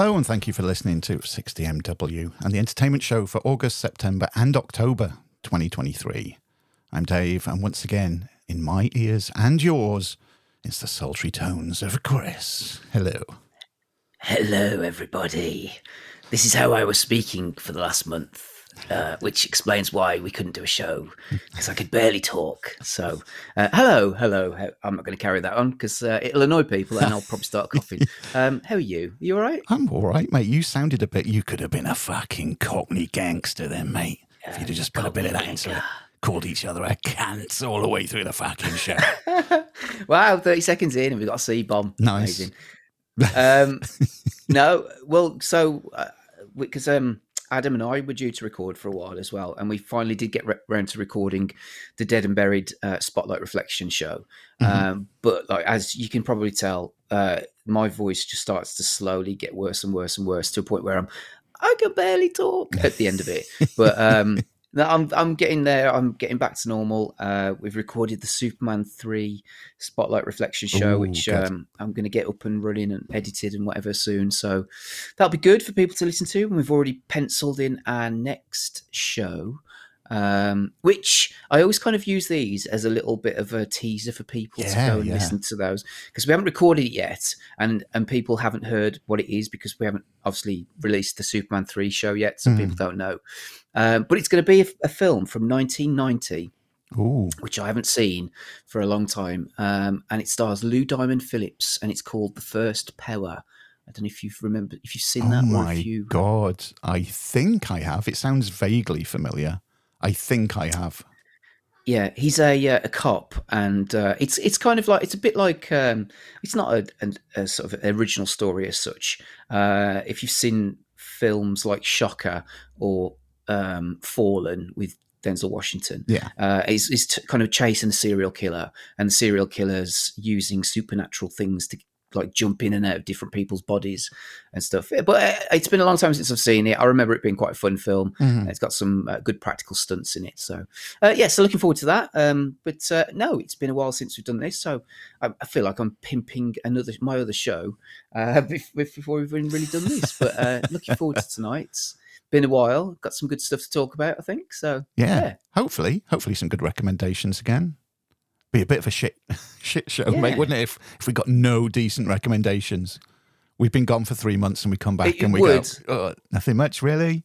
Hello, and thank you for listening to 60MW and the entertainment show for August, September, and October 2023. I'm Dave, and once again, in my ears and yours, it's the sultry tones of Chris. Hello. Hello, everybody. This is how I was speaking for the last month, uh, which explains why we couldn't do a show because I could barely talk. So, uh, hello, hello. I'm not going to carry that on because uh, it'll annoy people and I'll probably start coughing. Um, how are you? you all right? I'm all right, mate. You sounded a bit. You could have been a fucking Cockney gangster then, mate. If you'd have just put a bit of that into it. Called each other a cant all the way through the fucking show. wow, 30 seconds in and we've got a C bomb. Nice. Amazing. Um, no, well, so because um, Adam and I were due to record for a while as well, and we finally did get re- round to recording the Dead and Buried uh, Spotlight Reflection show. Um, but like as you can probably tell, uh, my voice just starts to slowly get worse and worse and worse to a point where I'm I can barely talk at the end of it. But um, no, I'm I'm getting there. I'm getting back to normal. Uh, we've recorded the Superman three Spotlight Reflection show, Ooh, which um, I'm going to get up and running and edited and whatever soon. So that'll be good for people to listen to. And we've already penciled in our next show, um, which I always kind of use these as a little bit of a teaser for people Yeah, to go and yeah. listen to those because we haven't recorded it yet, and and people haven't heard what it is because we haven't obviously released the Superman three show yet, so Mm. people don't know. Um, but it's going to be a, a film from 1990 Ooh, which I haven't seen for a long time. Um, and it stars Lou Diamond Phillips, and it's called The First Power. I don't know if you've remembered, if you've seen oh that, my you. god! I think I have. It sounds vaguely familiar. I think I have. Yeah, he's a uh, a cop, and uh, it's it's kind of like it's a bit like um, it's not a, a, a sort of original story as such. Uh, if you've seen films like Shocker or um, Fallen with Denzel Washington, Yeah. uh, is is t- kind of chasing a serial killer, and the serial killer's using supernatural things to like jump in and out of different people's bodies and stuff. But uh, it's been a long time since I've seen it. I remember it being quite a fun film. Mhm. It's got some uh, good practical stunts in it. So, uh, yeah, so looking forward to that. Um, but uh, no, it's been a while since we've done this. So I, I feel like I'm pimping another my other show uh, bef- bef- before we've even really done this. But uh, looking forward to tonight. Been a while. Got some good stuff to talk about, I think. So, Yeah. yeah. Hopefully, hopefully some good recommendations again. Be a bit of a shit shit show, mate, wouldn't it? If if we got no decent recommendations. We've been gone for three months and we come back It- and we would. go, oh, nothing much, really.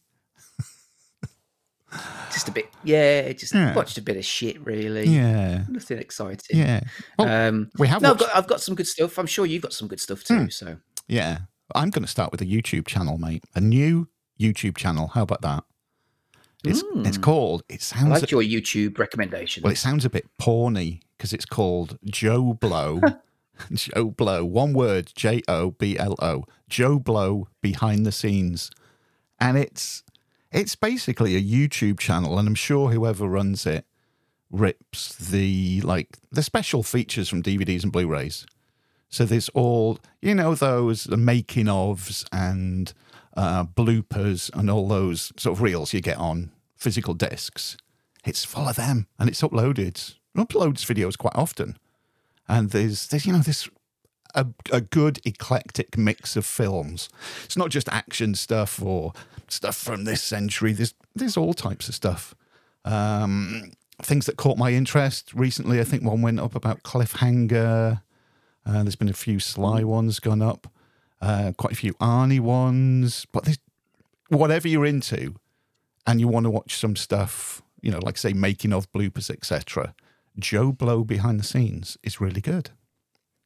just a bit, yeah, just Yeah. watched a bit of shit, really. Yeah. Nothing exciting. Yeah. Well, Um, we have no, I've got, I've got some good stuff. I'm sure you've got some good stuff too. Hmm. So, Yeah. I'm going to start with a YouTube channel, mate. A new YouTube channel. How about that? It's it's Mm. called. It I sounds like your YouTube recommendation. well. It sounds a bit porny because it's called JoBlo. JoBlo. One word. J O B L O. JoBlo behind the scenes, and it's it's basically a YouTube channel, and I'm sure whoever runs it rips the like the special features from DVDs and Blu-rays. So there's all you know those the making ofs and uh, bloopers and all those sort of reels you get on physical discs. It's full of them, and it's uploaded. It uploads videos quite often, and there's there's you know this a, a good eclectic mix of films. It's not just action stuff or stuff from this century. There's there's all types of stuff. Um, things that caught my interest recently. I think one went up about cliffhanger. Uh, there's been a few Sly ones gone up, uh, quite a few Arnie ones. But there's, whatever you're into, and you want to watch some stuff, you know, like say making of bloopers, etc. JoBlo behind the scenes is really good.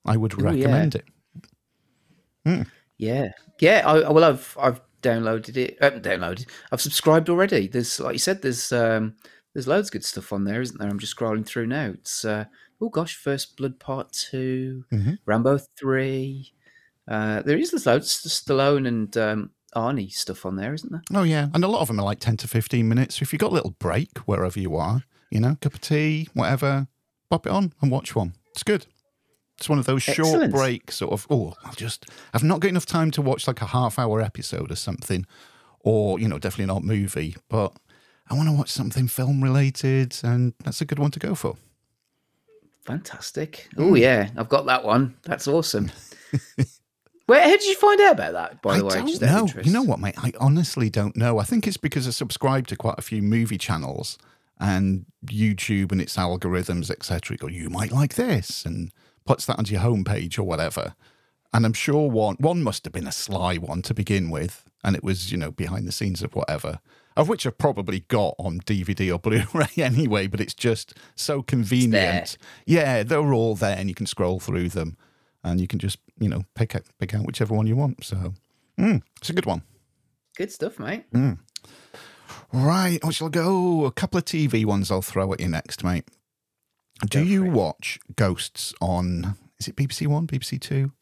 I would Ooh, yeah. recommend it. Yeah, yeah. I, well, I've I've downloaded it. Uh, downloaded. I've subscribed already. There's like you said. There's um there's loads of good stuff on there, isn't there? I'm just scrolling through now. It's uh, oh gosh, First Blood Part 2 Mhm. Rambo Three. Uh, there is loads Stallone and um, Arnie stuff on there, isn't there? Oh yeah, and a lot of them are like ten to fifteen minutes. So if you've got a little break wherever you are, you know, cup of tea, whatever, pop it on and watch one. It's good. It's one of those short Excellent. breaks, sort of. Oh, I'll just. I've not got enough time to watch like a half-hour episode or something, or you know, definitely not movie, but I want to watch something film-related, and that's a good one to go for. Fantastic. Oh yeah, I've got that one. That's awesome. Where how did you find out about that? By I the way, don't Just out of know. You know what, mate? I honestly don't know. I think it's because I subscribe to quite a few movie channels and YouTube and its algorithms, etc. Go, you might like this, and puts that onto your homepage or whatever. And I'm sure one one must have been a sly one to begin with, and it was you know behind the scenes of whatever, of which I've probably got on DVD or Blu-ray anyway. But it's just so convenient. Yeah, they're all there, and you can scroll through them, and you can just you know pick out, pick out whichever one you want. So mm, it's a good one. Good stuff, mate. Right, what shall go? A couple of TV ones I'll throw at you next, mate. Do you watch Ghosts on? Is it BBC One, BBC Two?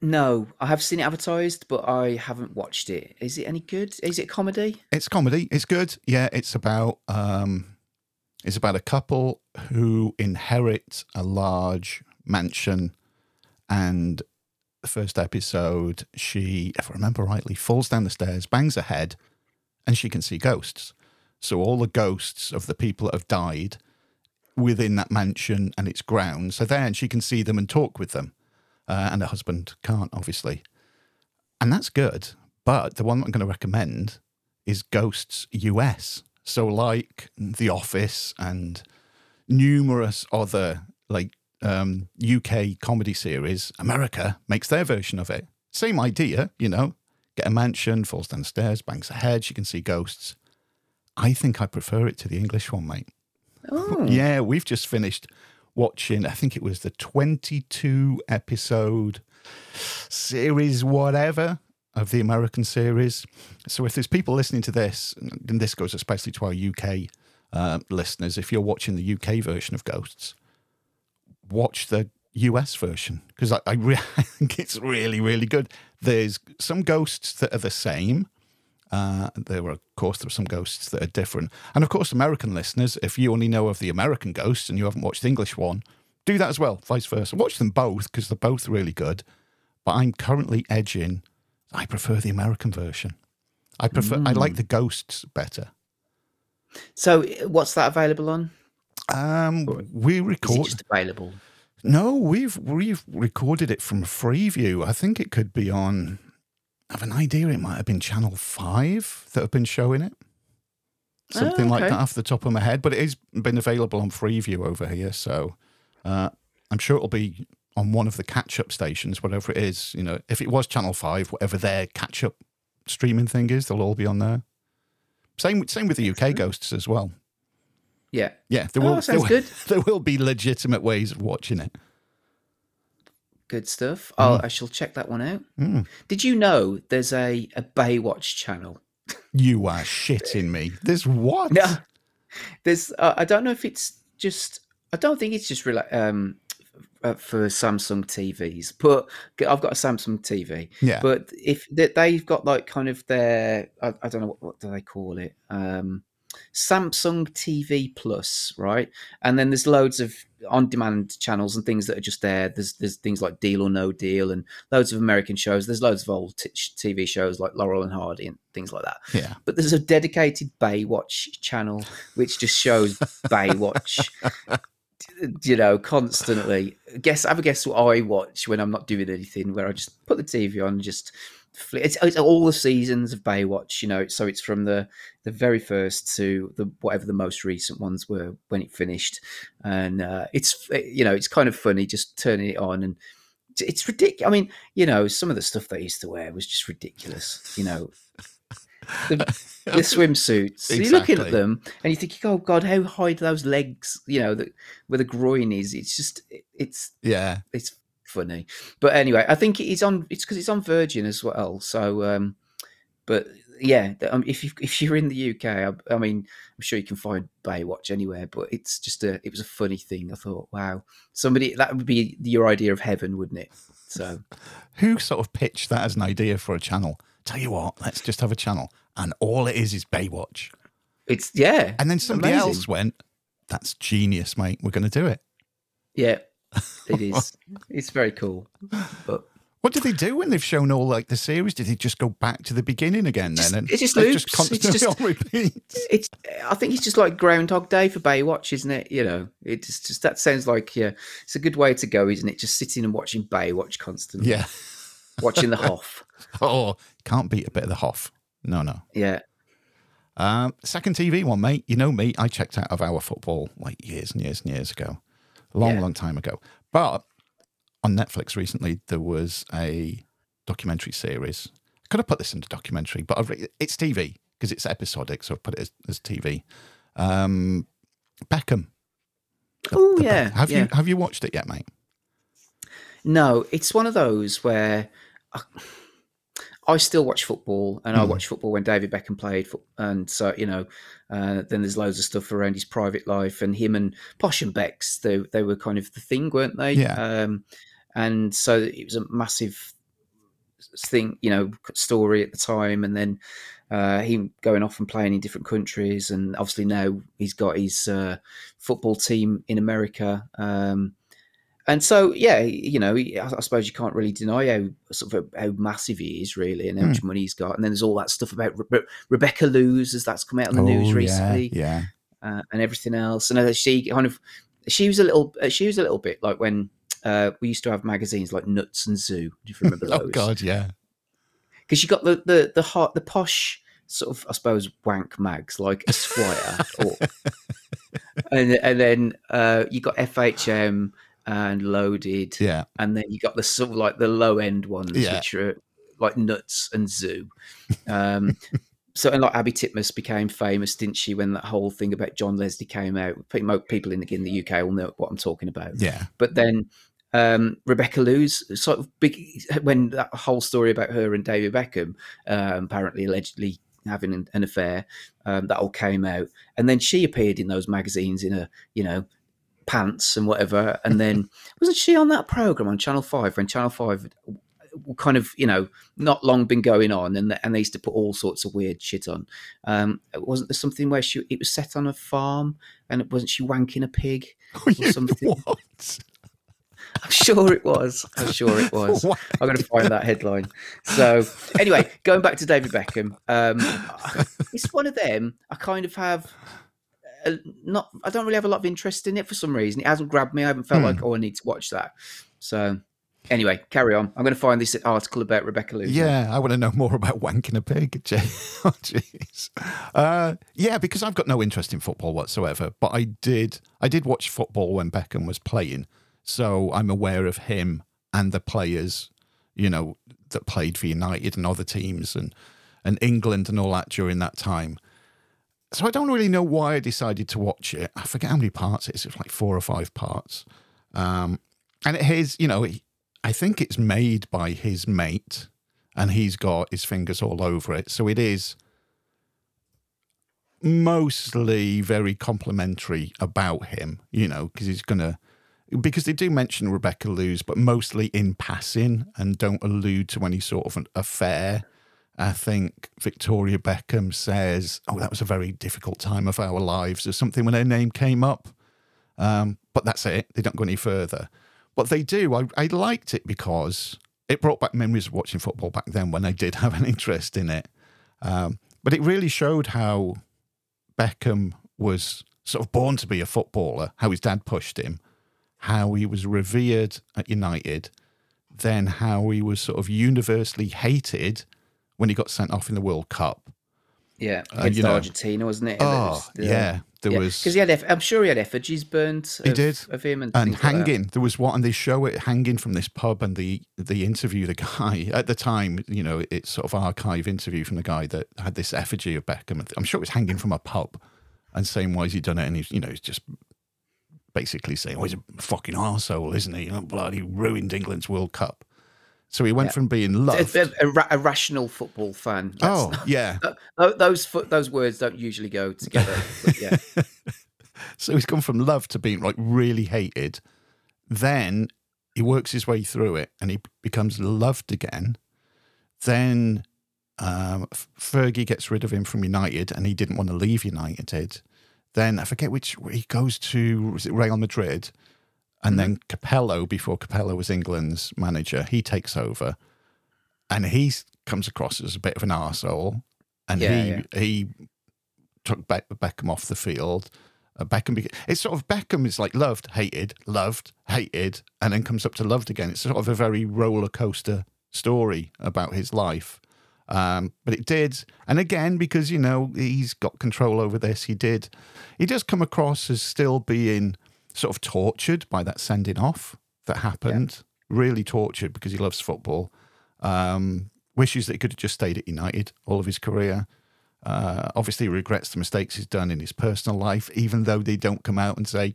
No, I have seen it advertised, but I haven't watched it. Is it any good? Is it comedy? It's comedy. It's good. Yeah, it's about um, it's about a couple who inherit a large mansion, and the first episode, she, if I remember rightly, falls down the stairs, bangs her head, and she can see ghosts. So all the ghosts of the people that have died within that mansion and its grounds are there, and she can see them and talk with them. Uh, and her husband can't, obviously. And that's good. But the one I'm going to recommend is Ghosts US. So, like The Office and numerous other like um, UK comedy series, America makes their version of it. Same idea, you know, get a mansion, falls downstairs, bangs a head, she can see ghosts. I think I prefer it to the English one, mate. Oh, Yeah, we've just finished watching, I think it was the 22 episode series, whatever, of the American series. So if there's people listening to this, and this goes especially to our UK uh, listeners, if you're watching the UK version of Ghosts, watch the US version because I, I, re- I think it's really, really good. There's some ghosts that are the same. Uh, there were, of course, there are some ghosts that are different. And of course, American listeners, if you only know of the American ghosts and you haven't watched the English one, do that as well, vice versa. Watch them both because they're both really good. But I'm currently edging, I prefer the American version. I prefer, I like the ghosts better. so what's that available on? Um, we Is it record. just available? No, we've we've recorded it from Freeview. I think it could be on. I have an idea. It might have been Channel Five that have been showing it, something like okay. that off the top of my head. But it has been available on Freeview over here, so uh, I'm sure it'll be on one of the catch-up stations, whatever it is. You know, if it was Channel Five, whatever their catch-up streaming thing is, they'll all be on there. Same same with the UK ghosts as well. Yeah. Yeah, there Oh, will. that sounds there, good. there will be legitimate ways of watching it. Good stuff. Oh, I shall check that one out. Mm. Did you know there's a, a Baywatch channel? You are shitting me. There's what? No, there's. Uh, I don't know if it's just. I don't think it's just rela- um, uh, for Samsung TVs, but I've got a Samsung TV. Yeah. But if they, they've got like kind of their, I, I don't know what, what do they call it, um, Samsung TV Plus, right? And then there's loads of on-demand channels and things that are just there. There's there's things like Deal or No Deal and loads of American shows. There's loads of old t- TV shows like Laurel and Hardy and things like that. Yeah. But there's a dedicated Baywatch channel which just shows Baywatch. You know, constantly. Guess have a guess what I watch when I'm not doing anything. Where I just put the TV on, and just it's, it's all the seasons of Baywatch. You know, so it's from the the very first to the whatever the most recent ones were when it finished, and uh, it's you know it's kind of funny just turning it on and it's- it's ridiculous. I mean, you know, some of the stuff they used to wear was just ridiculous. You know, the, the swimsuits. So You're looking at them and you think, "Oh God, how high do those legs? You know, the, where the groin is. It's just, it's Yeah. it's funny." But anyway, I think it's on. It's because it's on Virgin as well. So, um, but yeah, um, if you if you're in the UK, I, I mean, I'm sure you can find Baywatch anywhere. But it's just a, it was a funny thing. I thought, wow, somebody that would be your idea of heaven, wouldn't it? So. Who sort of pitched that as an idea for a channel? Tell you what, let's just have a channel. And all it is is Baywatch. It's yeah, And then somebody amazing. else went, that's genius, mate. We're going to do it. Yeah, it is. it's very cool. But What did they do when they've shown all like the series? Did they just go back to the beginning again Just- then? And it just loops. It's just- on repeat. it's I think it's just like Groundhog Day for Baywatch, isn't it? You know, it's just that sounds like yeah, it's a good way to go, isn't it? Just sitting and watching Baywatch constantly. Yeah. watching the Hoff. Oh, can't beat a bit of the Hoff. No, no. Yeah. Um, second TV one, mate. You know me. I checked out of our football like years and years and years ago, long, Yeah. long time ago. But on Netflix recently, there was a documentary series. I could have put this into documentary, but I've, re- it's TV because it's episodic, so I've put it as, as TV. Um, Beckham. Oh yeah. Beck- Have yeah. you have you watched it yet, mate? No, it's one of those where I, I still watch football, and I Mm. watch football when David Beckham played, and so you know, uh, then there's loads of stuff around his private life, and him and Posh and Bex, they they were kind of the thing, weren't they? Yeah. Um, and so it was a massive thing, you know, story at the time, and then uh, him going off and playing in different countries, and obviously now he's got his uh, football team in America. Um, and so, yeah, you know, I I suppose you can't really deny how sort of how massive he is, really, and how much money he's got. And then there's all that stuff about Re- Re- Rebecca Loos, as that's come out on the news Oh, yeah, recently, Yeah. uh, and everything else. And uh, she kind of, she was a little, uh, she was a little bit like when uh, we used to have magazines like Nuts and Zoo. Do you remember those? Oh God, yeah. because you got the the the hot the posh sort of I suppose wank mags like Esquire, or, and and then uh, you got FHM and Loaded, Yeah. and then you got the sort of like the low end ones, Yeah. which are like Nuts and Zoo. Um, so and like Abi Titmuss became famous, didn't she? When that whole thing about John Leslie came out, people in the, in the UK will know what I'm talking about Yeah. but then um, Rebecca Loos sort of big when that whole story about her and David Beckham um, apparently allegedly having an, an affair um, that all came out, and then she appeared in those magazines in a you know pants and whatever, and then wasn't she on that program on Channel Five when Channel Five kind of you know not long been going on and and they used to put all sorts of weird shit on um wasn't there something where she it was set on a farm and it wasn't she wanking a pig or something. What? I'm sure it was. I'm sure it was. I'm going to find that headline. So, anyway, going back to David Beckham, um, it's one of them. I kind of have uh not. I don't really have a lot of interest in it for some reason. It hasn't grabbed me. I haven't felt Hmm. like, oh, I need to watch that. So, anyway, carry on. I'm going to find this article about Rebecca Lewis. Yeah, I want to know more about wanking a pig. Oh, jeez. Uh, yeah, because I've got no interest in football whatsoever. But I did, I did watch football when Beckham was playing, so I'm aware of him and the players, you know, that played for United and other teams and and England and all that during that time. So I don't really know why I decided to watch it. I forget how many parts it is. It's like four or five parts. Um, and it is, you know, I think it's made by his mate, and he's got his fingers all over it. So it is mostly very complimentary about him, you know, because he's gonna because they do mention Rebecca Lewis, but mostly in passing and don't allude to any sort of an affair. I think Victoria Beckham says, "Oh, that was a very difficult time of our lives," or something when her name came up. Um, but that's it. They don't go any further. But they do. I, I liked it because it brought back memories of watching football back then when I did have an interest in it. Um, but it really showed how Beckham was sort of born to be a footballer, how his dad pushed him, how he was revered at United, then how he was sort of universally hated when he got sent off in the World Cup. yeah, Uh, you know- Argentina, wasn't it? And it Oh, was the- yeah. There was. because he had. I'm sure he had effigies burnt. He of, did. of him and, and things like hanging. There was one, and they show it hanging from this pub, and the the interview the guy at the time. You know, it's sort of archive interview from the guy that had this effigy of Beckham. I'm sure it was hanging from a pub, and saying why has he done it, and he's you know he's just basically saying, "Oh, he's a fucking arsehole, isn't he? Oh, bloody ruined England's World Cup." So he went Yeah. from being loved. A, a, a rational football fan. That's- oh yeah, Th- those those words don't usually go together. But yeah, So he's gone from love to being like really hated. Then he works his way through it and he becomes loved again. Then um, Fergie gets rid of him from United and he didn't want to leave United. Then I forget which he goes to Real Madrid, and then Capello before Capello was England's manager. He takes over, and he comes across as a bit of an arsehole. and Yeah, he yeah. he took Beck- Beckham off the field. Uh, Beckham, beca- it's sort of Beckham is like loved, hated, loved, hated, and then comes up to loved again. It's sort of a very roller coaster story about his life. Um, but it did, and again because you know he's got control over this, he did. He does come across as still being sort of tortured by that sending off that happened. Really tortured because he loves football. Um, wishes that he could have just stayed at United all of his career. Uh, obviously, regrets the mistakes he's done in his personal life, even though they don't come out and say,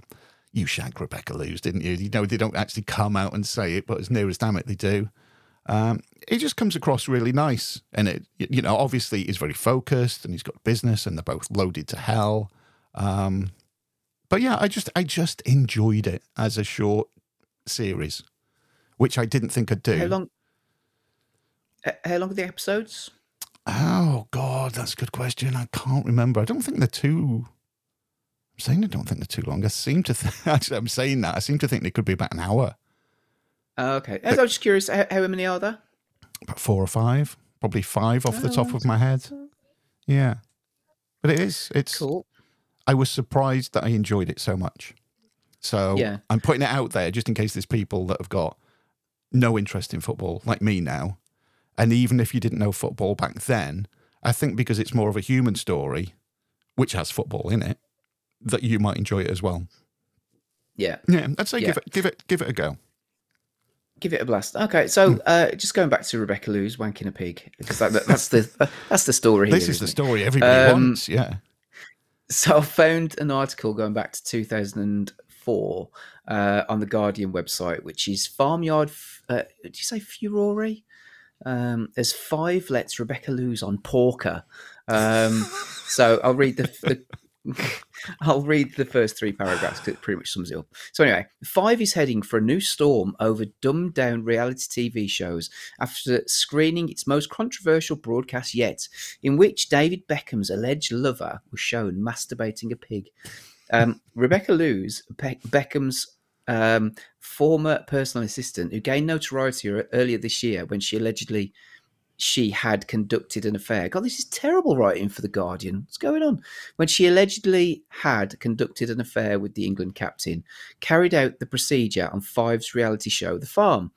"You shagged Rebecca Lewis, didn't you?" You know, they don't actually come out and say it, but as near as damn it, they do. Um, he just comes across really nice, and it, you know, obviously he's very focused, and he's got business, and they're both loaded to hell. Um, but yeah, I just, I just enjoyed it as a short series, which I didn't think I'd do. How long? How long are the episodes? Oh God, that's a good question. I can't remember. I don't think they're too. I'm saying I don't think they're too long. I seem to th- actually. I'm saying that. I seem to think they could be about an hour, Oh, okay. I was just curious. How, how many are there? about four or five, probably five off the Oh, top of my head. Yeah, but it is. It's. Cool. I was surprised that I enjoyed it so much. So Yeah. I'm putting it out there just in case there's people that have got no interest in football, like me now. And even if you didn't know football back then, I think because it's more of a human story, which has football in it, that you might enjoy it as well. Yeah. Yeah, I'd say Yeah. give it give it give it a go. Give it a blast. Okay, so uh, just going back to Rebecca Lewis wanking a pig because that, that- that's the that's the story. This here, is the it? story everybody Um, wants. Yeah. So I found an article going back to 2004 uh, on the Guardian website, which is Farmyard. Uh, did you say Furore? Um, there's five lets Rebecca Loos on Porker. Um, so I'll read the, the I'll read the first three paragraphs because it pretty much sums it up. So anyway, Five is heading for a new storm over dumbed down reality TV shows after screening its most controversial broadcast yet, in which David Beckham's alleged lover was shown masturbating a pig. Um, Rebecca Lewis, Be- Beckham's um, former personal assistant, who gained notoriety earlier this year when she allegedly she had conducted an affair. God, this is terrible writing for the Guardian. What's going on? When she allegedly had conducted an affair with the England captain, carried out the procedure on Five's reality show, The Farm.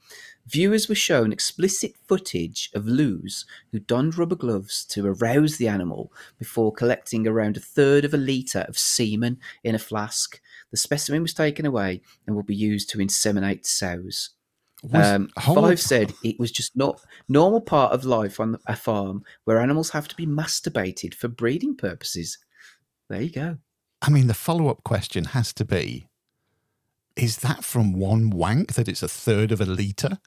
Viewers were shown explicit footage of Loos, who donned rubber gloves to arouse the animal before collecting around a third of a litre of semen in a flask. The specimen was taken away and will be used to inseminate sows. Um, Five said it was just not normal part of life on a farm where animals have to be masturbated for breeding purposes. There you go. I mean, the follow up question has to be is that from one wank that it's a third of a litre?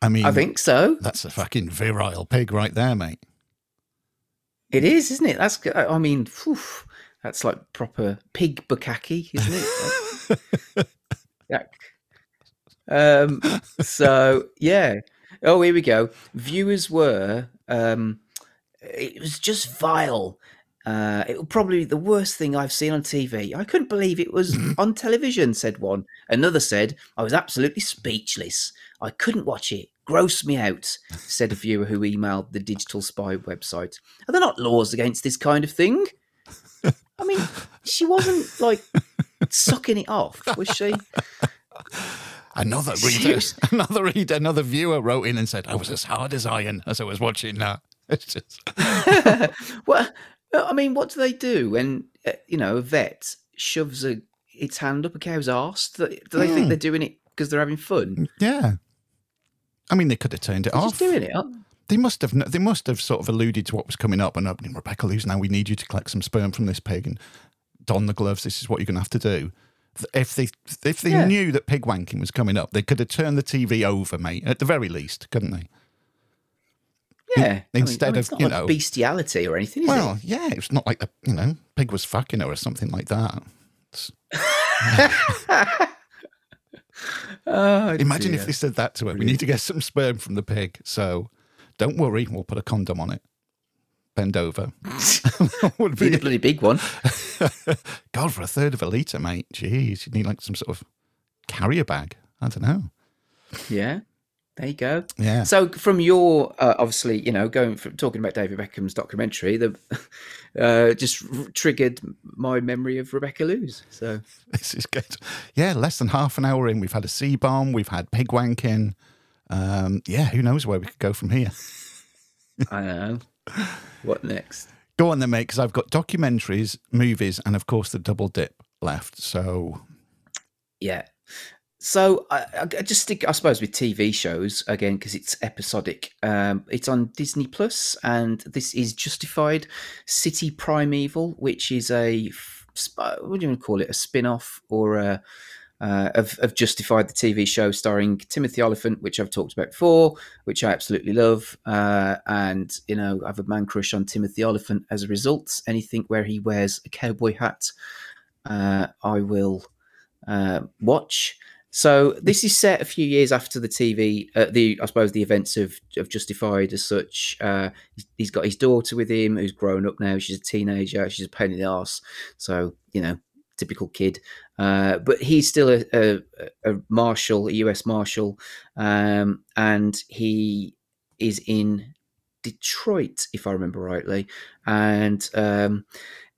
I mean, I think so. that's a fucking virile pig right there, mate. It is, isn't it? That's. I mean, phew, that's like proper pig bukkake, isn't it? yeah. Um. So yeah. Oh, here we go. Viewers were. Um. It was just vile. Uh, it was probably the worst thing I've seen on TV. I couldn't believe it was on television, said one. Another said, I was absolutely speechless. I couldn't watch it. Gross me out, said a viewer who emailed the Digital Spy website. Are there not laws against this kind of thing? I mean, she wasn't like sucking it off, was she? Another reader, another reader, another viewer wrote in and said, I was as hard as iron as I was watching that. It's just, well, I mean, what do they do when uh, you know a vet shoves a its hand up a cow's arse? Do they, do they think Hmm. they're doing it because they're having fun? yeah. I mean, they could have turned it They're off. doing it. They must have. They must have sort of alluded to what was coming up. And uh, Rebecca Lewis, now we need you to collect some sperm from this pig and don the gloves. This is what you're going to have to do. If they if they Yeah. knew that pig wanking was coming up, they could have turned the TV over, mate. At the very least, couldn't they? Yeah. Instead I mean, of, you like know- bestiality or anything, Well, yeah, it's not like the you know pig was fucking her or something like that. Oh, imagine dear. if they said that to her. We need to get some sperm from the pig, so don't worry, we'll put a condom on it. Bend over. Would Need a bloody big one. God for a third of a litre, mate. Jeez, you need like some sort of carrier bag. I don't know. Yeah. There you go. Yeah. So, from your uh, obviously, you know, going from talking about David Beckham's documentary, the uh, just r- triggered my memory of Rebecca Lewis. So, This is good. Yeah, less than half an hour in, we've had a C bomb, we've had pig wanking. Um, yeah, who knows where we could go from here? I know. What next? Go on then, mate, because I've got documentaries, movies, and of course the double dip left. So Yeah. So I, I just stick, I suppose, with TV shows again because it's episodic. Um, it's on Disney Plus, and this is Justified City Primeval, which is a what do you want to call it? A spin-off or a uh, of, Justified, the TV show starring Timothy Olyphant, which I've talked about before, which I absolutely love. Uh, and, you know, I have a man crush on Timothy Olyphant as a result. Anything where he wears a cowboy hat, uh, I will uh, watch. So this is set a few years after the TV, uh, the I suppose the events of, of Justified as such. Uh, he's got his daughter with him, who's grown up now. She's a teenager. She's a pain in the ass. So you know, typical kid. Uh, but he's still a, a, a marshal, a U.S. marshal, um, and he is in Detroit, if I remember rightly. And um,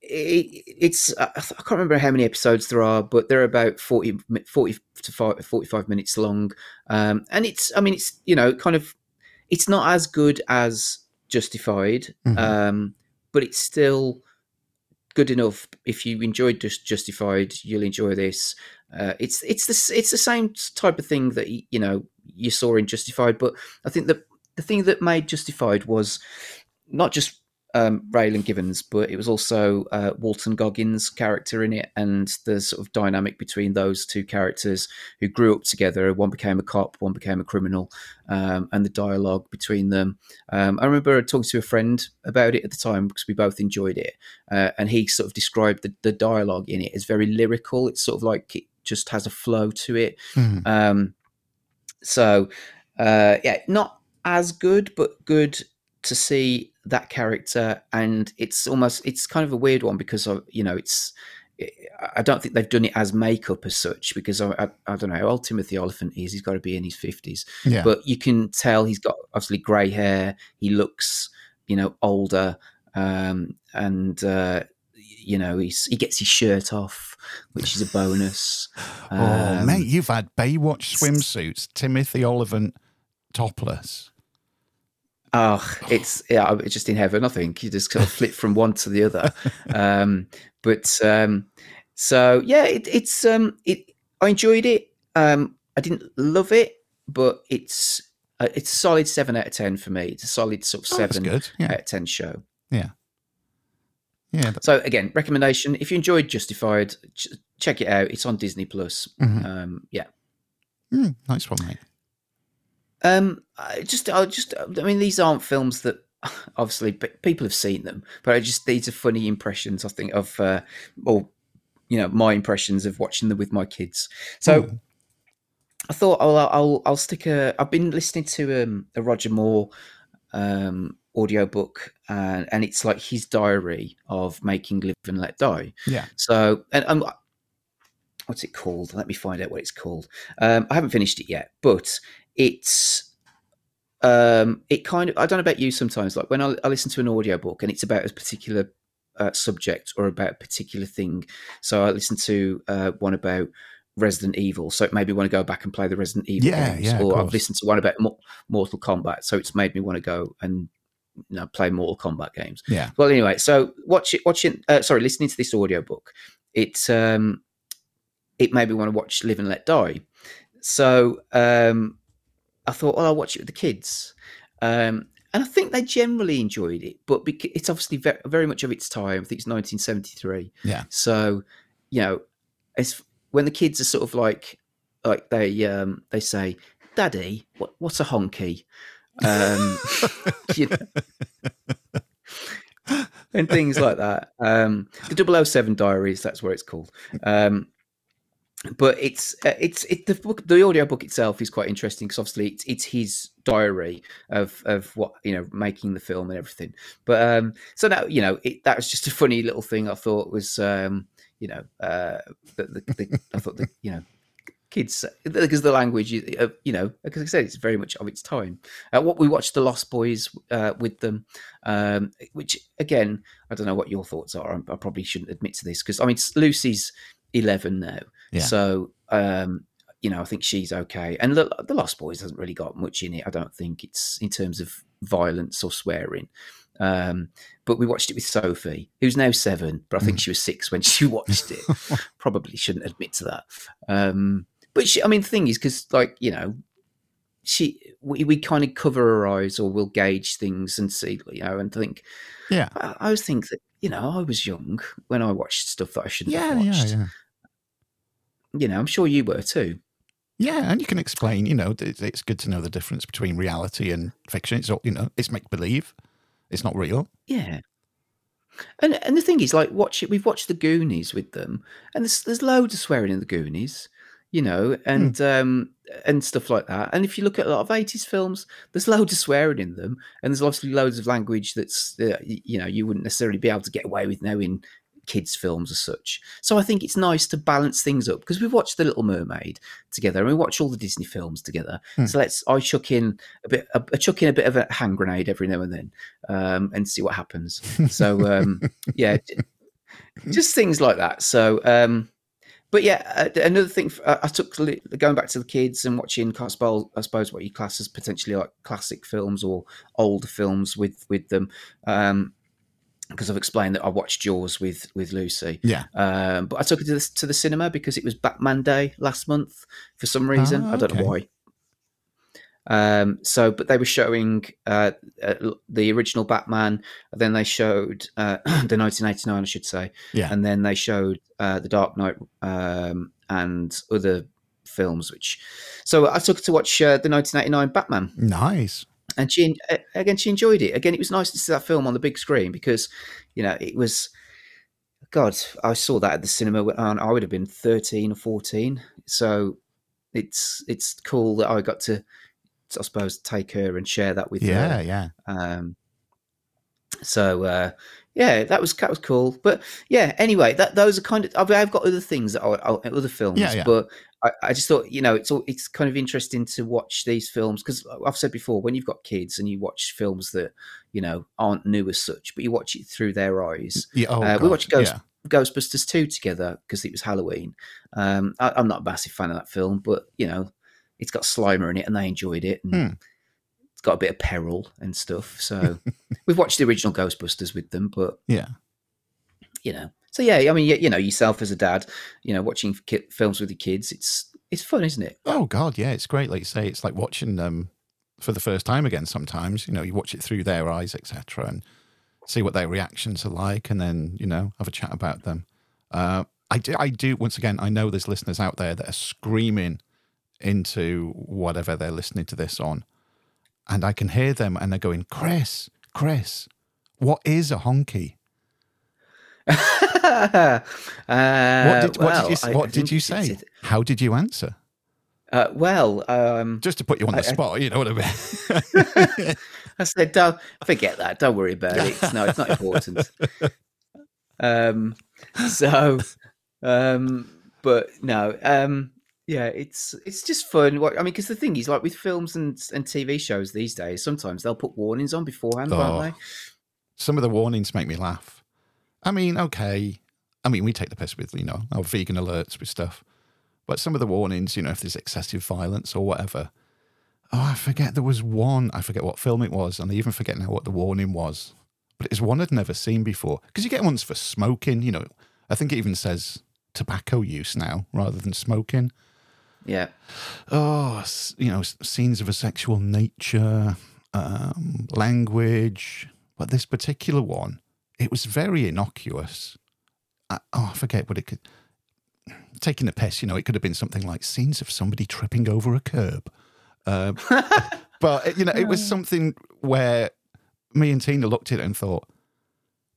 it, it's I can't remember how many episodes there are, but they're about 40, 40 to five, 45 minutes long. Um, and it's, I mean, it's you know, kind of, it's not as good as Justified, Mhm. um, but it's still good enough. If you enjoyed just Justified, you'll enjoy this. Uh, it's it's the it's the same type of thing that you know you saw in Justified, but I think that the thing that made Justified was not just um, Raylan Givens, but it was also uh, Walton Goggins' character in it, and the sort of dynamic between those two characters who grew up together. One became a cop, one became a criminal, um, and the dialogue between them. Um, I remember talking to a friend about it at the time because we both enjoyed it, uh, and he sort of described the, the dialogue in it as very lyrical. It's sort of like it just has a flow to it. Mhm. Um, so, uh, yeah, not as good, but good to see that character. And it's almost, it's kind of a weird one because of, you know, it's, I don't think they've done it as makeup as such because I, I, I don't know how old Timothy Olyphant is. He's got to be in his 50s. yeah, But you can tell he's got obviously grey hair. He looks, you know, older. Um, and, uh, you know, he's, he gets his shirt off, which is a bonus. oh Um, mate, you've had Baywatch swimsuits, Timothy Olyphant topless. Oh, it's yeah, it's just in heaven. I think you just kind of flip from one to the other. Um, but um, so yeah, it, it's um, it. I enjoyed it. Um, I didn't love it, but it's uh, it's a solid seven out of ten for me. It's a solid sort of Oh, seven good. Yeah, out of ten show. yeah. that- So again, recommendation: if you enjoyed Justified, ch- check it out. It's on Disney Plus. Mhm. Um, yeah. Mm, nice one, mate. Um, I just, I just, I mean, these aren't films that obviously pe- people have seen them, but I just these are funny impressions. I think of, uh, or you know, my impressions of watching them with my kids. So Mm. I thought I'll, I'll, I'll stick a. I've been listening to um, a Roger Moore um audiobook and and it's like his diary of making live and let die Yeah. so and um, what's it called let me find out what it's called um i haven't finished it yet but it's um it kind of i don't know about you sometimes like when i, I listen to an audiobook and it's about a particular uh, subject or about a particular thing. So i listened to uh, one about resident evil. So it made me want to go back and play the resident evil Yeah, games. yeah, or i've listened to one about Mo- mortal kombat. So it's made me want to go and you know, play mortal kombat games. Yeah. well anyway so watch it watching uh, sorry listening to this audiobook it's um it made me want to watch live and let die. So um i thought well i'll watch it with the kids um and i think they generally enjoyed it but it's obviously very, very much of its time i think it's 1973 Yeah. so you know it's when the kids are sort of like like they um they say daddy what what's a honky um you know, and things like that. Um, the 007 Diaries, that's what it's called. Um, but it's uh, it's it, the book, the audio book itself is quite interesting because obviously it's, it's his diary of of what you know making the film and everything. But um, so now you know it, that was just a funny little thing I thought was um, you know uh, the, the, the, I thought the you know kids because the language you uh, you know because I said it's very much of its time. Uh, what we watched the Lost Boys uh, with them, um, which again I don't know what your thoughts are. I, probably shouldn't admit to this because I mean Lucy's eleven now, Yeah. so um, you know, I think she's okay. And the, the Lost Boys hasn't really got much in it. I don't think it's in terms of violence or swearing. Um, but we watched it with Sophie, who's now seven, but I think she was six when she watched it. Probably shouldn't admit to that. Um, but she, I mean, the thing is, because like you know, she we, we kind of cover her eyes or we'll gauge things and see, you know, and think. Yeah. I, I always think that you know I was young when I watched stuff that I shouldn't Yeah, have yeah, watched. yeah. You know, I'm sure you were too. Yeah, and you can explain. You know, it's, good to know the difference between reality and fiction. It's all you know. It's make believe. It's not real. Yeah. And and the thing is, like, watch it. We've watched the Goonies with them, and there's there's loads of swearing in the Goonies, you know, and um and stuff like that. And if you look at a lot of eighties films, there's loads of swearing in them, and there's obviously loads of language that's uh, you know you wouldn't necessarily be able to get away with now in kids' films as such. So I think it's nice to balance things up because we've watched The Little Mermaid together, and we watch all the Disney films together. Hmm. So let's I chuck in a bit, a, chuck in a bit of a hand grenade every now and then, um, and see what happens. So um, yeah, just things like that. So, um, but yeah, uh, another thing I took going back to the kids and watching, I suppose, I suppose what you class as potentially like classic films or older films with with them. Um, because I've explained that I watched Jaws with with Lucy, Yeah. um, but I took it to the, to the cinema because it was Batman Day last month for some reason. Ah, I don't know why. Um, so, but they were showing uh, uh, the original Batman, then they showed uh, the 1989, I should say, Yeah. and then they showed uh, the Dark Knight um, and other films. Which, so I took her to watch uh, the 1989 Batman, Nice. And she again she enjoyed it. Again, it was nice to see that film on the big screen because you know it was. God, I saw that at the cinema when I would have been thirteen or fourteen. So it's it's cool that I got to, I suppose, take her and share that with Yeah, her. yeah. Um, so uh, yeah, that was that was cool. But yeah, anyway, that those are kind of I've, I've got other things that I, I other films, Yeah, yeah. but I, I just thought you know it's all, it's kind of interesting to watch these films because I've said before when you've got kids and you watch films that you know aren't new as such, but you watch it through their eyes. Yeah. Oh, Uh, we watched Ghost, yeah. Ghostbusters 2 together because it was Halloween. Um, I, I'm not a massive fan of that film, but you know, it's got Slimer in it and they enjoyed it. And Hmm. It's got a bit of peril and stuff. So we've watched the original Ghostbusters with them, but Yeah. you know, so yeah, I mean, you, you know, yourself as a dad, you know, watching ki- films with your kids, it's it's fun, isn't it? Oh God, yeah, it's great. Like you say, it's like watching them for the first time again. Sometimes you know you watch it through their eyes, etc., and see what their reactions are like, and then you know have a chat about them. Uh, I do. I do. Once again, I know there's listeners out there that are screaming into whatever they're listening to this on, and I can hear them, and they're going, "Chris, Chris, what is a honky? uh, What did, what did you, I- I what did you say? it's- How did you answer? Uh, well, um, Just to put you on the I- I- spot, you know what I mean? I said, "Don't forget that. Don't worry about it. It's, no, it's not important." um, so, um, but no, um, yeah, it's it's just fun. What I mean, because the thing is, like with films and and TV shows these days, sometimes they'll put warnings on beforehand, Oh. won't they? some of the warnings make me laugh. I mean, okay. I mean, we take the piss with, you know, our vegan alerts with stuff. But some of the warnings, you know, if there's excessive violence or whatever. Oh, I forget there was one. I forget what film it was. And I even forget now what the warning was. But it's one I'd never seen before. Because you get ones for smoking, you know. I think it even says tobacco use now rather than smoking. Yeah, oh, you know, scenes of a sexual nature, um, language. But this particular one, it was very innocuous. I, oh, I forget what it could. Taking a piss, you know, it could have been something like scenes of somebody tripping over a curb. Uh, but you know, it was something where me and Tina looked at it and thought,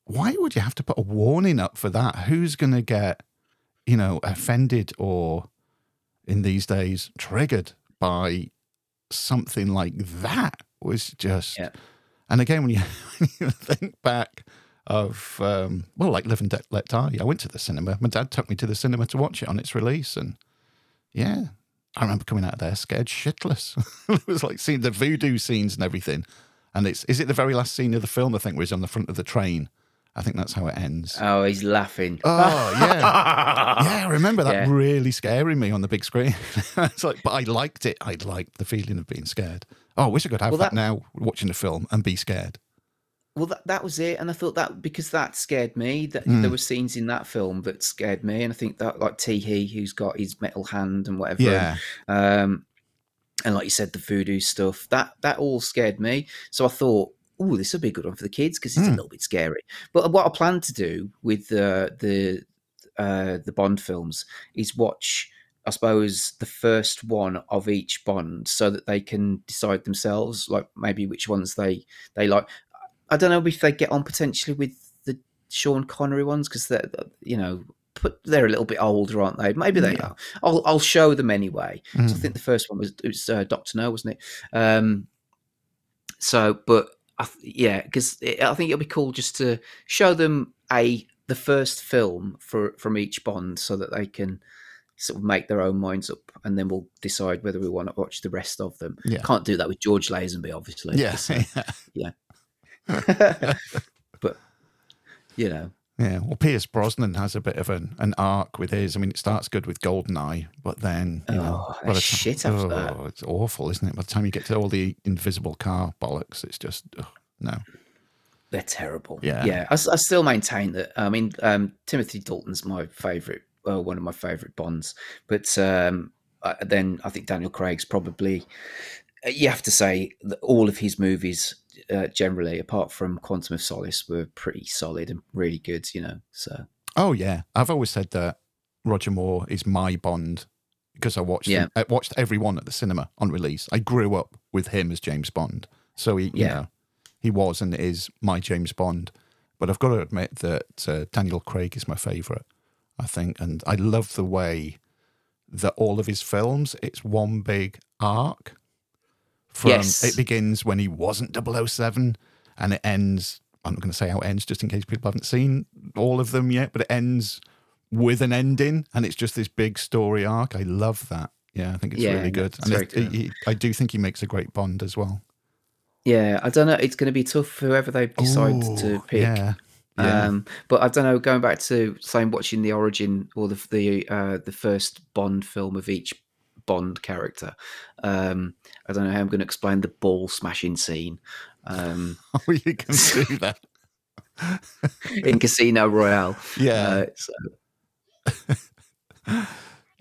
why would you have to put a warning up for that? Who's going to get, you know, offended or in these days triggered by something like that was just Yeah. and again when you, when you think back of um, well like live and De- let die i went to the cinema. My dad took me to the cinema to watch it on its release and yeah i remember coming out of there scared shitless. It was like seeing the voodoo scenes and everything. And it's is it the very last scene of the film i think where he's on the front of the train I think that's how it ends. Oh, he's laughing. Oh yeah, yeah. I remember that Yeah. really scaring me on the big screen. it's like, but I liked it. I liked the feeling of being scared. Oh, I wish I could have Well, that, that- now, watching the film and be scared. Well, that, that was it, and I thought that because that scared me. That Mm. there were scenes in that film that scared me, and I think that like Teehee, who's got his metal hand and whatever, Yeah, um, and like you said, the voodoo stuff that that all scared me. So I thought, oh, this will be a good one for the kids because it's a Mm. little bit scary. But what I plan to do with the the uh, the Bond films is watch. I suppose the first one of each Bond, so that they can decide themselves, like maybe which ones they they like. I don't know if they get on potentially with the Sean Connery ones because they're you know put they're a little bit older, aren't they? Maybe they Yeah. are. I'll I'll show them anyway. So I Mm. think the first one was it was uh, Doctor No, wasn't it? Um, so, but I th- yeah, because I think it'll be cool just to show them a the first film for from each Bond, so that they can sort of make their own minds up, and then we'll decide whether we want to watch the rest of them. Yeah. Can't do that with George Lazenby, obviously. yeah, 'cause, uh, yeah. but you know, Yeah, well, Pierce Brosnan has a bit of an, an arc with his. I mean, it starts good with Goldeneye, but then you know, Oh, by the shit after that. oh, it's awful, isn't it? By the time you get to all the invisible car bollocks, it's just ugh, no. they're terrible. Yeah. yeah. I still maintain that. I mean, um, Timothy Dalton's my favorite, uh, one of my favorite Bonds. But um, uh, then I think Daniel Craig's probably. You have to say that all of his movies, uh, generally, apart from Quantum of Solace, were pretty solid and really good. You know, so Oh yeah, I've always said that Roger Moore is my Bond because I watched Yeah. them- I watched everyone at the cinema on release. I grew up with him as James Bond, so he, you Yeah. know, he was and is my James Bond. But I've got to admit that uh, Daniel Craig is my favourite. I think, and I love the way that all of his films it's one big arc. From Yes. it begins when he wasn't 007 and it ends. I'm not going to say how it ends, just in case people haven't seen all of them yet. But it ends with an ending, and it's just this big story arc. I love that. Yeah, I think it's Yeah, really good. it's And very it- good. he- I do think he makes a great Bond as well. yeah, I don't know. It's going to be tough for whoever they decide to pick. Yeah, yeah. Um, but I don't know. Going back to saying watching the origin or the the uh, the first Bond film of each Bond character, um, I don't know how I'm going to explain the ball smashing scene um, oh, you can do that. in Casino Royale. Yeah, Uh, so,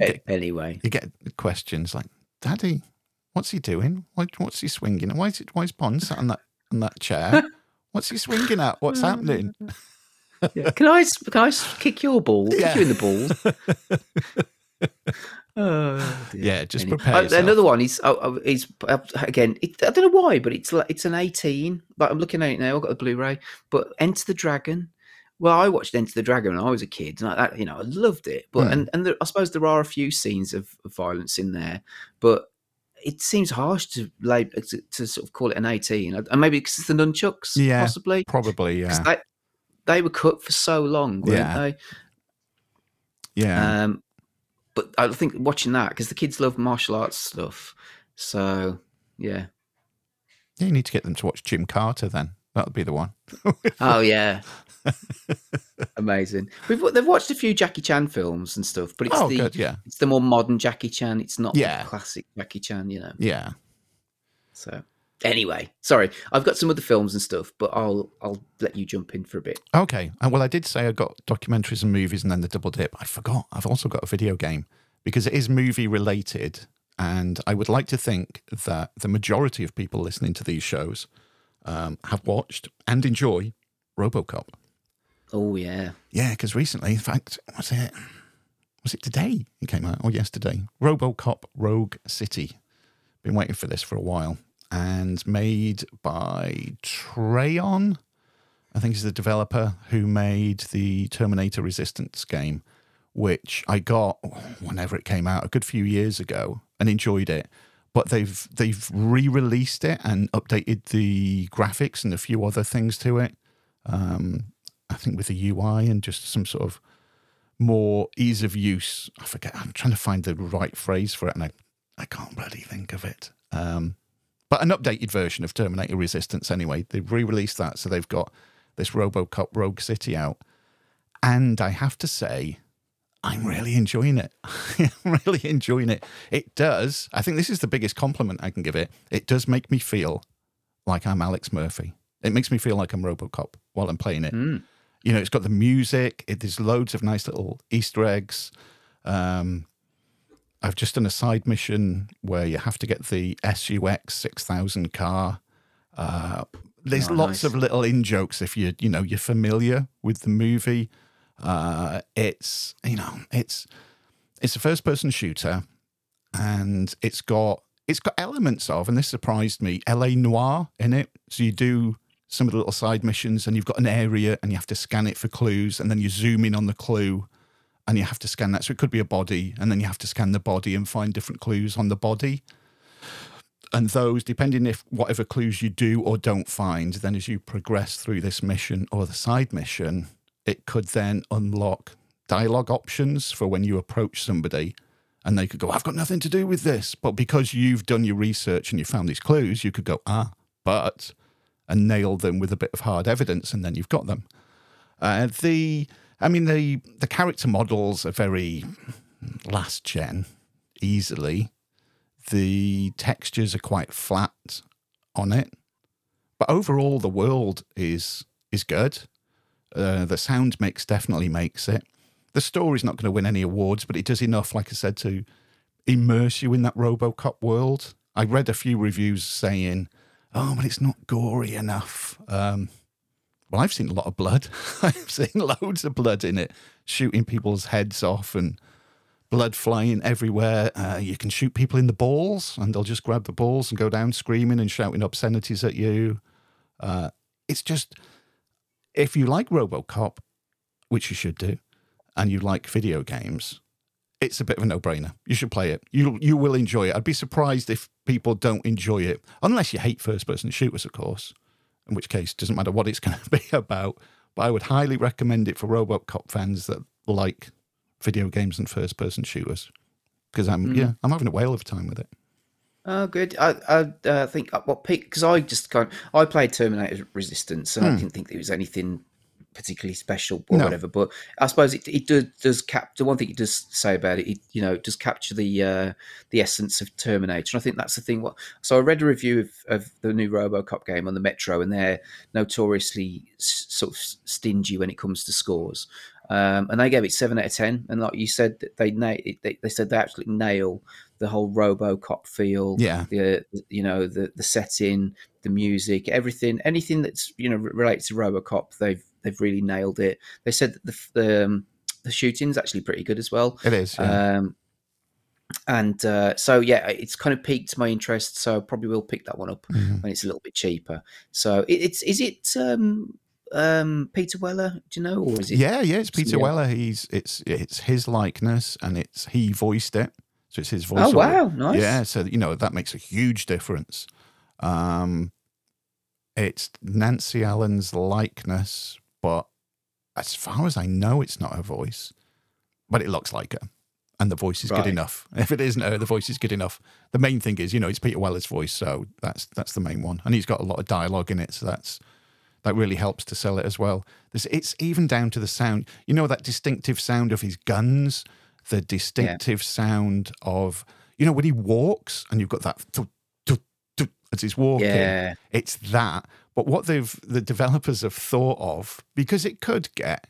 A- anyway, you get questions like, "Daddy, what's he doing? Why, what's he swinging? Why is it? Why is Bond sat on that on that chair? What's he swinging at? What's happening?" yeah. can I can I kick your ball? Kick Yeah. you in the balls. Oh. Yeah, just Anyway. prepare yourself. another one is oh, oh, is uh, again. It, I don't know why, but it's like it's an eighteen. Like I'm looking at it now. I've got the Blu-ray, but Enter the Dragon. Well, I watched Enter the Dragon when I was a kid, and I, that, you know I loved it. But Hmm. and and there, I suppose there are a few scenes of, of violence in there, but it seems harsh to lab, to, to sort of call it an eighteen, and maybe because it's the nunchucks, Yeah. possibly. probably, yeah, They, they were cut for so long, weren't Yeah. they? yeah. Um, but I think watching that because the kids love martial arts stuff. So yeah. yeah, you need to get them to watch Jim Carter. Then that would be the one. Oh yeah. Amazing. We've they've watched a few Jackie Chan films and stuff, but it's oh, the good. Yeah, it's the more modern Jackie Chan. It's not Yeah. the classic Jackie Chan, you know. yeah. So anyway, sorry, I've got some other films and stuff, but I'll I'll let you jump in for a bit. Okay. Uh, Well, I did say I got documentaries and movies and then the double dip. I forgot. I've also got a video game because it is movie related. And I would like to think that the majority of people listening to these shows um, have watched and enjoy Robocop. Oh yeah. Yeah, because recently, in fact, was it was it today it came out or yesterday? RoboCop Rogue City. Been waiting for this for a while, and made by Teyon. I think is the developer who made the Terminator Resistance game, which I got whenever it came out a good few years ago and enjoyed it. But they've they've re-released it and updated the graphics and a few other things to it. Um, I think with the UI and just some sort of more ease of use. I forget. I'm trying to find the right phrase for it, and I, I can't bloody think of it. Um, but an updated version of Terminator Resistance, anyway. They've re-released that, so they've got this RoboCop Rogue City out, and I have to say, I'm really enjoying it. I'm really enjoying it. It does. I think this is the biggest compliment I can give it. It does make me feel like I'm Alex Murphy. It makes me feel like I'm RoboCop while I'm playing it. Mm. You know, it's got the music. It, there's loads of nice little Easter eggs. Um, I've just done a side mission where you have to get the SUX 6000 car. Uh, there's Oh, lots nice. of little in jokes if you you know you're familiar with the movie. Uh, it's you know it's it's a first person shooter, and it's got it's got elements of, and this surprised me, L.A. Noire in it. So you do some of the little side missions, and you've got an area, and you have to scan it for clues, and then you zoom in on the clue, and you have to scan that. So it could be a body, and then you have to scan the body and find different clues on the body. And those, depending if whatever clues you do or don't find, then as you progress through this mission or the side mission, it could then unlock dialogue options for when you approach somebody and they could go, I've got nothing to do with this. But because you've done your research and you found these clues, you could go, ah, but, and nail them with a bit of hard evidence, and then you've got them. Uh, the, I mean, the the character models are very last gen, easily. The textures are quite flat on it, but overall the world is is good. Uh, the sound mix definitely makes it. The story's not going to win any awards, but it does enough, like I said, to immerse you in that RoboCop world. I read a few reviews saying, "Oh, but it's not gory enough." Um, well, I've seen a lot of blood. I've seen loads of blood in it, shooting people's heads off and blood flying everywhere. Uh, you can shoot people in the balls, and they'll just grab the balls and go down screaming and shouting obscenities at you. Uh, it's just if you like RoboCop, which you should do, and you like video games, it's a bit of a no-brainer. You should play it. You you will enjoy it. I'd be surprised if people don't enjoy it, unless you hate first-person shooters, of course. In which case, it doesn't matter what it's going to be about. But I would highly recommend it for RoboCop fans that like video games and first-person shooters, because I'm yeah I'm having a whale of a time with it. Oh, good. I I uh, think uh, what peak because I just kind I played Terminator Resistance and I didn't think there was anything particularly special or No. whatever. But I suppose it, it does does cap the one thing it does say about it. It you know does capture the uh, the essence of Terminator. And I think that's the thing. What so I read a review of, of the new RoboCop game on the Metro, and they're notoriously s- sort of stingy when it comes to scores. Um, and they gave it seven out of ten. And like you said, they na- they, they said they absolutely nail the whole RoboCop feel Yeah, the you know the the setting, the music, everything, anything that's you know relates to RoboCop, they've they've really nailed it. They said that the the, um, the shooting's actually pretty good as well. it is. Yeah. Um, and uh, so yeah, it's kind of piqued my interest. So I probably will pick that one up Mhm. when it's a little bit cheaper. So it, it's is it um, um, Peter Weller? Do you know, or is it? Yeah, yeah, it's Peter Weller. He's it's it's his likeness, and it's he voiced it, so it's his voice. Oh wow, nice. Yeah, so you know that makes a huge difference. Um, it's Nancy Allen's likeness, but as far as I know, it's not her voice, but it looks like her, and the voice is Right. good enough. If it isn't her, the voice is good enough. The main thing is, you know, it's Peter Weller's voice, so that's that's the main one, and he's got a lot of dialogue in it, so that's that really helps to sell it as well. There's, it's even down to the sound. You know that distinctive sound of his guns, the distinctive sound of you know when he walks, and you've got that as he's walking. Yeah. It's that. But what they've the developers have thought of because it could get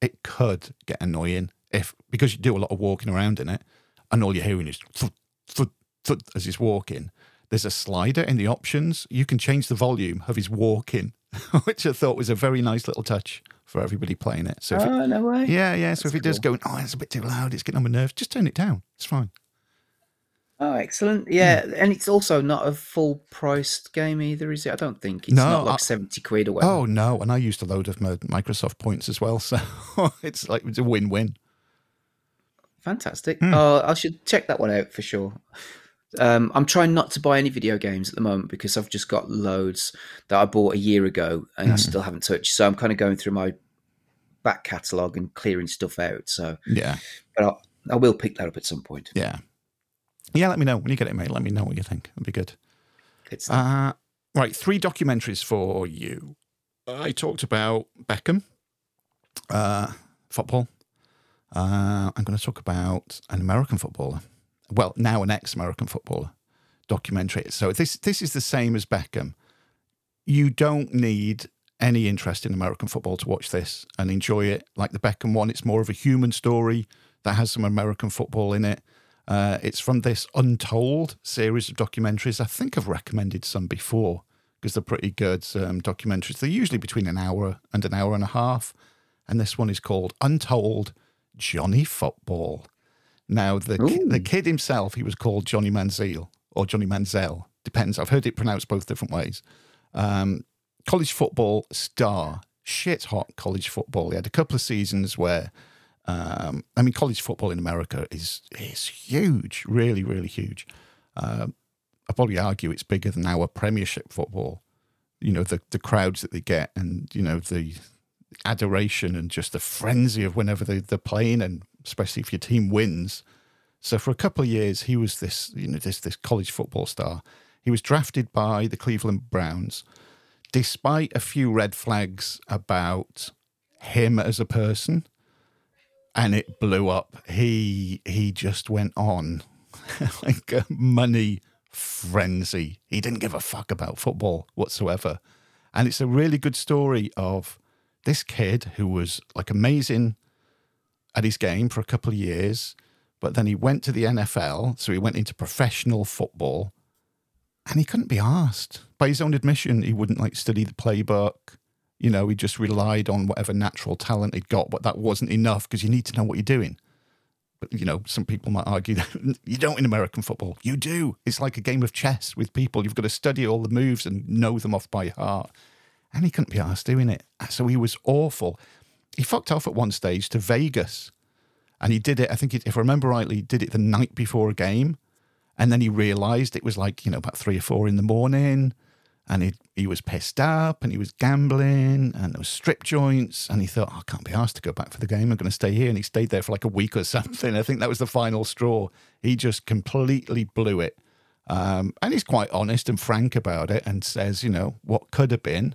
it could get annoying if because you do a lot of walking around in it, and all you're hearing is thud, thud, thud as he's walking. There's a slider in the options. You can change the volume of his walking, which I thought was a very nice little touch for everybody playing it. So if it- Oh no way. yeah, yeah. So if That's it does go, oh, it's a bit too loud, it's getting on my nerves, just turn it down. It's fine. Oh, excellent. Yeah, and it's also not a full priced game either, is it? I don't think it's No, not like I- 70 quid or whatever. Oh no, and I used a load of my Microsoft points as well, so it's like it's a win-win. Fantastic. Hmm. Oh, I should check that one out for sure. Um, I'm trying not to buy any video games at the moment because I've just got loads that I bought a year ago and Hmm. I still haven't touched. So I'm kind of going through my back catalogue and clearing stuff out. So, Yeah, but I'll, I will pick that up at some point. yeah, yeah. Let me know when you get it, mate. Let me know what you think. It'd be good. Good stuff. Uh, right, three documentaries for you. I talked about Beckham, uh, football. Uh, I'm going to talk about an American footballer. Well, now an ex-American footballer documentary. So this this is the same as Beckham. You don't need any interest in American football to watch this and enjoy it. Like the Beckham one, it's more of a human story that has some American football in it. Uh, it's from this Untold series of documentaries. I think I've recommended some before because they're pretty good um, documentaries. They're usually between an hour and an hour and a half. And this one is called Untold Johnny Football. Now, the, the kid himself, he was called Johnny Manziel or Johnny Manziel, depends. I've heard it pronounced both different ways. Um, college football star, shit hot college football. He had a couple of seasons where, um, I mean, college football in America is is huge, really, really huge. Um, I probably argue it's bigger than our Premiership football. You know, the the crowds that they get, and you know the adoration and just the frenzy of whenever they, they're playing, and especially if your team wins. So for a couple of years, he was this, you know, this this college football star. He was drafted by the Cleveland Browns, despite a few red flags about him as a person, and it blew up. He he just went on like a money frenzy. He didn't give a fuck about football whatsoever, and it's a really good story of this kid who was like amazing at his game for a couple of years, but then he went to the NFL, so he went into professional football, and he couldn't be asked. By his own admission, he wouldn't like study the playbook. You know, he just relied on whatever natural talent he'd got, but that wasn't enough because you need to know what you're doing. But you know, some people might argue that you don't in American football. You do. It's like a game of chess with people. You've got to study all the moves and know them off by heart and he couldn't be asked doing it. So he was awful. He fucked off at one stage to Vegas, and he did it. I think, if I remember rightly, he did it the night before a game, and then he realised it was like you know about three or four in the morning, and he he was pissed up, and he was gambling, and there was strip joints, and he thought, oh, I can't be asked to go back for the game. I'm going to stay here, and he stayed there for like a week or something. I think that was the final straw. He just completely blew it. Um, and he's quite honest and frank about it and says, you know, what could have been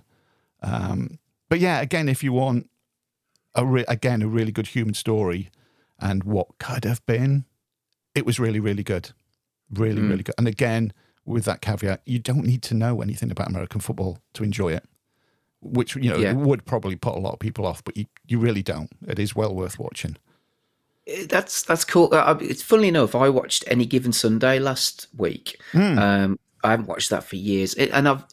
um, but yeah, again, if you want a re- again a really good human story and what could have been, it was really really good, really mm. really good. And again, with that caveat, you don't need to know anything about American football to enjoy it, which you know yeah. would probably put a lot of people off, but you you really don't. It is well worth watching. Eh, that's that's cool. Uh, it's funny enough. I watched Any Given Sunday last week. Mm. Um, I haven't watched that for years, and I've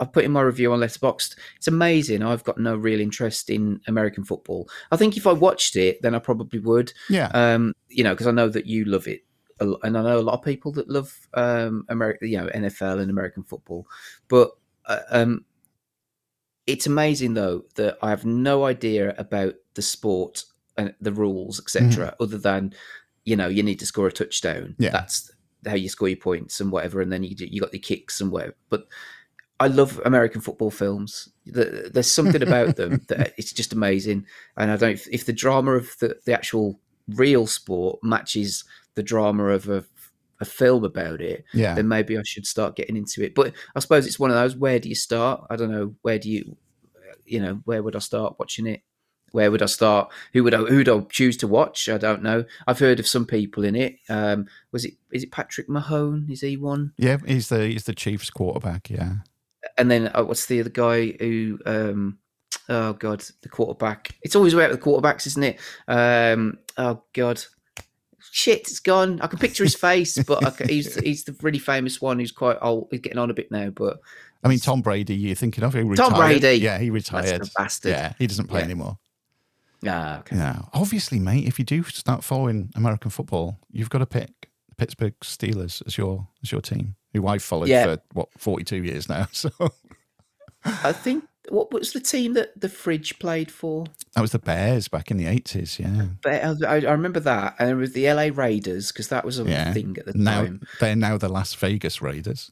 I've put in my review on Letterboxd. It's amazing. I've got no real interest in American football. I think if I watched it, then I probably would. Yeah. Um, you know, because I know that you love it, and I know a lot of people that love um, America, you know, NFL and American football. But uh, um, it's amazing though that I have no idea about the sport and the rules, etc. Mm-hmm. Other than you know, you need to score a touchdown. Yeah. That's how you score your points and whatever, and then you you got the kicks and whatever. But I love American football films. There's something about them that it's just amazing. And I don't if the drama of the, the actual real sport matches the drama of a, a film about it, yeah. then maybe I should start getting into it. But I suppose it's one of those. Where do you start? I don't know. Where do you, you know, where would I start watching it? Where would I start? Who would I who would I choose to watch? I don't know. I've heard of some people in it. Um, was it is it Patrick Mahone? Is he one? Yeah, he's the he's the Chiefs quarterback. Yeah and then uh, what's the other guy who? Um, oh God, the quarterback. It's always about the quarterbacks, isn't it? Um, oh God, shit, it's gone. I can picture his face, but can, he's he's the really famous one who's quite old. He's getting on a bit now, but I mean, Tom Brady. You're thinking of? He Tom Brady. Yeah, he retired. bastard. Yeah, he doesn't play yeah. anymore. Ah, okay. Yeah, obviously, mate. If you do start following American football, you've got to pick the Pittsburgh Steelers as your as your team who I've followed yeah. for what forty two years now. So I think what was the team that the fridge played for? That was the Bears back in the eighties. Yeah, I, I, remember that, and it was the LA Raiders because that was a yeah. thing at the now, time. They're now the Las Vegas Raiders.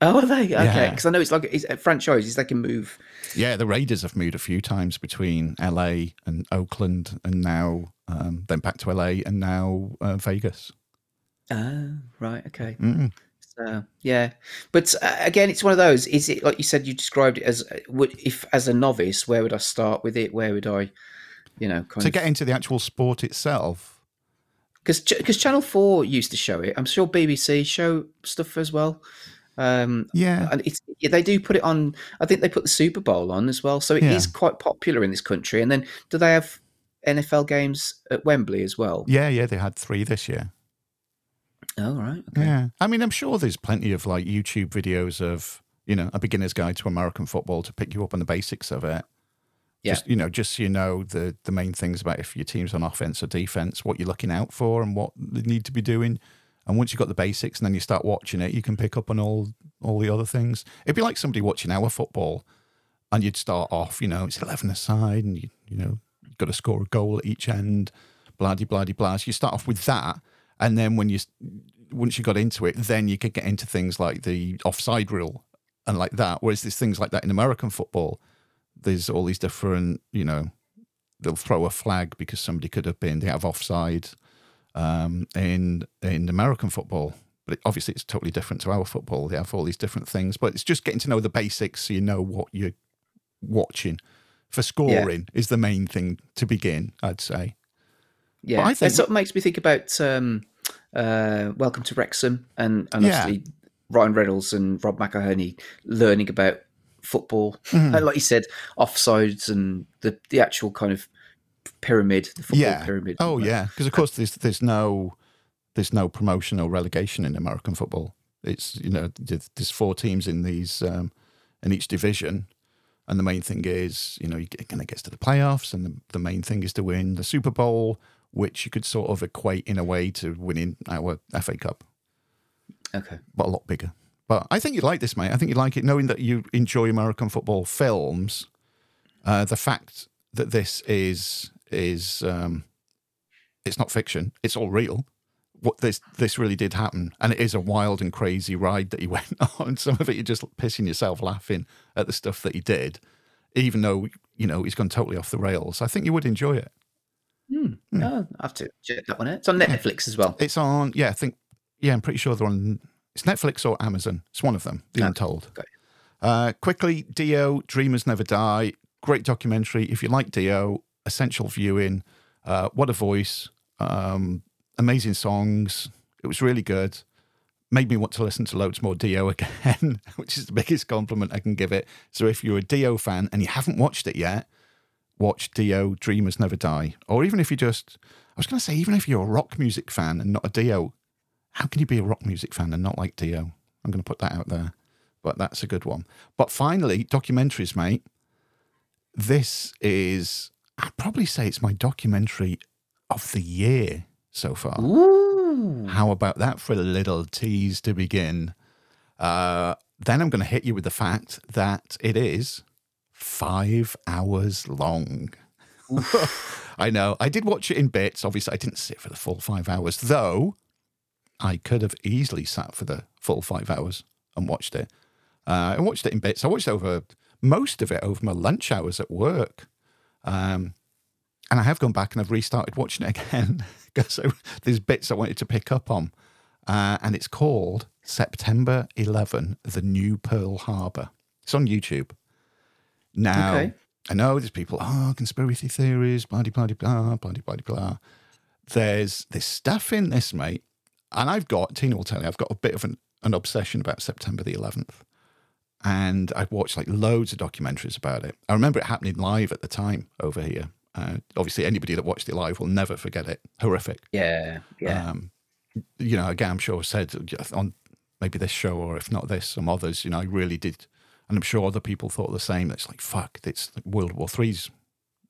Oh, are they? Okay, because yeah. I know it's like it's a franchise. It's like a move. Yeah, the Raiders have moved a few times between LA and Oakland, and now um, then back to LA, and now uh, Vegas. Oh, right. Okay. Mm. So yeah, but uh, again, it's one of those. Is it like you said? You described it as uh, would if as a novice, where would I start with it? Where would I, you know, kind to of get into the actual sport itself. because because Channel Four used to show it. I'm sure BBC show stuff as well. Um, Yeah, and it's they do put it on. I think they put the Super Bowl on as well, so it is Yeah. quite popular in this country. And then do they have NFL games at Wembley as well? yeah, yeah. They had three this year. Oh right, okay. Yeah, I mean, I'm sure there's plenty of like YouTube videos of you know a beginner's guide to American football to pick you up on the basics of it. Yeah. Just, you know, just so you know the the main things about if your team's on offense or defense, what you're looking out for, and what they need to be doing. And once you've got the basics, and then you start watching it, you can pick up on all all the other things. It'd be like somebody watching our football, and you'd start off, you know, it's eleven aside, and you you know you've got to score a goal at each end, blah de blah de blah. So you start off with that, and then when you once you got into it, then you could get into things like the offside rule and like that. Whereas there's things like that in American football. There's all these different, you know, they'll throw a flag because somebody could have been they have offside um, in in American football. But it, obviously, it's totally different to our football. They have all these different things, but it's just getting to know the basics so you know what you're watching. For scoring is the main thing to begin, I'd say. Yeah, But I it think- sort of makes me think about um, uh, Welcome to Wrexham and, and Yeah. obviously Ryan Reynolds and Rob McElhenney learning about football. Mm-hmm. And like you said, offsides and the, the actual kind of pyramid, the football yeah. pyramid. Oh yeah, because of course there's there's no there's no promotion or relegation in American football. It's you know there's four teams in these um, in each division, and the main thing is you know you get, kind of gets to the playoffs, and the, the main thing is to win the Super Bowl, which you could sort of equate in a way to winning our FA Cup, Okay. but a lot bigger. But I think you'd like this, mate. I think you'd like it, knowing that you enjoy American football films. Uh, the fact that this is is um, it's not fiction; it's all real. What this this really did happen, and it is a wild and crazy ride that he went on. Some of it you're just pissing yourself laughing at the stuff that he did, even though you know he's gone totally off the rails. I think you would enjoy it. Hmm. Oh, I have to check that one out. It's on Netflix as well. It's on, yeah, I think, yeah, I'm pretty sure they're on. It's Netflix or Amazon. It's one of them. The Ah, Untold. okay. Uh, quickly, Dio, Dreamers Never Die. Great documentary. If you like Dio, essential viewing. Uh, what a voice. Um, amazing songs. It was really good. Made me want to listen to loads more Dio again, which is the biggest compliment I can give it. So if you're a Dio fan and you haven't watched it yet, watch Dio, Dreamers Never Die. Or even if you just, I was going to say, even if you're a rock music fan and not a Dio, how can you be a rock music fan and not like Dio? I'm going to put that out there. But that's a good one. But finally, documentaries, mate. This is, I'd probably say it's my documentary of the year so far. Ooh. How about that for a little tease to begin? Uh, then I'm going to hit you with the fact that it is five hours long. I know. I did watch it in bits. Obviously, I didn't sit for the full five hours, though I could have easily sat for the full five hours and watched it. Uh, I watched it in bits. I watched over most of it over my lunch hours at work. Um, and I have gone back and I've restarted watching it again because there's bits I wanted to pick up on. Uh, and it's called September 11, The New Pearl Harbor. It's on YouTube. Now, Okay. I know there's people, oh, conspiracy theories, blah, blah, blah, blah, blah, blah. There's, there's stuff in this, mate. And I've got, Tina will tell you, I've got a bit of an, an obsession about September the 11th. And I've watched like loads of documentaries about it. I remember it happening live at the time over here. Uh, obviously, anybody that watched it live will never forget it. Horrific. Yeah. Yeah. Um, you know, again, I'm sure said on maybe this show or if not this, some others. You know, I really did, and I'm sure other people thought the same. It's like fuck, it's World War Three's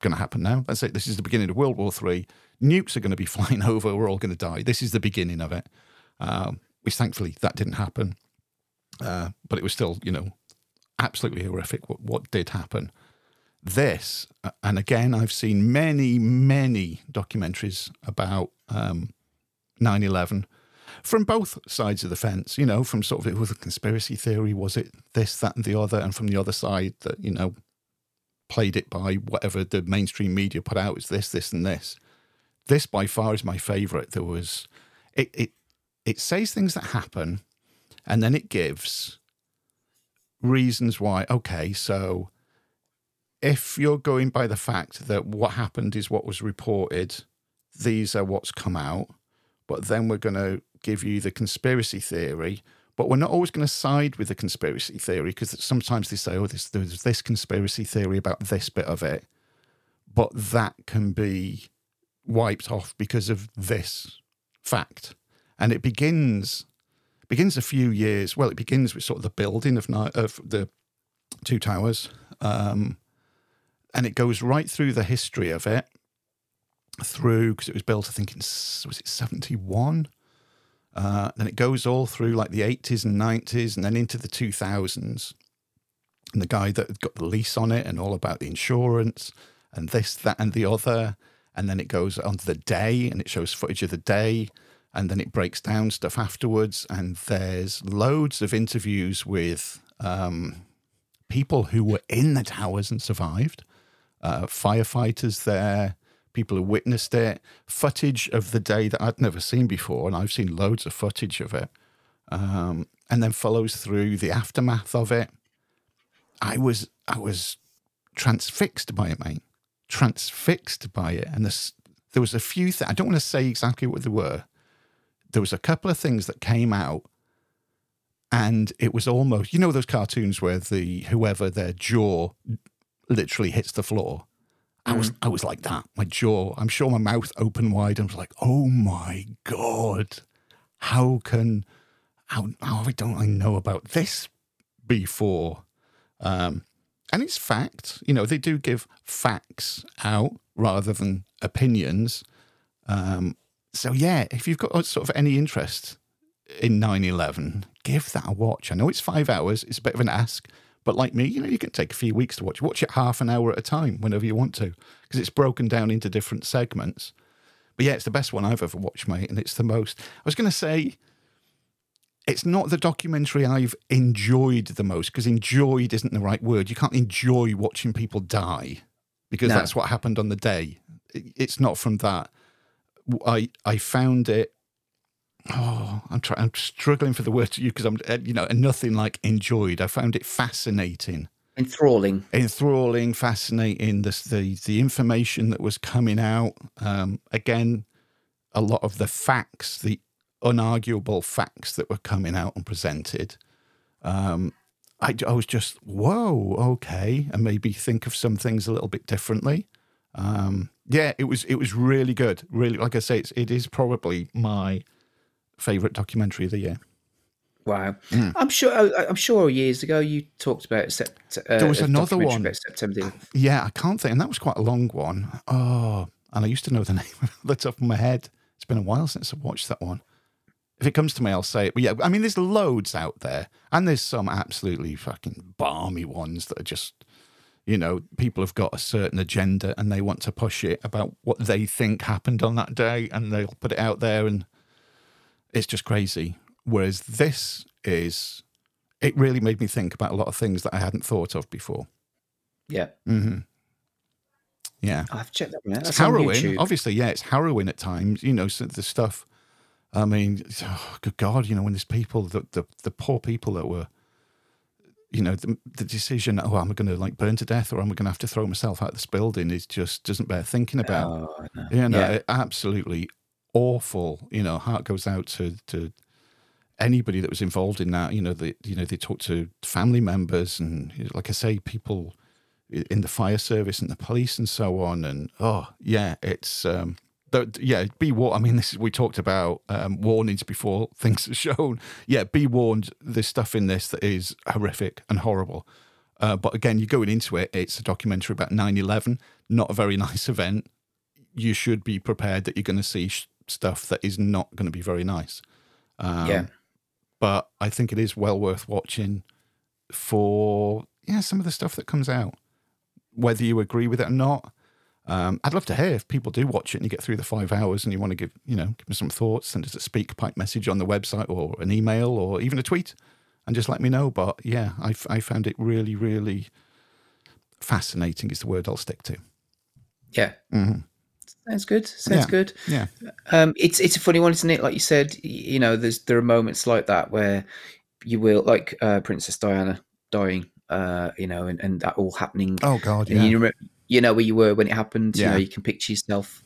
going to happen now. That's it. This is the beginning of World War Three. Nukes are going to be flying over. We're all going to die. This is the beginning of it. Um, which thankfully that didn't happen, uh, but it was still, you know, absolutely horrific. What, what did happen? This, uh, and again, I've seen many, many documentaries about um, 9 11 from both sides of the fence, you know, from sort of it was a conspiracy theory, was it this, that, and the other, and from the other side that, you know, played it by whatever the mainstream media put out is this, this, and this. This by far is my favorite. There was, it, it, it says things that happen, and then it gives reasons why. Okay, so if you're going by the fact that what happened is what was reported, these are what's come out, but then we're going to give you the conspiracy theory. But we're not always going to side with the conspiracy theory because sometimes they say, oh, there's this conspiracy theory about this bit of it. But that can be wiped off because of this fact. And it begins begins a few years. Well, it begins with sort of the building of, of the two towers, um, and it goes right through the history of it. Through because it was built, I think in was it seventy one. Uh, then it goes all through like the 80s and 90s and then into the 2000s. And the guy that got the lease on it and all about the insurance and this, that, and the other. And then it goes on to the day and it shows footage of the day and then it breaks down stuff afterwards. And there's loads of interviews with um, people who were in the towers and survived, uh, firefighters there, people who witnessed it, footage of the day that I'd never seen before, and I've seen loads of footage of it, um, and then follows through the aftermath of it. I was I was transfixed by it, mate. Transfixed by it, and there was a few things. I don't want to say exactly what they were, there was a couple of things that came out and it was almost you know those cartoons where the whoever their jaw literally hits the floor i was mm-hmm. i was like that my jaw i'm sure my mouth opened wide and was like oh my god how can how, how don't i know about this before um and it's fact you know they do give facts out rather than opinions um so yeah, if you've got sort of any interest in 9/11, give that a watch. I know it's five hours; it's a bit of an ask, but like me, you know, you can take a few weeks to watch. Watch it half an hour at a time, whenever you want to, because it's broken down into different segments. But yeah, it's the best one I've ever watched, mate, and it's the most. I was going to say. It's not the documentary I've enjoyed the most because enjoyed isn't the right word. You can't enjoy watching people die because no. that's what happened on the day. It's not from that I I found it. Oh, I'm trying. I'm struggling for the word to use because I'm uh, you know nothing like enjoyed. I found it fascinating, enthralling, enthralling, fascinating. The the the information that was coming out. Um, again, a lot of the facts, the unarguable facts that were coming out and presented. Um, I, I was just whoa, okay, and maybe think of some things a little bit differently. Um, yeah, it was it was really good. Really, like I say, it's, it is probably my favorite documentary of the year. Wow, mm. I'm sure. I'm sure years ago you talked about sept, uh, there was another one about September. Yeah, I can't think, and that was quite a long one. Oh, and I used to know the name off the top of my head. It's been a while since I've watched that one. If it comes to me, I'll say it. But yeah, I mean, there's loads out there, and there's some absolutely fucking balmy ones that are just you know, people have got a certain agenda and they want to push it about what they think happened on that day and they'll put it out there and it's just crazy. Whereas this is, it really made me think about a lot of things that I hadn't thought of before. Yeah. Mm-hmm. Yeah. I've checked that one out. It's harrowing. Obviously, yeah, it's harrowing at times. You know, so the stuff. I mean, oh, good God, you know, when there's people, the, the, the poor people that were you know, the, the decision, oh, am I going to like burn to death or am I going to have to throw myself out of this building is just doesn't bear thinking about. Oh, no. You know, yeah. absolutely awful. You know, heart goes out to, to anybody that was involved in that. You know, they, you know, they talk to family members and like I say, people in the fire service and the police and so on. And oh, yeah, it's, um, yeah, be warned. I mean, this is, we talked about um, warnings before things are shown. Yeah, be warned. There's stuff in this that is horrific and horrible. Uh, but again, you're going into it. It's a documentary about 9/11. Not a very nice event. You should be prepared that you're going to see sh- stuff that is not going to be very nice. Um, yeah. But I think it is well worth watching for yeah some of the stuff that comes out, whether you agree with it or not. Um, I'd love to hear if people do watch it and you get through the five hours and you want to give, you know, give me some thoughts, send us a SpeakPipe message on the website or an email or even a tweet and just let me know. But yeah, I, I found it really, really fascinating is the word I'll stick to. Yeah. Mm-hmm. Sounds good. Sounds yeah. good. Yeah. Um, it's it's a funny one, isn't it? Like you said, you know, there's there are moments like that where you will like uh, Princess Diana dying, uh, you know, and, and that all happening. Oh God, yeah. you, remember, you know where you were when it happened. You Yeah. know, you can picture yourself.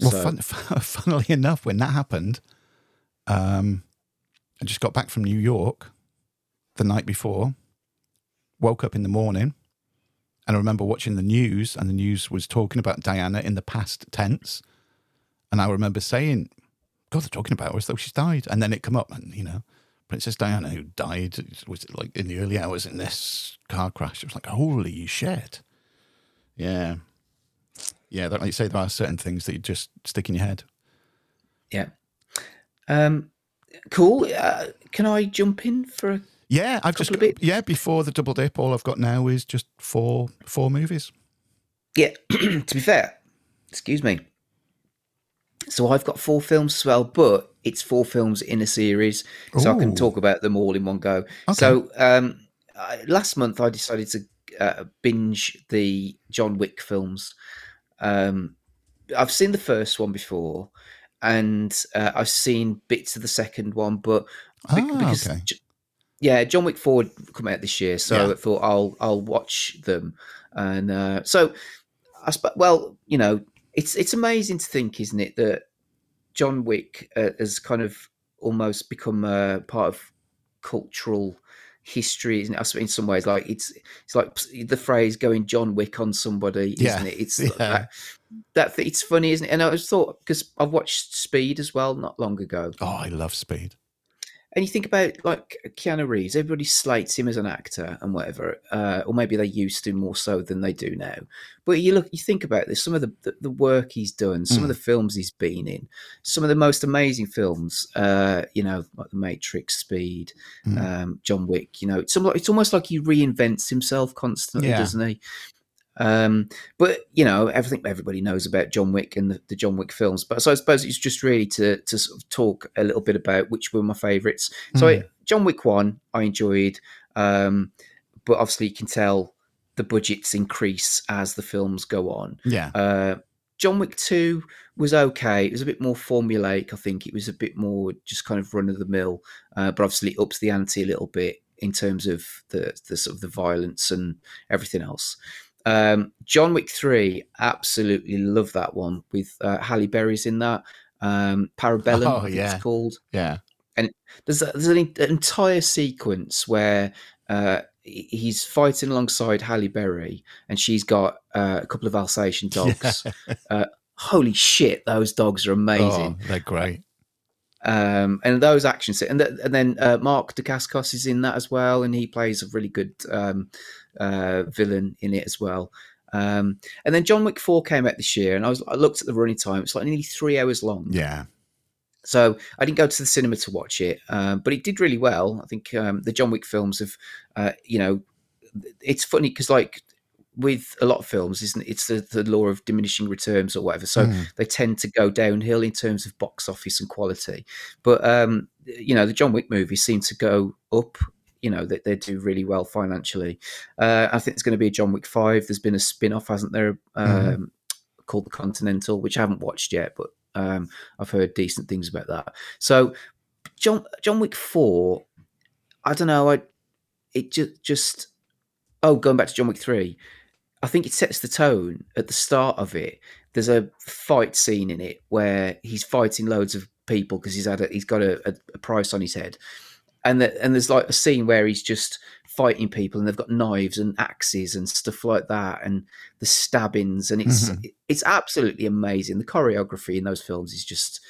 Well, So- fun, funnily enough, when that happened, um, I just got back from New York the night before, woke up in the morning, and I remember watching the news, and the news was talking about Diana in the past tense. And I remember saying, God, they're talking about her as though she's died. And then it come up, and, you know, Princess Diana, who died, was like in the early hours in this car crash? It was like, holy shit. Yeah. Yeah, like you say, there are certain things that you just stick in your head. Yeah. Um, cool. Uh, can I jump in for a Yeah, I've just yeah. Before the double dip, all I've got now is just four four movies. Yeah, to be fair, excuse me. So I've got four films as well, but it's four films in a series, so I can talk about them all in one go. So um, I, last month I decided to uh, binge the John Wick films. Um, I've seen the first one before, and uh, I've seen bits of the second one, but Ah, because okay. J- yeah, John Wick Four come out this year, so Yeah. I thought I'll I'll watch them, and uh, so I sp- well, you know, it's it's amazing to think, isn't it, that John Wick uh, has kind of almost become a part of cultural history isn't it? In some ways like it's it's like the phrase going John Wick on somebody Yeah, isn't it it's yeah. that, that it's funny isn't it and I just thought because I've watched Speed as well not long ago Oh, I love Speed. And you think about like Keanu Reeves, everybody slates him as an actor and whatever, uh, or maybe they used to more so than they do now. But you look, you think about this, some of the the, the work he's done, some of Mm. the films he's been in, some of the most amazing films, uh, you know, like The Matrix, Speed, Mm. um, John Wick. You know, it's almost, it's almost like he reinvents himself constantly, Yeah. doesn't he? Um, but you know, everything everybody knows about John Wick and the, the John Wick films. But so I suppose it's just really to to sort of talk a little bit about which were my favourites. So I, John Wick one, I enjoyed, um, but obviously you can tell the budgets increase as the films go on. Yeah, Uh, John Wick 2 was okay. It was a bit more formulaic, I think. It was a bit more just kind of run of the mill, uh, but obviously it ups the ante a little bit in terms of the, the sort of the violence and everything else. Um, John Wick 3, absolutely love that one with uh, Halle Berry's in that. Um, Parabellum, Oh, I think yeah. it's called yeah, And there's a, there's an, entire sequence where uh, he's fighting alongside Halle Berry, and she's got uh, a couple of Alsatian dogs. uh, holy shit, those dogs are amazing! Oh, they're great. Um, and those action scenes, and, th- and then uh, Mark Dacascos is in that as well, and he plays a really good um, uh, villain in it as well. Um, and then John Wick Four came out this year, and I was I looked at the running time; it's like nearly three hours long. Yeah, So I didn't go to the cinema to watch it, um, but it did really well. I think um, the John Wick films have, uh, you know, it's funny because like with a lot of films, isn't it? it's the, the law of diminishing returns or whatever. So Mm. they tend to go downhill in terms of box office and quality. But um, you know, the John Wick movies seem to go up. You know, they, they do really well financially. Uh, I think it's going to be a John Wick five. There's been a spin off, hasn't there? Um, Mhm. Called the Continental, which I haven't watched yet, but um, I've heard decent things about that. So, John John Wick Four, I don't know. I it just just oh, going back to John Wick Three, I think it sets the tone at the start of it. There's a fight scene in it where he's fighting loads of people because he's had a, he's got a, a price on his head, and the, and there's like a scene where he's just fighting people and they've got knives and axes and stuff like that and the stabbings and it's Mhm. it's absolutely amazing. The choreography in those films is just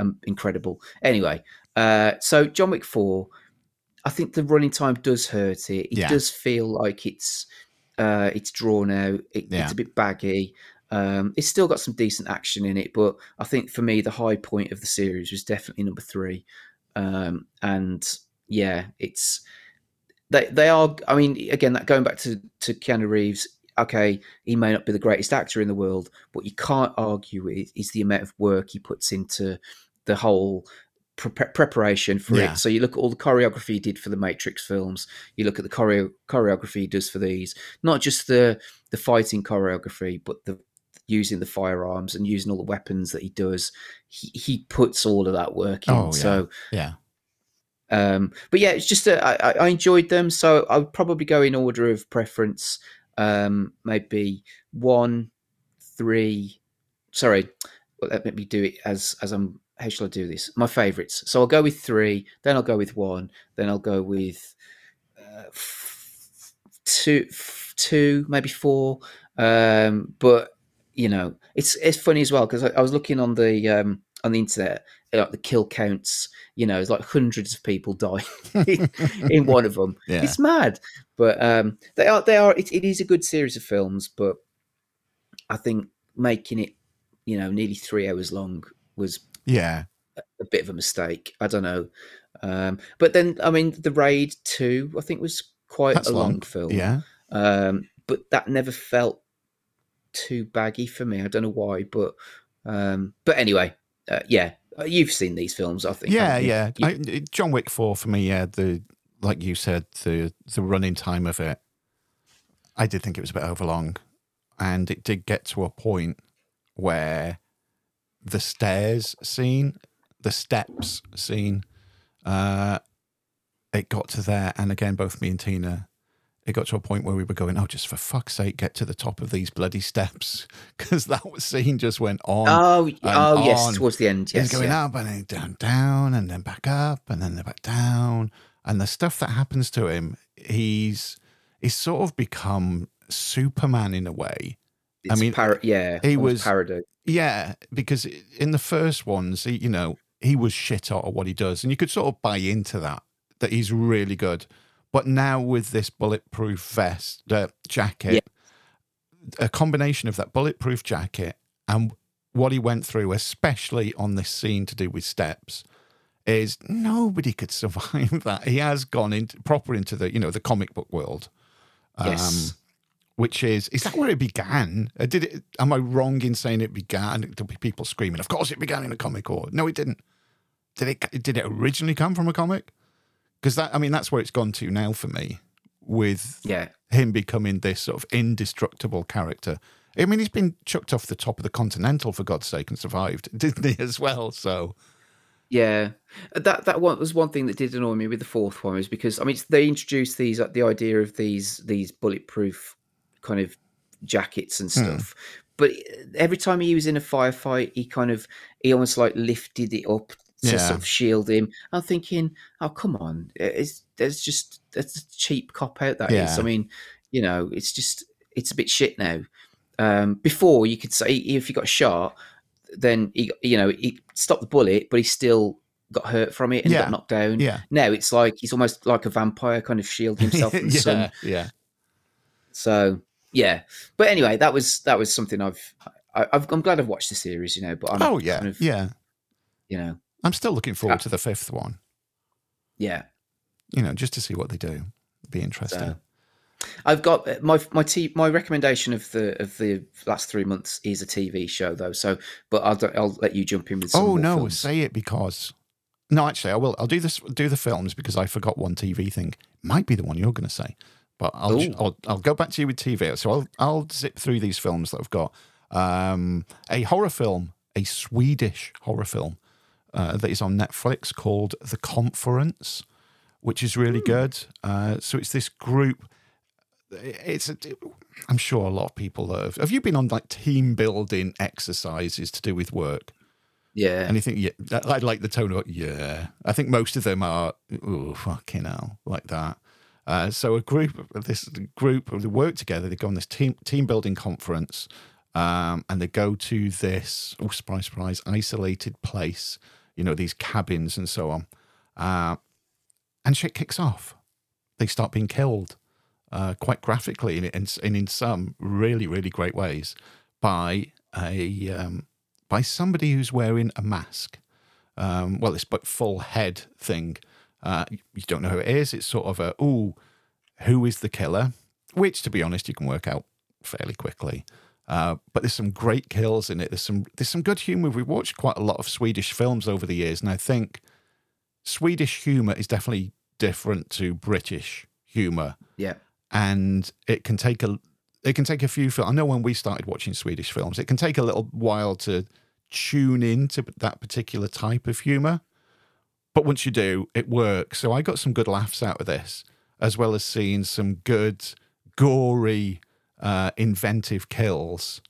um, incredible. Anyway, uh, so John Wick Four, I think the running time does hurt it. It Yeah. does feel like it's uh, it's drawn out. It, Yeah. It's a bit baggy. Um, it's still got some decent action in it, but I think for me the high point of the series was definitely number three. Um, and yeah, it's they they are. I mean, again, that going back to to Keanu Reeves. Okay, he may not be the greatest actor in the world, but you can't argue with is the amount of work he puts into the whole pre- preparation for Yeah. it. So you look at all the choreography he did for the Matrix films. You look at the choreo- choreography he does for these. Not just the the fighting choreography, but the using the firearms and using all the weapons that he does. He he puts all of that work in. Oh, yeah. So yeah, Um, but yeah, it's just a, I, I enjoyed them, so I would probably go in order of preference. Um, maybe one, three. Sorry, well, let me do it as as I'm. How shall I do this? My favourites. So I'll go with three, then I'll go with one, then I'll go with uh, two, two, maybe four. Um, but you know, it's it's funny as well because I, I was looking on the um, on the internet, like the kill counts. You know, it's like hundreds of people die in, in one of them. Yeah. It's mad, but um, they are they are. It, it is a good series of films, but I think making it, you know, nearly three hours long was Yeah. a bit of a mistake. I don't know, um, but then I mean, the Raid Two, I think was quite That's a long, long. film. Yeah. Um, but that never felt too baggy for me. I don't know why, but um, but anyway, uh, yeah, you've seen these films, I think. Yeah, yeah. I, John Wick Four for me, yeah. The like you said, the the running time of it, I did think it was a bit overlong, and it did get to a point where the stairs scene, the steps scene, uh, it got to there, and again, both me and Tina. It got to a point where we were going, oh, just for fuck's sake, get to the top of these bloody steps. Because that scene just went on. oh, oh on. yes, towards the end. Yes, He's going yeah. up and then down, down, and then back up, and then back down. And the stuff that happens to him, he's he's sort of become Superman in a way. It's mean, par- yeah, he was- parody. Yeah, because in the first ones, he, you know, he was shit out of what he does, and you could sort of buy into that that he's really good. But now with this bulletproof vest, uh, jacket, a combination of that bulletproof jacket and what he went through, especially on this scene to do with steps, is nobody could survive that. He has gone into proper into the you know the comic book world. Um, Yes. which is is that where it began? Uh, Did it? Am I wrong in saying it began? There'll be people screaming. Of course, it began in a comic, or no, it didn't. Did it? Did it originally come from a comic? Because that, I mean, that's where it's gone to now for me, with Yeah, him becoming this sort of indestructible character. I mean, he's been chucked off the top of the Continental for God's sake and survived, didn't he? As well, so yeah. That that one was one thing that did annoy me with the fourth one was because I mean they introduced these uh, the idea of these these bulletproof kind of jackets and Hmm. stuff. But every time he was in a firefight, he kind of he almost like lifted it up to Yeah. sort of shield him. I'm thinking, oh come on, it's there's just that's a cheap cop out that is. Yeah. I mean, you know, it's just it's a bit shit now. Um, before you could say if you got shot, then he you know he stopped the bullet, but he still got hurt from it and Yeah. got knocked down. yeah, Now it's like he's almost like a vampire, kind of shielding himself from the sun. yeah, yeah. So yeah, but anyway, that was that was something I've, I, I've I'm glad I've watched the series, you know. But I'm Oh yeah, kind of, yeah. you know, I'm still looking forward Uh, to the fifth one. yeah. You know, just to see what they do. Be interesting. So I've got uh, my my t- my recommendation of the of the last three months is a TV show though. So, but I'll I'll let you jump in with. Some oh no, films. say it because no, actually, I will. I'll do this. Do the films because I forgot one TV thing. Might be the one you're going to say, but I'll, I'll I'll go back to you with TV. So I'll I'll zip through these films that I've got. Um, a horror film, a Swedish horror film uh, that is on Netflix called The Conference, which is really good. Uh, so it's this group. It's a, I'm sure a lot of people have. Have you been on like team building exercises to do with work? yeah, Anything? yeah, I like the tone of it. Yeah. I think most of them are, oh, fucking hell, like that. Uh, so a group of this group, they work together. They go on this team team building conference, um, and they go to this oh surprise surprise isolated place. You know these cabins and so on, uh, and shit kicks off. They start being killed, uh, quite graphically, and in, and in some really really great ways by a um, by somebody who's wearing a mask. Um, well, it's but full head thing. Uh, you don't know who it is. It's sort of a ooh, who is the killer? Which, to be honest, you can work out fairly quickly. Uh, but there's some great kills in it. There's some there's some good humor. We've watched quite a lot of Swedish films over the years, and I think Swedish humor is definitely different to British humor yeah, and it can take a it can take a few I know when we started watching Swedish films, it can take a little while to tune in to that particular type of humor. but once you do, it works. So I got some good laughs out of this, as well as seeing some good, gory, uh, inventive kills,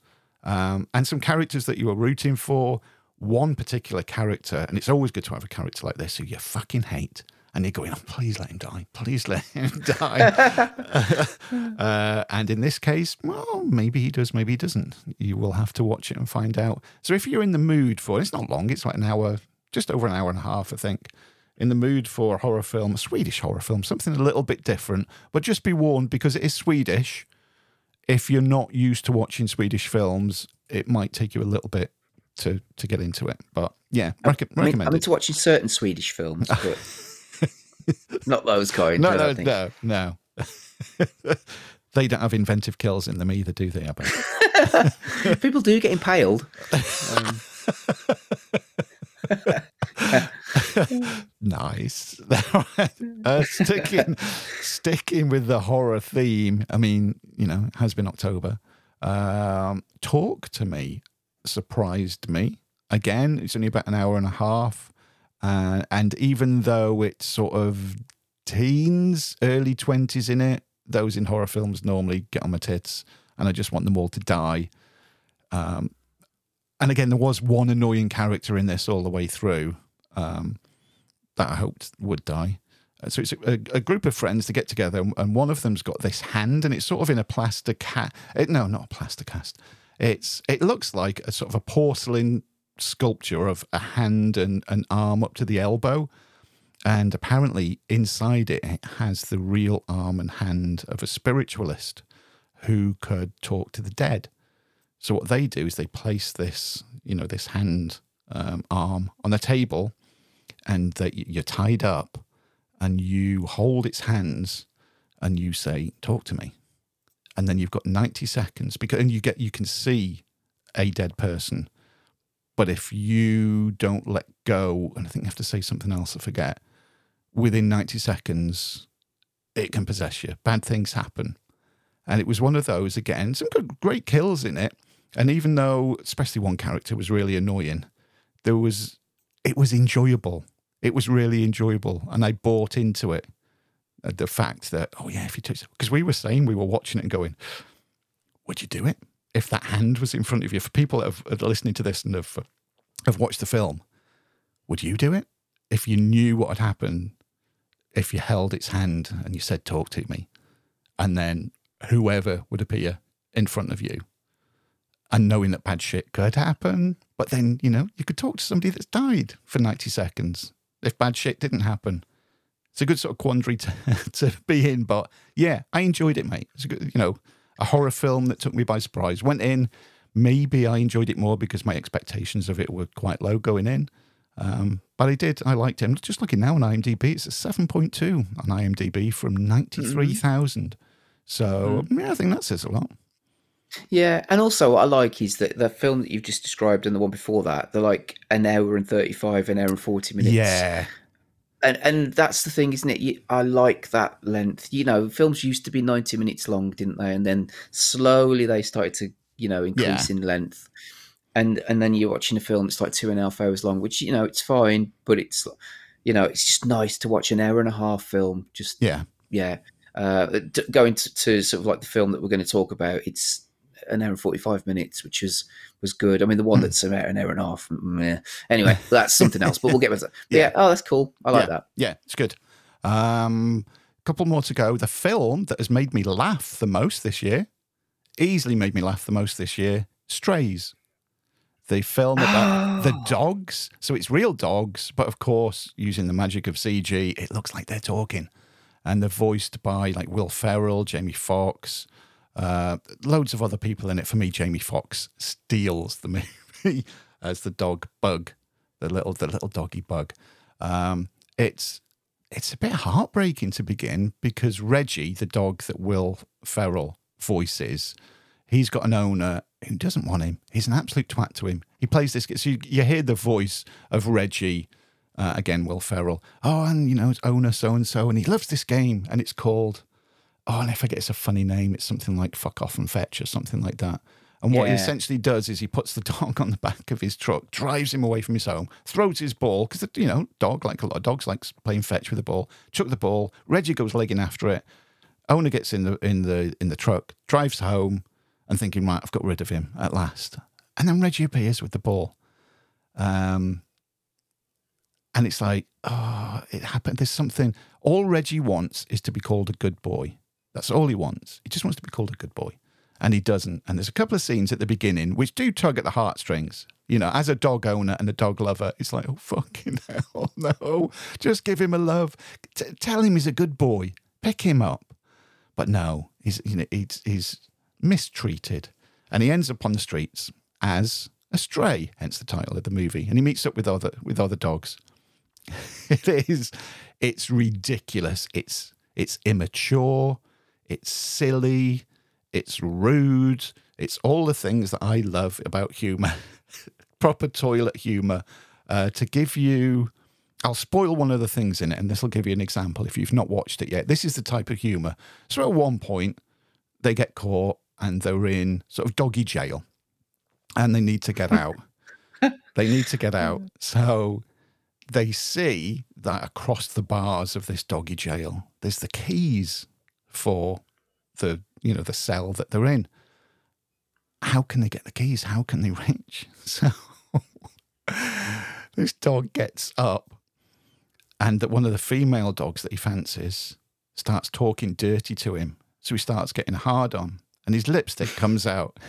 um, and some characters that you were rooting for. One particular character, and it's always good to have a character like this who you fucking hate, and you're going, oh, please let him die, please let him die. uh, and in this case, well, maybe he does, maybe he doesn't. You will have to watch it and find out. So if you're in the mood for, it's not long, it's like an hour, just over an hour and a half, I think. In the mood for a horror film, a Swedish horror film, something a little bit different, but just be warned because it is Swedish. If you're not used to watching Swedish films, it might take you a little bit to to get into it. But yeah, rec- I mean, recommend I'm into watching certain Swedish films, but not those kind. No, no, no, no. they don't have inventive kills in them either, do they? People do get impaled. Um, nice. uh, sticking, sticking with the horror theme. I mean, you know, it has been October. Um, Talk to me surprised me. Again, it's only about an hour and a half, uh, and even though it's sort of teens, early twenties in it, those in horror films normally get on my tits, and I just want them all to die. Um, and again, there was one annoying character in this all the way through um, that I hoped would die. Uh, So it's a, a group of friends to get together, and one of them's got this hand, and it's sort of in a plaster cast. No, not a plaster cast. It's it looks like a sort of a porcelain sculpture of a hand and an arm up to the elbow, and apparently inside it, it has the real arm and hand of a spiritualist who could talk to the dead. So what they do is they place this, you know, this hand um, arm on a table, and that you're tied up, and you hold its hands, and you say, "Talk to me," and then you've got 90 seconds because and you get you can see a dead person, but if you don't let go, and I think you have to say something else, I forget. Within 90 seconds, it can possess you. Bad things happen. And it was one of those again, some good, great kills in it. And even though, especially one character was really annoying, there was, it was enjoyable. It was really enjoyable. And I bought into it. Uh, The fact that, oh yeah, if you touch, because we were saying, we were watching it and going, would you do it? If that hand was in front of you, for people that are listening to this and have, have watched the film, would you do it? If you knew what had happened, if you held its hand and you said, talk to me, and then whoever would appear in front of you and knowing that bad shit could happen. But then, you know, you could talk to somebody that's died for 90 seconds if bad shit didn't happen. It's a good sort of quandary to, to be in. But yeah, I enjoyed it, mate. It's a good, you know, a horror film that took me by surprise. Went in, maybe I enjoyed it more because my expectations of it were quite low going in. Um, but I did. I liked it. I'm just looking now on IMDb. It's a 7.2 on IMDb from 93,000. So yeah, I think that says a lot. Yeah, and also what I like is that the film that you've just described and the one before that, they're like an hour and thirty-five, an hour and forty minutes. Yeah. and and that's the thing, isn't it? You, I like that length. You know, films used to be ninety minutes long, didn't they? And then slowly they started to, you know, increase in length. And and then you're watching a film that's like two and a half hours long, which you know it's fine, but it's you know it's just nice to watch an hour and a half film. Just Yeah. yeah. Uh, going to, to sort of like the film that we're going to talk about, it's an hour and 45 minutes, which was was good. I mean, the one that's about an hour and a half, meh. anyway, that's something else, but we'll get with that. But yeah. oh, that's cool. I like yeah. that. Yeah, it's good. Um, couple more to go. The film that has made me laugh the most this year, easily made me laugh the most this year, Strays. The film about the dogs. So it's real dogs, but of course, using the magic of CG, it looks like they're talking. And they're voiced by like Will Ferrell, Jamie Foxx, uh, loads of other people in it. For me, Jamie Fox steals the movie as the dog Bug, the little the little doggy Bug. Um, it's it's a bit heartbreaking to begin because Reggie, the dog that Will Ferrell voices, he's got an owner who doesn't want him. He's an absolute twat to him. He plays this. So you, you hear the voice of Reggie. Uh, again, Will Ferrell. Oh, and you know, it's owner so and so, and he loves this game, and it's called oh, and if I forget it's a funny name. It's something like Fuck Off and Fetch or something like that. And what he essentially does is he puts the dog on the back of his truck, drives him away from his home, throws his ball because you know dog like a lot of dogs likes playing fetch with the ball. Chuck the ball. Reggie goes legging after it. Owner gets in the in the in the truck, drives home, and thinking, right, I've got rid of him at last. And then Reggie appears with the ball. Um, and it's like, oh, it happened. There's something. All Reggie wants is to be called a good boy. That's all he wants. He just wants to be called a good boy. And he doesn't. And there's a couple of scenes at the beginning which do tug at the heartstrings. You know, as a dog owner and a dog lover, it's like, oh, fucking hell, no. Just give him a love. T- tell him he's a good boy. Pick him up. But no, he's, you know, he's, he's mistreated. And he ends up on the streets as a stray, hence the title of the movie. And he meets up with other, with other dogs. it is it's ridiculous it's it's immature it's silly. It's rude. It's all the things that i love about humor. Proper toilet humor. Uh, to give you i'll spoil one of the things in it and this will give you an example if you've not watched it yet. This is the type of humor. So at one point they get caught and they're in sort of doggy jail and they need to get out. They need to get out. So they see that across the bars of this doggy jail, there's the keys for the you know the cell that they're in. How can they get the keys? How can they reach? So this dog gets up, and that one of the female dogs that he fancies starts talking dirty to him. So he starts getting hard on, and his lipstick comes out.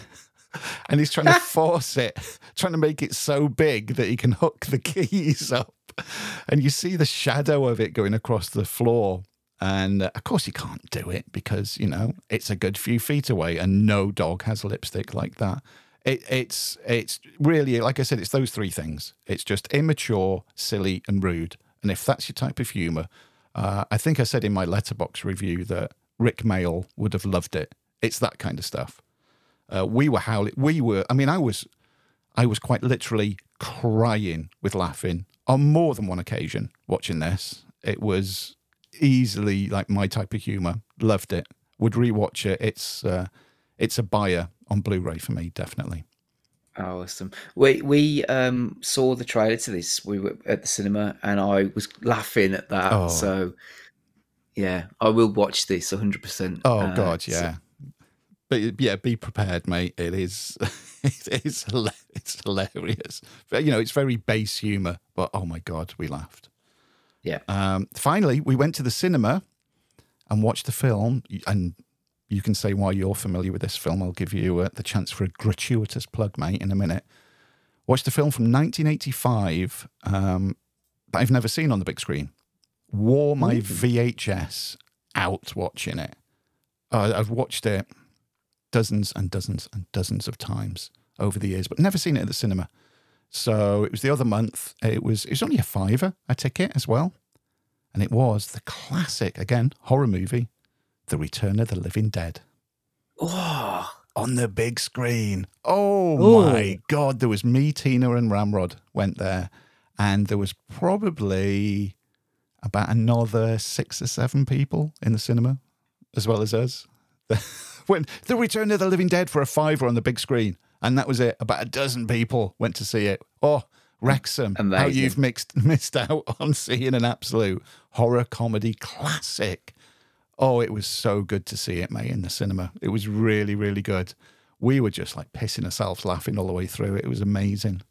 And he's trying to force it, trying to make it so big that he can hook the keys up and you see the shadow of it going across the floor. And uh, of course, you can't do it because you know it's a good few feet away, and no dog has lipstick like that. It, it's it's really like I said, it's those three things. It's just immature, silly, and rude. And if that's your type of humor, uh, I think I said in my letterbox review that Rick Mail would have loved it. It's that kind of stuff. Uh, we were howling. We were. I mean, I was. I was quite literally crying with laughing on more than one occasion watching this. It was easily like my type of humor. Loved it. Would rewatch it. It's uh, it's a buyer on Blu-ray for me, definitely. Oh, awesome. We we um, saw the trailer to this. We were at the cinema, and I was laughing at that. Oh. So, yeah, I will watch this 100. percent Oh God, yeah. But yeah, be prepared, mate. It is, it is, it's hilarious. You know, it's very base humor, but oh my God, we laughed. Yeah. Um, finally, we went to the cinema and watched the film, and you can say why you're familiar with this film. I'll give you uh, the chance for a gratuitous plug, mate, in a minute. Watched the film from 1985 um, that I've never seen on the big screen. Wore my VHS out watching it. Uh, I've watched it dozens and dozens and dozens of times over the years, but never seen it at the cinema. So it was the other month. Uh, it was it was only a fiver a ticket as well, and it was the classic again horror movie, The Return of the Living Dead Oh, on the big screen. Oh Ooh. my god! There was me, Tina, and Ramrod went there, and there was probably about another six or seven people in the cinema, as well as us. when the Return of the Living Dead for a fiver on the big screen, and that was it. About a dozen people went to see it. Oh, Wrexham, how you've mixed missed out on seeing an absolute horror comedy classic. Oh, it was so good to see it, mate, in the cinema. It was really, really good. We were just like pissing ourselves laughing all the way through. It was amazing.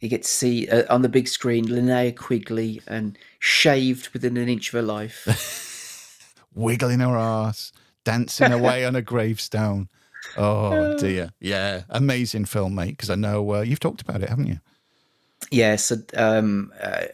you get to see uh, on the big screen Linnea Quigley and shaved within an inch of her life. Wiggling her ass, dancing away on a gravestone. Oh dear, yeah, amazing film, mate. Because I know uh, you've talked about it, haven't you? yeah. So, um, uh,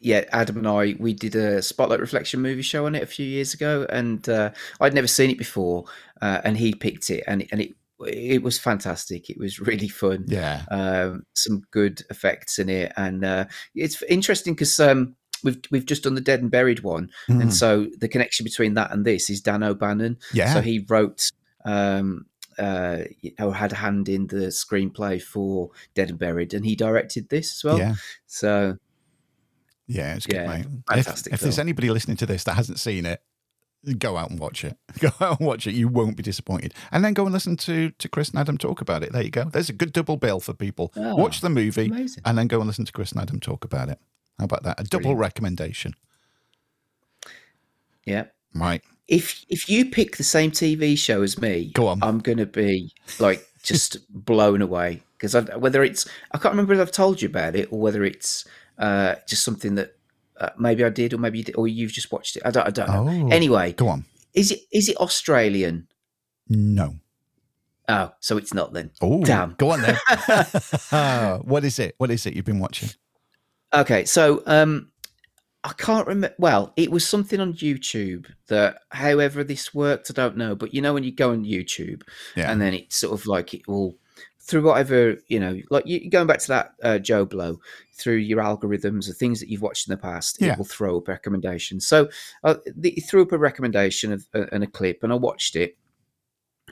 yeah, Adam and I we did a Spotlight Reflection movie show on it a few years ago, and uh, I'd never seen it before, uh, and he picked it, and and it it was fantastic. It was really fun. Yeah, um, some good effects in it, and uh, it's interesting because um, we've we've just done the Dead and Buried one, Mm. and so the connection between that and this is Dan O'Bannon. yeah, So he wrote um, uh, or had a hand in the screenplay for Dead and Buried, and he directed this as well. yeah, So yeah. It's good, yeah, mate. fantastic If, if there's anybody listening to this that hasn't seen it, go out and watch it. Go out and watch it. You won't be disappointed. And then go and listen to to Chris and Adam talk about it. There you go. There's a good double bill for people. Oh, watch the movie amazing. and then go and listen to Chris and Adam talk about it. How about that? A double Brilliant. recommendation. Yeah. Right. If if you pick the same TV show as me, Go on. I'm gonna be like just blown away because whether it's I can't remember if I've told you about it or whether it's uh, just something that uh, maybe I did or maybe you did, or you've just watched it. I don't. I don't know. Oh. Anyway, Go on. is it is it Australian? No. Oh, so it's not then. Oh, Damn. Go on then. what is it? What is it you've been watching? Okay, so um, I can't remember. Well, it was something on YouTube that, however this worked, I don't know. But you know, when you go on YouTube Yeah. and then it's sort of like it will through whatever you know, like you going back to that uh, JoBlo through your algorithms, the things that you've watched in the past, Yeah. it will throw up recommendations. So uh, the, it threw up a recommendation of, uh, and a clip, and I watched it.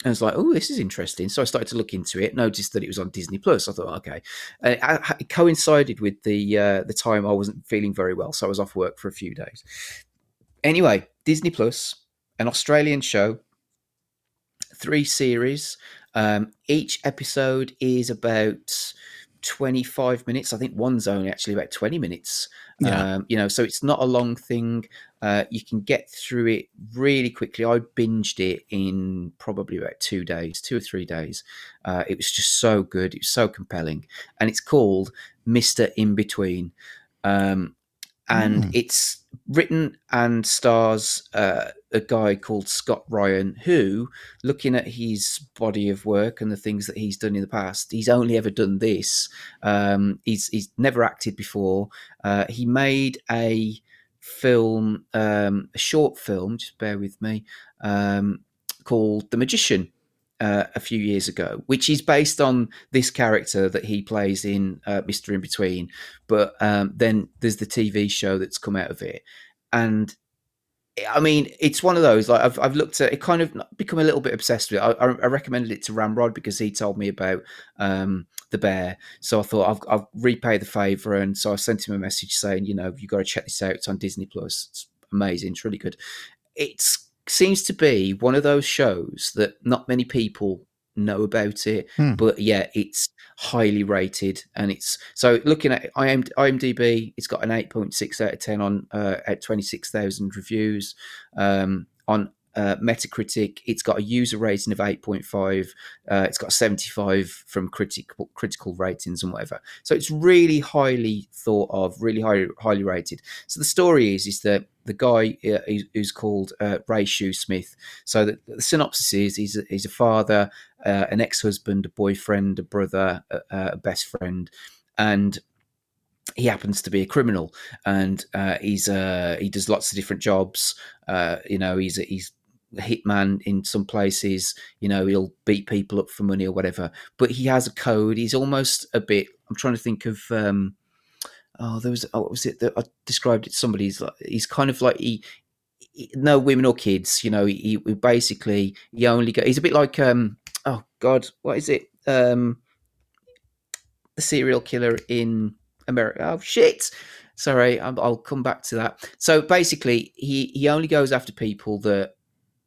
And I was like, oh, this is interesting. So I started to look into it, noticed that it was on Disney Plus. I thought, okay. And it, I- it coincided with the uh, the time I wasn't feeling very well, so I was off work for a few days. Anyway, Disney Plus, an Australian show, three series. Um, each episode is about 25 minutes. I think one's only actually about 20 minutes. Yeah. Um, you know, so it's not a long thing. Uh, you can get through it really quickly. I binged it in probably about two days, two or three days. Uh, it was just so good. It was so compelling. And it's called Mr. Inbetween. Um, and Mm. it's written and stars uh, a guy called Scott Ryan, who, looking at his body of work and the things that he's done in the past, he's only ever done this. Um, he's he's never acted before. Uh, he made a film, um, a short film. Just bear with me, um, called The Magician. Uh, a few years ago, which is based on this character that he plays in uh, Mister Inbetween, but um, then there's the TV show that's come out of it, and I mean, it's one of those like I've I've looked at it, kind of become a little bit obsessed with it. I, I recommended it to Ramrod because he told me about um, the bear, so I thought I've I've repay the favor, and so I sent him a message saying, you know, you got to check this out. It's on Disney Plus. It's amazing. It's really good. It seems to be one of those shows that not many people know about it, Hmm. but yeah, it's highly rated, and it's so looking at IM, IMDb, it's got an eight point six out of ten on uh, at twenty six thousand reviews. Um, on uh, Metacritic, it's got a user rating of eight point five. Uh, it's got seventy five from critical critical ratings and whatever. So it's really highly thought of, really highly highly rated. So the story is is that the guy uh, who's- called uh, Ray Shoesmith. So the, the synopsis is he's a, he's a father, uh, an ex-husband, a boyfriend, a brother, a, a best friend, and he happens to be a criminal, and uh, he's uh, he does lots of different jobs. Uh, you know, he's he's hitman in some places. You know, he'll beat people up for money or whatever. But he has a code. He's almost a bit. I'm trying to think of. Um, oh, there was. Oh, what was it that I described it? to Somebody. He's like. He's kind of like he. he- No women or kids, you know. He, he basically he only go. He's a bit like um. Oh God, what is it? Um, the serial killer in America. Oh shit! Sorry, I'll come back to that. So basically, he he only goes after people that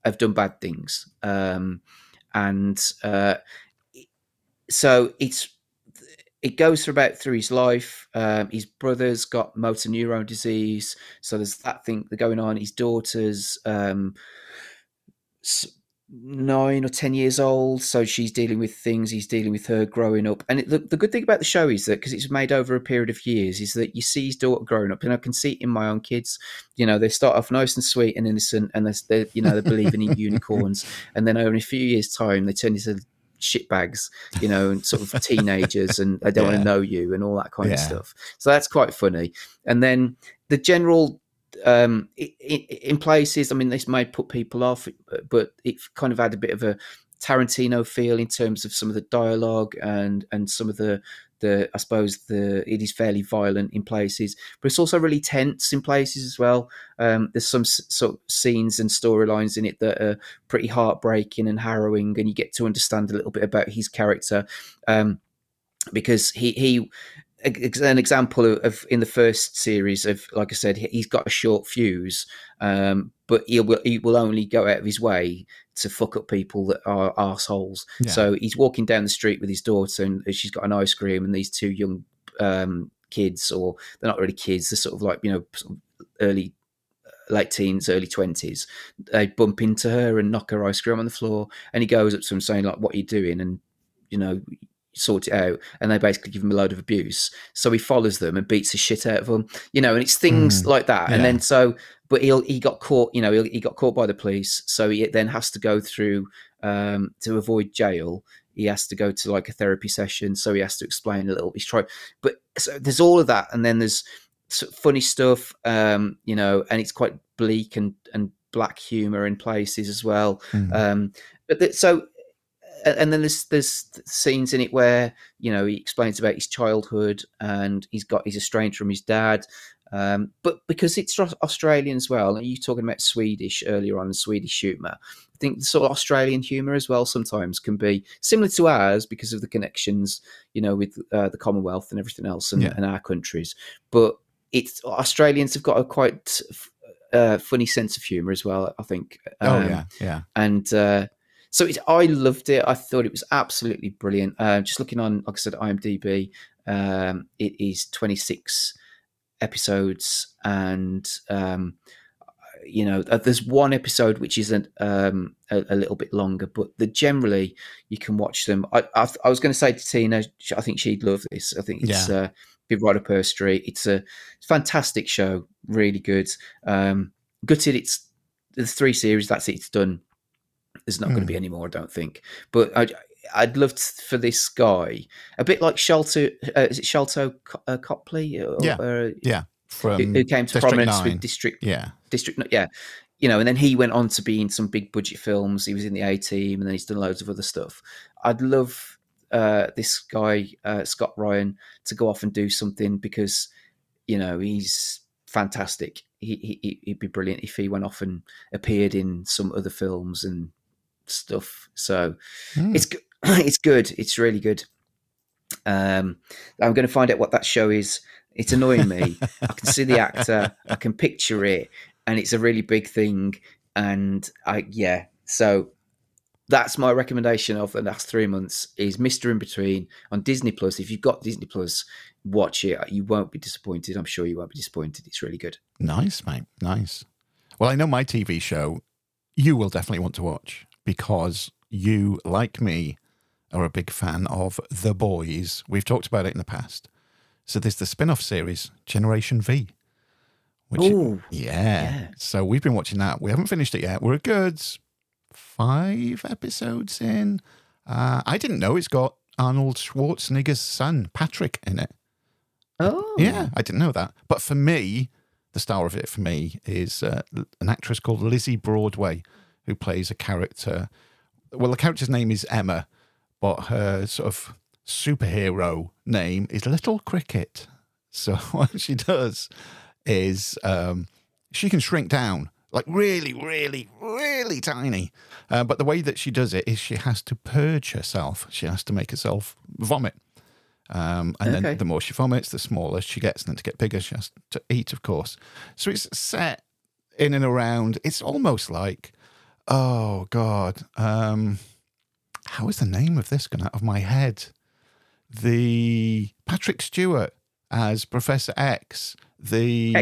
have done bad things, um, and uh, so it's it goes through about through his life. Um, his brother's got motor neurone disease, so there's that thing going on. His daughter's um, nine or ten years old, so she's dealing with things. He's dealing with her growing up, and it, the, the good thing about the show is that because it's made over a period of years, is that you see his daughter growing up, and I can see it in my own kids. You know, they start off nice and sweet and innocent, and they're, they're you know they're believing in unicorns, and then over a few years' time, they turn into shitbags, you know, and sort of teenagers, and they don't want to know you and all that kind of stuff. So that's quite funny. And then the general um i i in places i mean this may put people off but it kind of had a bit of a tarantino feel in terms of some of the dialogue and and some of the the i suppose the it is fairly violent in places but it's also really tense in places as well. Um there's some sort of scenes and storylines in it that are pretty heartbreaking and harrowing and you get to understand a little bit about his character um because he he an example of, in the first series of like I said, he's got a short fuse, um, but he will he will only go out of his way to fuck up people that are assholes. Yeah. So he's walking down the street with his daughter, and she's got an ice cream, and these two young um, kids, or they're not really kids, they're sort of like you know early late teens, early twenties, they bump into her and knock her ice cream on the floor. And he goes up to them saying, like, what are you doing? And, you know, sort it out. And they basically give him a load of abuse. So he follows them and beats the shit out of them, you know, and it's things Mm, like that. And then so, but he'll, he got caught, you know, he, he got caught by the police. So he then has to go through, um, to avoid jail. He has to go to like a therapy session. So he has to explain a little, he's trying, but so there's all of that. And then there's, funny stuff, um, you know, and it's quite bleak and and black humor in places as well. Mm. Um, but th- so, and then there's there's scenes in it where you know he explains about his childhood and he's got he's estranged from his dad. Um, but because it's Australian as well, and you talking about Swedish earlier on, Swedish humour, I think the sort of Australian humour as well sometimes can be similar to ours because of the connections, you know, with uh, the Commonwealth and everything else and, Yeah. and our countries. But it's Australians have got a quite uh, funny sense of humour as well. I think. oh Um, yeah, yeah. and uh, so it, I loved it. I thought it was absolutely brilliant. Uh, just looking on, like I said, IMDb, um, it is 26 episodes, and um, you know, uh, there's one episode which isn't um, a, a little bit longer, but the generally you can watch them. I, I, I was going to say to Tina, I think she'd love this. I think it's uh, be right up her street. It's a fantastic show, really good. Um, gutted, it's the three series. That's it. It's done. There's not going Hmm. to be any more, I don't think. But I, I'd love to, for this guy, a bit like Sharlto. Uh, is it Sharlto uh, Copley? Or, Yeah. uh, Yeah. From who, who came to District prominence 9. with District Yeah. District, yeah, you know, and then he went on to be in some big budget films. He was in the A Team, and then he's done loads of other stuff. I'd love uh, this guy uh, Scott Ryan to go off and do something because you know he's fantastic. He, he he'd be brilliant if he went off and appeared in some other films and stuff. So Mm. it's it's good. It's really good. Um, I'm going to find out what that show is. It's annoying me. I can see the actor, I can picture it, and it's a really big thing. And I, yeah, so that's my recommendation of the last three months is Mister Inbetween on Disney Plus. If you've got Disney Plus, watch it. You won't be disappointed. I'm sure you won't be disappointed. It's really good. Nice, mate. Nice. Well, I know my TV show you will definitely want to watch because you, like me, are a big fan of The Boys. We've talked about it in the past. So there's the spin off series, Generation V. Which, Oh, yeah. yeah. So we've been watching that. We haven't finished it yet. We're a good five episodes in. Uh, I didn't know it's got Arnold Schwarzenegger's son, Patrick, in it. oh, Yeah, I didn't know that. But for me, the star of it for me is uh, an actress called Lizze Broadway, who plays a character. Well, the character's name is Emma, but her sort of superhero name is Little Cricket. So what she does is um, she can shrink down like really, really, really tiny. Uh, but the way that she does it is she has to purge herself. She has to make herself vomit. Um, and Okay. then the more she vomits, the smaller she gets. And then to get bigger, she has to eat, of course. So it's set in and around. It's almost like, oh God, um, how is the name of this gone out of my head? The Patrick Stewart as Professor X. The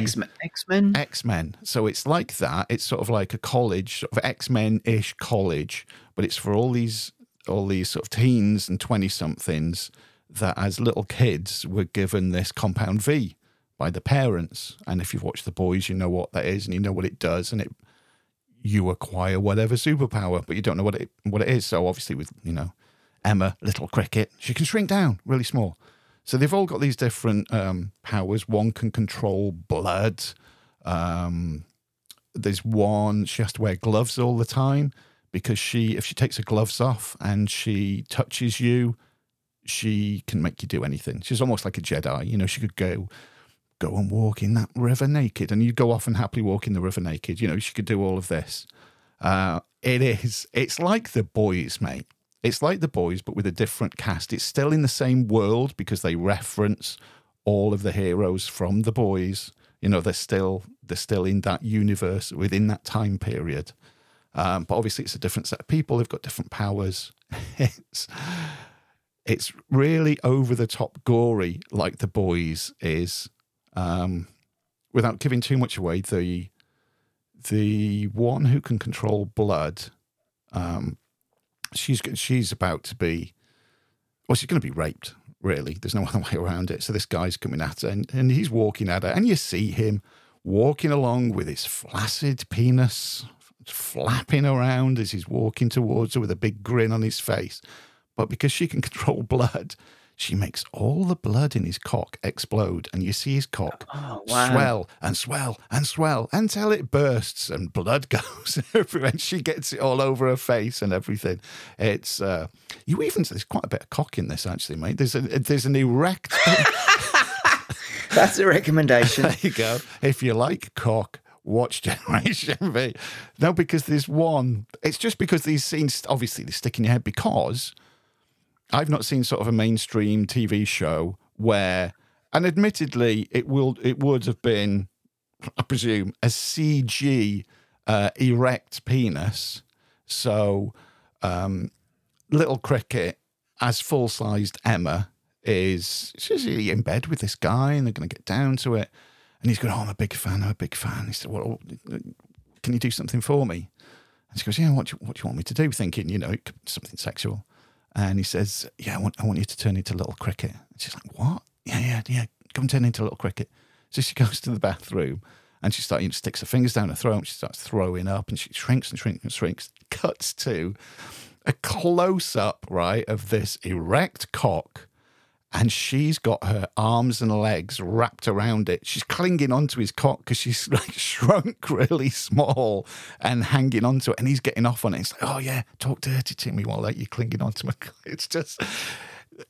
X Men. X Men. So it's like that. It's sort of like a college, sort of X Men ish college, but it's for all these all these sort of teens and twenty somethings that as little kids were given this compound V by the parents. And if you've watched the boys, you know what that is and you know what it does, and it you acquire whatever superpower, but you don't know what it what it is. So obviously with, you know, Emma, little cricket, she can shrink down really small. So they've all got these different um, powers. One can control blood. Um, there's one she has to wear gloves all the time because she, if she takes her gloves off and she touches you, she can make you do anything. She's almost like a Jedi. You know, she could go go and walk in that river naked, and you'd go off and happily walk in the river naked. You know, she could do all of this. Uh, it is. It's like the boys, mate. It's like the boys, but with a different cast. It's still in the same world because they reference all of the heroes from the boys. You know, they're still they're still in that universe within that time period. Um, but obviously, it's a different set of people. They've got different powers. it's it's really over the top gory, like the boys is. Um, without giving too much away, the the one who can control blood, um, she's she's about to be, well, she's going to be raped. Really, there's no other way around it. So this guy's coming at her, and, and he's walking at her, and you see him walking along with his flaccid penis flapping around as he's walking towards her with a big grin on his face. But because she can control blood, she makes all the blood in his cock explode, and you see his cock Oh, wow. swell and swell and swell until it bursts and blood goes everywhere. And she gets it all over her face and everything. It's uh, you even there's quite a bit of cock in this actually, mate. There's a there's an erect. That's a recommendation. there you go. If you like cock. Watch Generation V. No, because there's one. It's just because these scenes obviously they stick in your head because I've not seen sort of a mainstream TV show where, and admittedly, it will it would have been, I presume, a CG uh, erect penis. So, um, little cricket as full sized Emma is she's in bed with this guy, and they're going to get down to it. And he's going, "Oh, I'm a big fan. I'm a big fan." He said, "Well, can you do something for me?" And she goes, "Yeah, what do you, what do you want me to do?" Thinking, you know, something sexual. And he says, "Yeah, I want, I want you to turn into a little cricket." And she's like, "What? Yeah, yeah, yeah. Come turn into a little cricket." So she goes to the bathroom and she starts, you know, sticks her fingers down her throat. And she starts throwing up, and she shrinks and shrinks and shrinks. Cuts to a close up, right, of this erect cock. And she's got her arms and legs wrapped around it. She's clinging onto his cock because she's like shrunk really small and hanging onto it. And he's getting off on it. It's like, oh yeah, talk dirty to me while like, you're clinging onto my. cock." It's just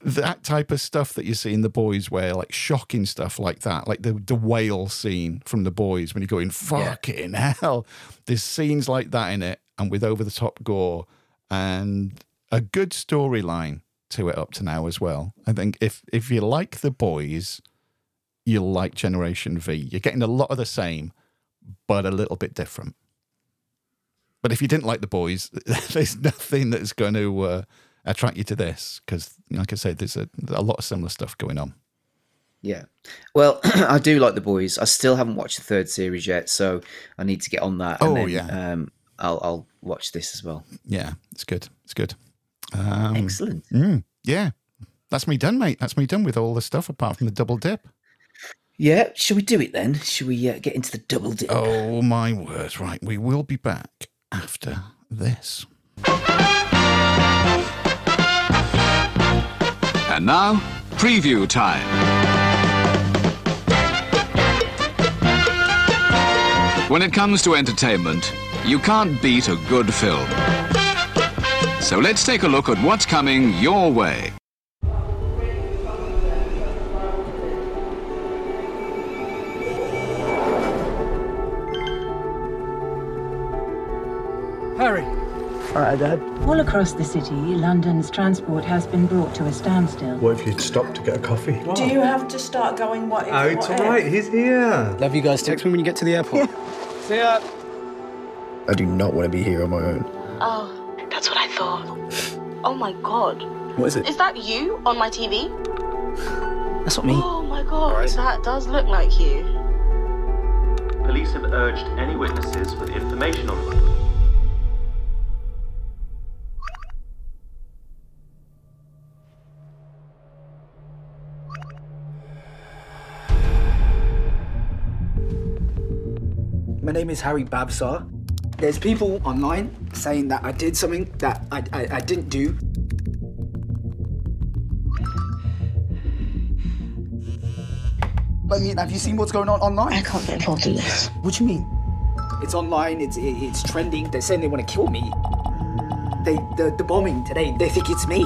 that type of stuff that you see in the boys where like shocking stuff like that like the the whale scene from the boys when you're going fucking hell there's scenes like that in it and with over the top gore and a good storyline to it up to now as well i think if if you like the boys you'll like generation v you're getting a lot of the same but a little bit different but if you didn't like the boys there's nothing that's going to uh, attract you to this because, like I said, there's a, a lot of similar stuff going on. Yeah. Well, I do like the boys. I still haven't watched the third series yet, so I need to get on that. Oh, then, yeah. Um, I'll, I'll watch this as well. Yeah, it's good. It's good. Um, Excellent. mm, yeah, that's me done, mate. That's me done with all the stuff apart from the double dip. Yeah. Shall we do it then? Shall we uh, get into the double dip? Oh my word! Right, we will be back after this. And now, preview time. When it comes to entertainment, you can't beat a good film. So let's take a look at what's coming your way. Harry. All right, Dad. All across the city, London's transport has been brought to a standstill. What if you'd stop to get a coffee? Do you have to start going what if? Oh, it's what all if? He's here. Love you guys. Text me when you get to the airport. See ya. I do not want to be here on my own. Oh, that's what I thought. Oh my god. What is it? Is that you on my TV? That's not me. Oh my god, that does look like you. Police have urged any witnesses with information on them. My name is Harry Babsar. There's people online saying that I did something that I, I, I didn't do. I mean, have you seen what's going on online? I can't get involved in this. What do you mean? It's online. It's it- it's trending. They're saying they want to kill me. They the, the bombing today. They think it's me.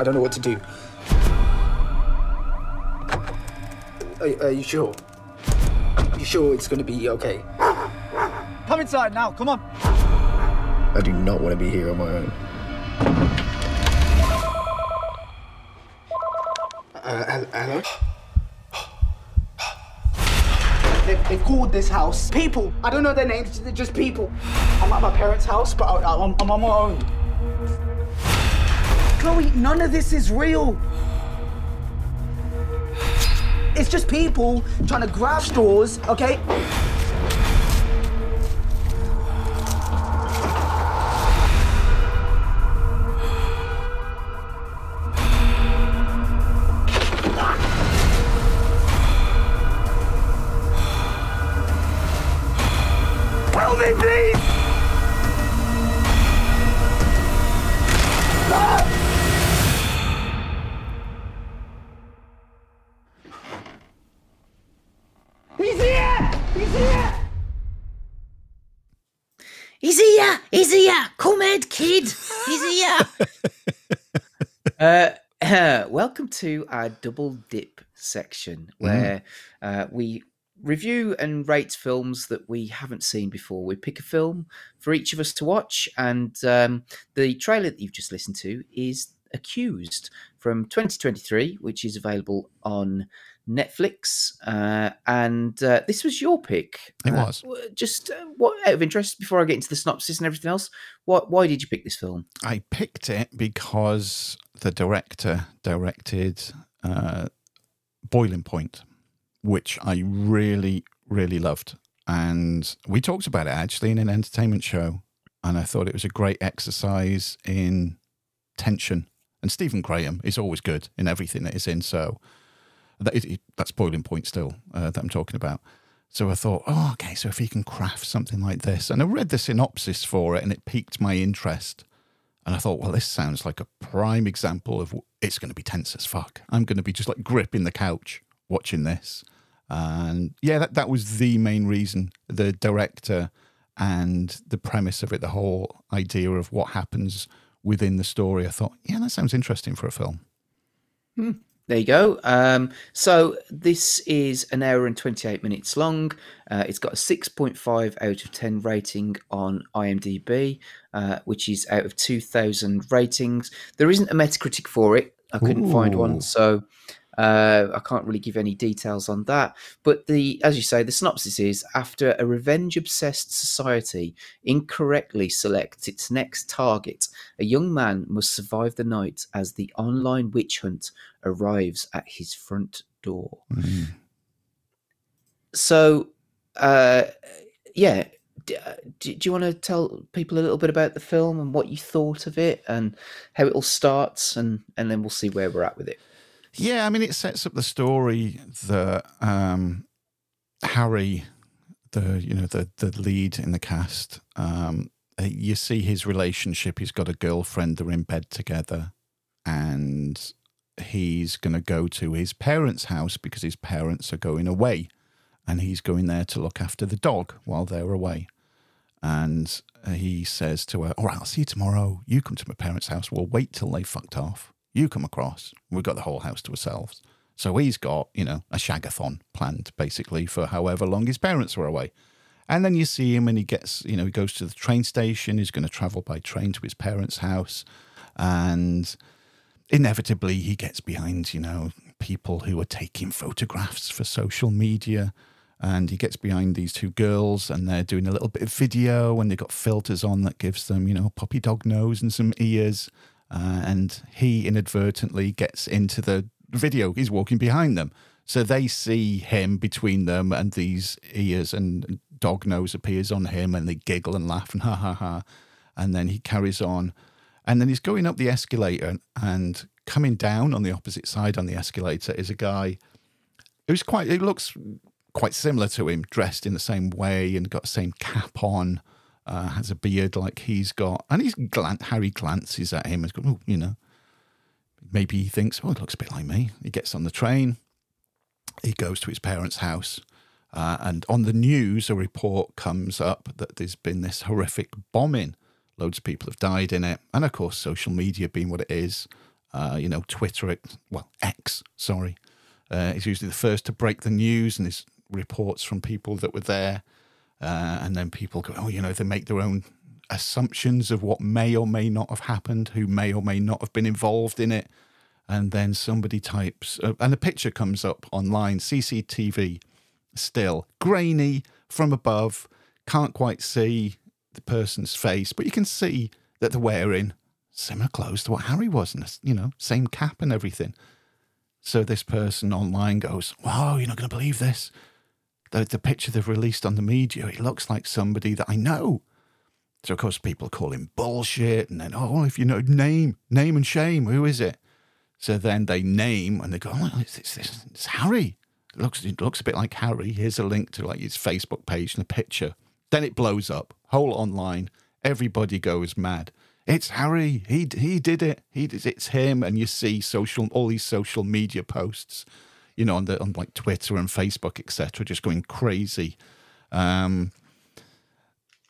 I don't know what to do. Are, are uh, you sure? Are you sure it's going to be okay? Come inside now. Come on. I do not want to be here on my own. Uh, hello? They, they called this house people. I don't know their names, they're just people. I'm at my parents' house, but I, am on my own. Chloe, none of this is real. It's just people trying to grab straws, okay? He's here! Come Ed, kid! He's here! uh, uh, welcome to our double dip section where uh, we review and rate films that we haven't seen before. We pick a film for each of us to watch, and um, the trailer that you've just listened to is Accused from 2023, which is available on Netflix. Uh, and uh, this was your pick. It Uh, was. w- Just uh, what out of interest, before I get into the synopsis and everything else, what why did you pick this film? I picked it because the director directed uh, Boiling Point, which I really, really loved. And we talked about it actually in an entertainment show. And I thought it was a great exercise in tension. And Stephen Graham is always good in everything that he's in. So that is, that's Boiling Point still uh, that I'm talking about. So I thought, oh, okay, so if he can craft something like this. And I read the synopsis for it and it piqued my interest. And I thought, well, this sounds like a prime example of it's going to be tense as fuck. I'm going to be just like gripping the couch watching this. And yeah, that, that was the main reason. The director and the premise of it, the whole idea of what happens within the story. I thought, yeah, that sounds interesting for a film. There you go. Um, so this is an hour and 28 minutes long. Uh, it's got a 6.5 out of 10 rating on IMDb, uh, which is out of 2,000 ratings. There isn't a Metacritic for it. I couldn't find one, so uh, I can't really give any details on that. But the, as you say, the synopsis is: after a revenge-obsessed society incorrectly selects its next target, a young man must survive the night as the online witch hunt arrives at his front door. So, uh, yeah. Uh, Do, do you want to tell people a little bit about the film and what you thought of it and how it all starts, and and then we'll see where we're at with it. Yeah, I mean, it sets up the story that um, Harry, the you know the the lead in the cast, um, uh, you see his relationship. He's got a girlfriend. They're in bed together, and he's going to go to his parents' house because his parents are going away, and he's going there to look after the dog while they're away. And he says to her, "All right, I'll see you tomorrow. You come to my parents' house. We'll wait till they fucked off. You come across. We've got the whole house to ourselves." So he's got, you know, a shagathon planned basically for however long his parents were away. And then you see him and he gets, you know, he goes to the train station. He's going to travel by train to his parents' house. And inevitably he gets behind, you know, people who are taking photographs for social media. And he gets behind these two girls and they're doing a little bit of video and they've got filters on that gives them, you know, puppy dog nose and some ears. Uh, and he inadvertently gets into the video. He's walking behind them. So they see him between them and these ears and dog nose appears on him and they giggle and laugh and ha ha ha. And then he carries on. And then he's going up the escalator and coming down on the opposite side on the escalator is a guy who's quite, it looks quite similar to him, dressed in the same way and got the same cap on, uh, has a beard like he's got. And he's glan- Harry glances at him and goes, oh, you know, maybe he thinks, oh, it looks a bit like me. He gets on the train, he goes to his parents' house. Uh, and on the news, a report comes up that there's been this horrific bombing. Loads of people have died in it. And of course, social media being what it is, uh, you know, Twitter, well, X, sorry, uh, is usually the first to break the news. And there's reports from people that were there. Uh, and then people go, oh, you know, they make their own assumptions of what may or may not have happened, who may or may not have been involved in it. and then somebody types, uh, and a picture comes up online, CCTV still, grainy from above, can't quite see the person's face, but you can see that they're wearing similar clothes to what Harry was, and you know, same cap and everything. So this person online goes, "Wow, you're not going to believe this. The the picture they've released on the media, it looks like somebody that I know." So of course people call him bullshit, and then oh, if you know name, name and shame, who is it? So then they name and they go, oh, it's, it's, it's, it's Harry. It looks it looks a bit like Harry. Here's a link to like his Facebook page and a picture. Then it blows up, whole online. Everybody goes mad. It's Harry. He he did it. He it's him. And you see social all these social media posts, you know, on the on like Twitter and Facebook, etc., just going crazy. Um,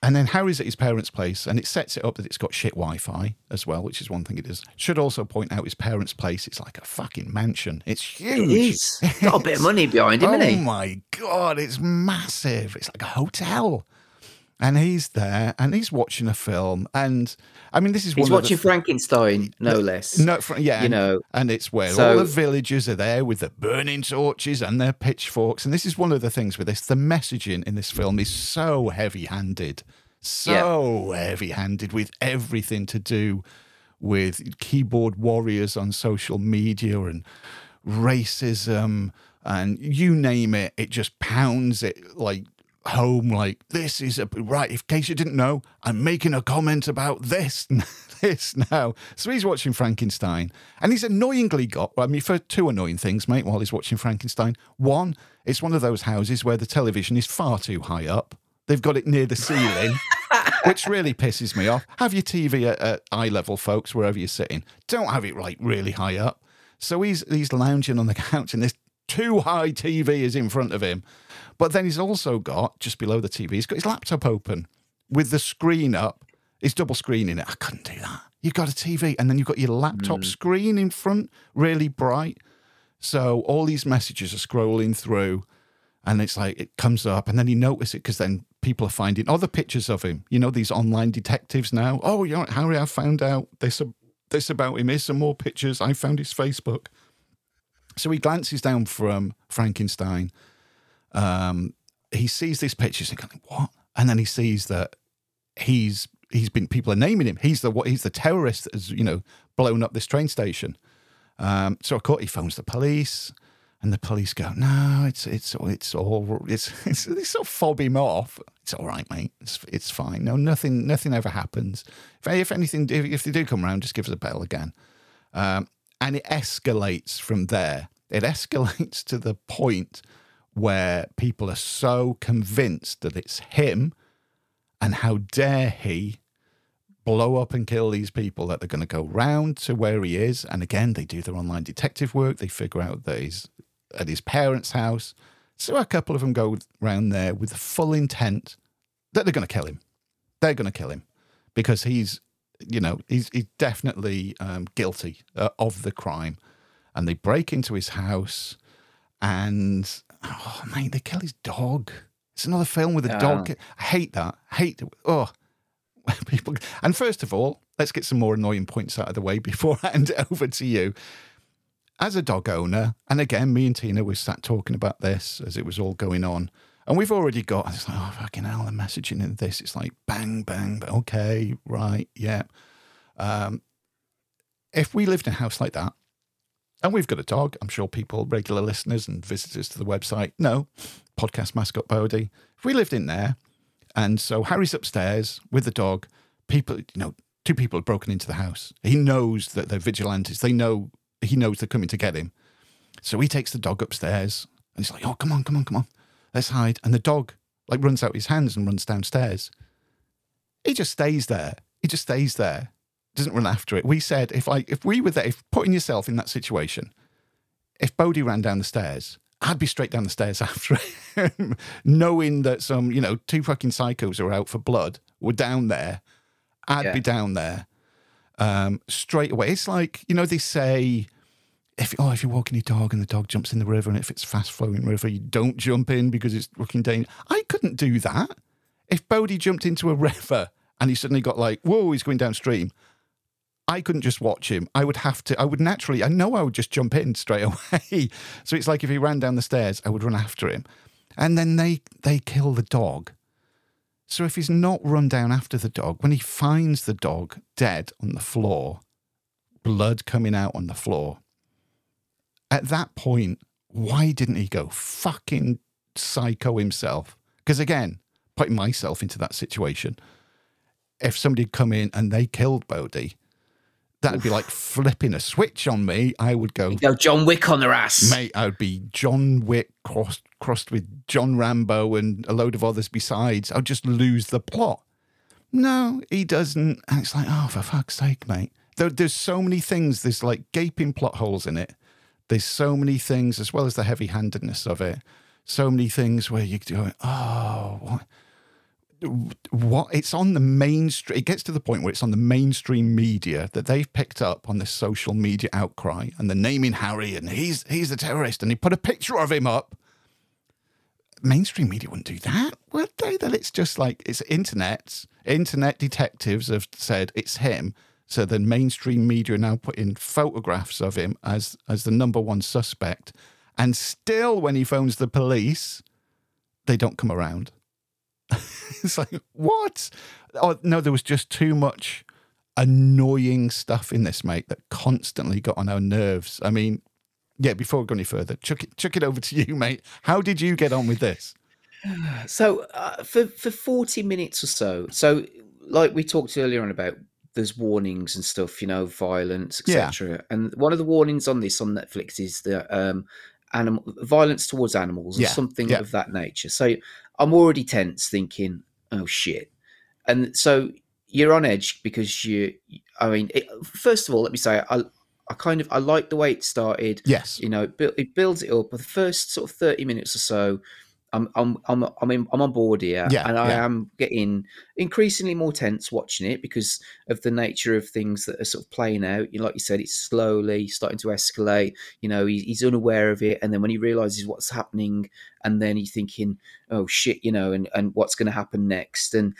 and then Harry's at his parents' place, and it sets it up that it's got shit Wi-Fi as well, which is one thing it is. Should also point out his parents' place. It's like a fucking mansion. It's huge. It is. Got a bit of money behind him, oh isn't he? Oh my god, it's massive. It's like a hotel. And he's there, and he's watching a film, and I mean, this is He's watching the, Frankenstein, no less. no, fr- yeah, you and, know, and it's where so- all the villagers are there with the burning torches and their pitchforks. And this is one of the things with this: the messaging in this film is so heavy-handed, so heavy-handed with everything to do with keyboard warriors on social media and racism and you name it. It just pounds it like home like this is a right in case you didn't know i'm making a comment about this this now. So he's watching frankenstein and he's annoyingly got i mean for two annoying things mate while he's watching frankenstein. One it's one of those houses where the television is far too high up. They've got it near the ceiling which really pisses me off. Have your tv at, at eye level folks wherever you're sitting. Don't have it like really high up. So he's he's lounging on the couch and this too high tv is in front of him but then he's also got, just below the TV, he's got his laptop open with the screen up. He's double screening it. I couldn't do that. You've got a TV and then you've got your laptop hmm. screen in front, really bright. So all these messages are scrolling through and it's like it comes up and then you notice it because then people are finding other pictures of him. You know, these online detectives now. Oh, you know, Harry, I found out this, this about him. Here's some more pictures. I found his Facebook. So he glances down from Frankenstein um, he sees these pictures and going, "What?" And then he sees that he's he's been people are naming him. He's the what? He's the terrorist that has you know blown up this train station. Um, so of course he phones the police, and the police go, "No, it's it's it's all it's it's they sort of fob him off. It's all right, mate. It's it's fine. No, nothing nothing ever happens. If, if anything, if, if they do come around, just give us a bell again." Um, and it escalates from there. It escalates to the point where people are so convinced that it's him and how dare he blow up and kill these people that they're going to go round to where he is. And again they do their online detective work. They figure out that he's at his parents house. So a couple of them go round there with the full intent that they're going to kill him. They're going to kill him because he's you know he's, he's definitely um, guilty uh, of the crime. And they break into his house and oh mate, they kill his dog. It's another film with a Oh. dog. I hate that. I hate oh people. And first of all, let's get some more annoying points out of the way before I hand it over to you. As a dog owner, and again, me and Tina we sat talking about this as it was all going on, and we've already got. It's like, oh fucking hell, the messaging in this. It's like bang bang. But okay, right, yeah. Um, if we lived in a house like that, and we've got a dog. I'm sure people, regular listeners and visitors to the website, know podcast mascot Bodie. If we lived in there, and so Harry's upstairs with the dog, people, you know, two people have broken into the house. He knows that they're vigilantes. They know he knows they're coming to get him. So he takes the dog upstairs and he's like, "Oh, come on, come on, come on, let's hide." And the dog like runs out his hands and runs downstairs. He just stays there. He just stays there doesn't run after it. We said if I if we were there, if putting yourself in that situation, if Bodie ran down the stairs, I'd be straight down the stairs after him, knowing that some you know two fucking psychos are out for blood were down there. I'd Yeah. be down there um, straight away. It's like you know they say. If, oh, if you're walking your dog and the dog jumps in the river and if it's fast flowing river, you don't jump in because it's fucking dangerous. I couldn't do that. If Bodie jumped into a river and he suddenly got like, whoa, he's going downstream, I couldn't just watch him. I would have to. I would naturally. I know I would just jump in straight away. so it's like if he ran down the stairs, I would run after him, and then they they kill the dog. So if he's not run down after the dog, when he finds the dog dead on the floor, blood coming out on the floor, at that point, why didn't he go fucking psycho himself? Because again, putting myself into that situation, if somebody had come in and they killed Bodie, that'd be like flipping a switch on me. I would go, Go John Wick on their ass. mate, I would be John Wick crossed, crossed with John Rambo and a load of others besides. I'd just lose the plot. No, he doesn't. And it's like, oh, for fuck's sake, mate. There, there's so many things. There's like gaping plot holes in it. There's so many things, as well as the heavy handedness of it. So many things where you go, oh, what? What it's on the mainstream it gets to the point where it's on the mainstream media that they've picked up on this social media outcry and the naming harry and he's he's the terrorist and he put a picture of him up. Mainstream media wouldn't do that would they? That it's just like it's internet internet detectives have said it's him. So the mainstream media now putting photographs of him as as the number one suspect. And still when he phones the police they don't come around it's like what? Oh no, there was just too much annoying stuff in this, mate, that constantly got on our nerves. I mean, yeah. Before we go any further, chuck it, chuck it over to you, mate. How did you get on with this? So uh, for for forty minutes or so, so like we talked earlier on about, there's warnings and stuff, you know, violence, Yeah. etc. And one of the warnings on this on Netflix is the um, animal violence towards animals or Yeah, something yeah. of that nature. So I'm already tense, thinking, oh shit, and so you're on edge because you. I mean, it, first of all, let me say I. I kind of I like the way it started. Yes. You know, it, it builds it up. But the first sort of thirty minutes or so, I'm I'm I'm I'm, in, I'm on board here, Yeah, and I yeah. am getting increasingly more tense watching it because of the nature of things that are sort of playing out. You know, like you said, it's slowly starting to escalate. You know, he, he's unaware of it, and then when he realizes what's happening, and then he's thinking, "Oh shit," you know, and and what's going to happen next, and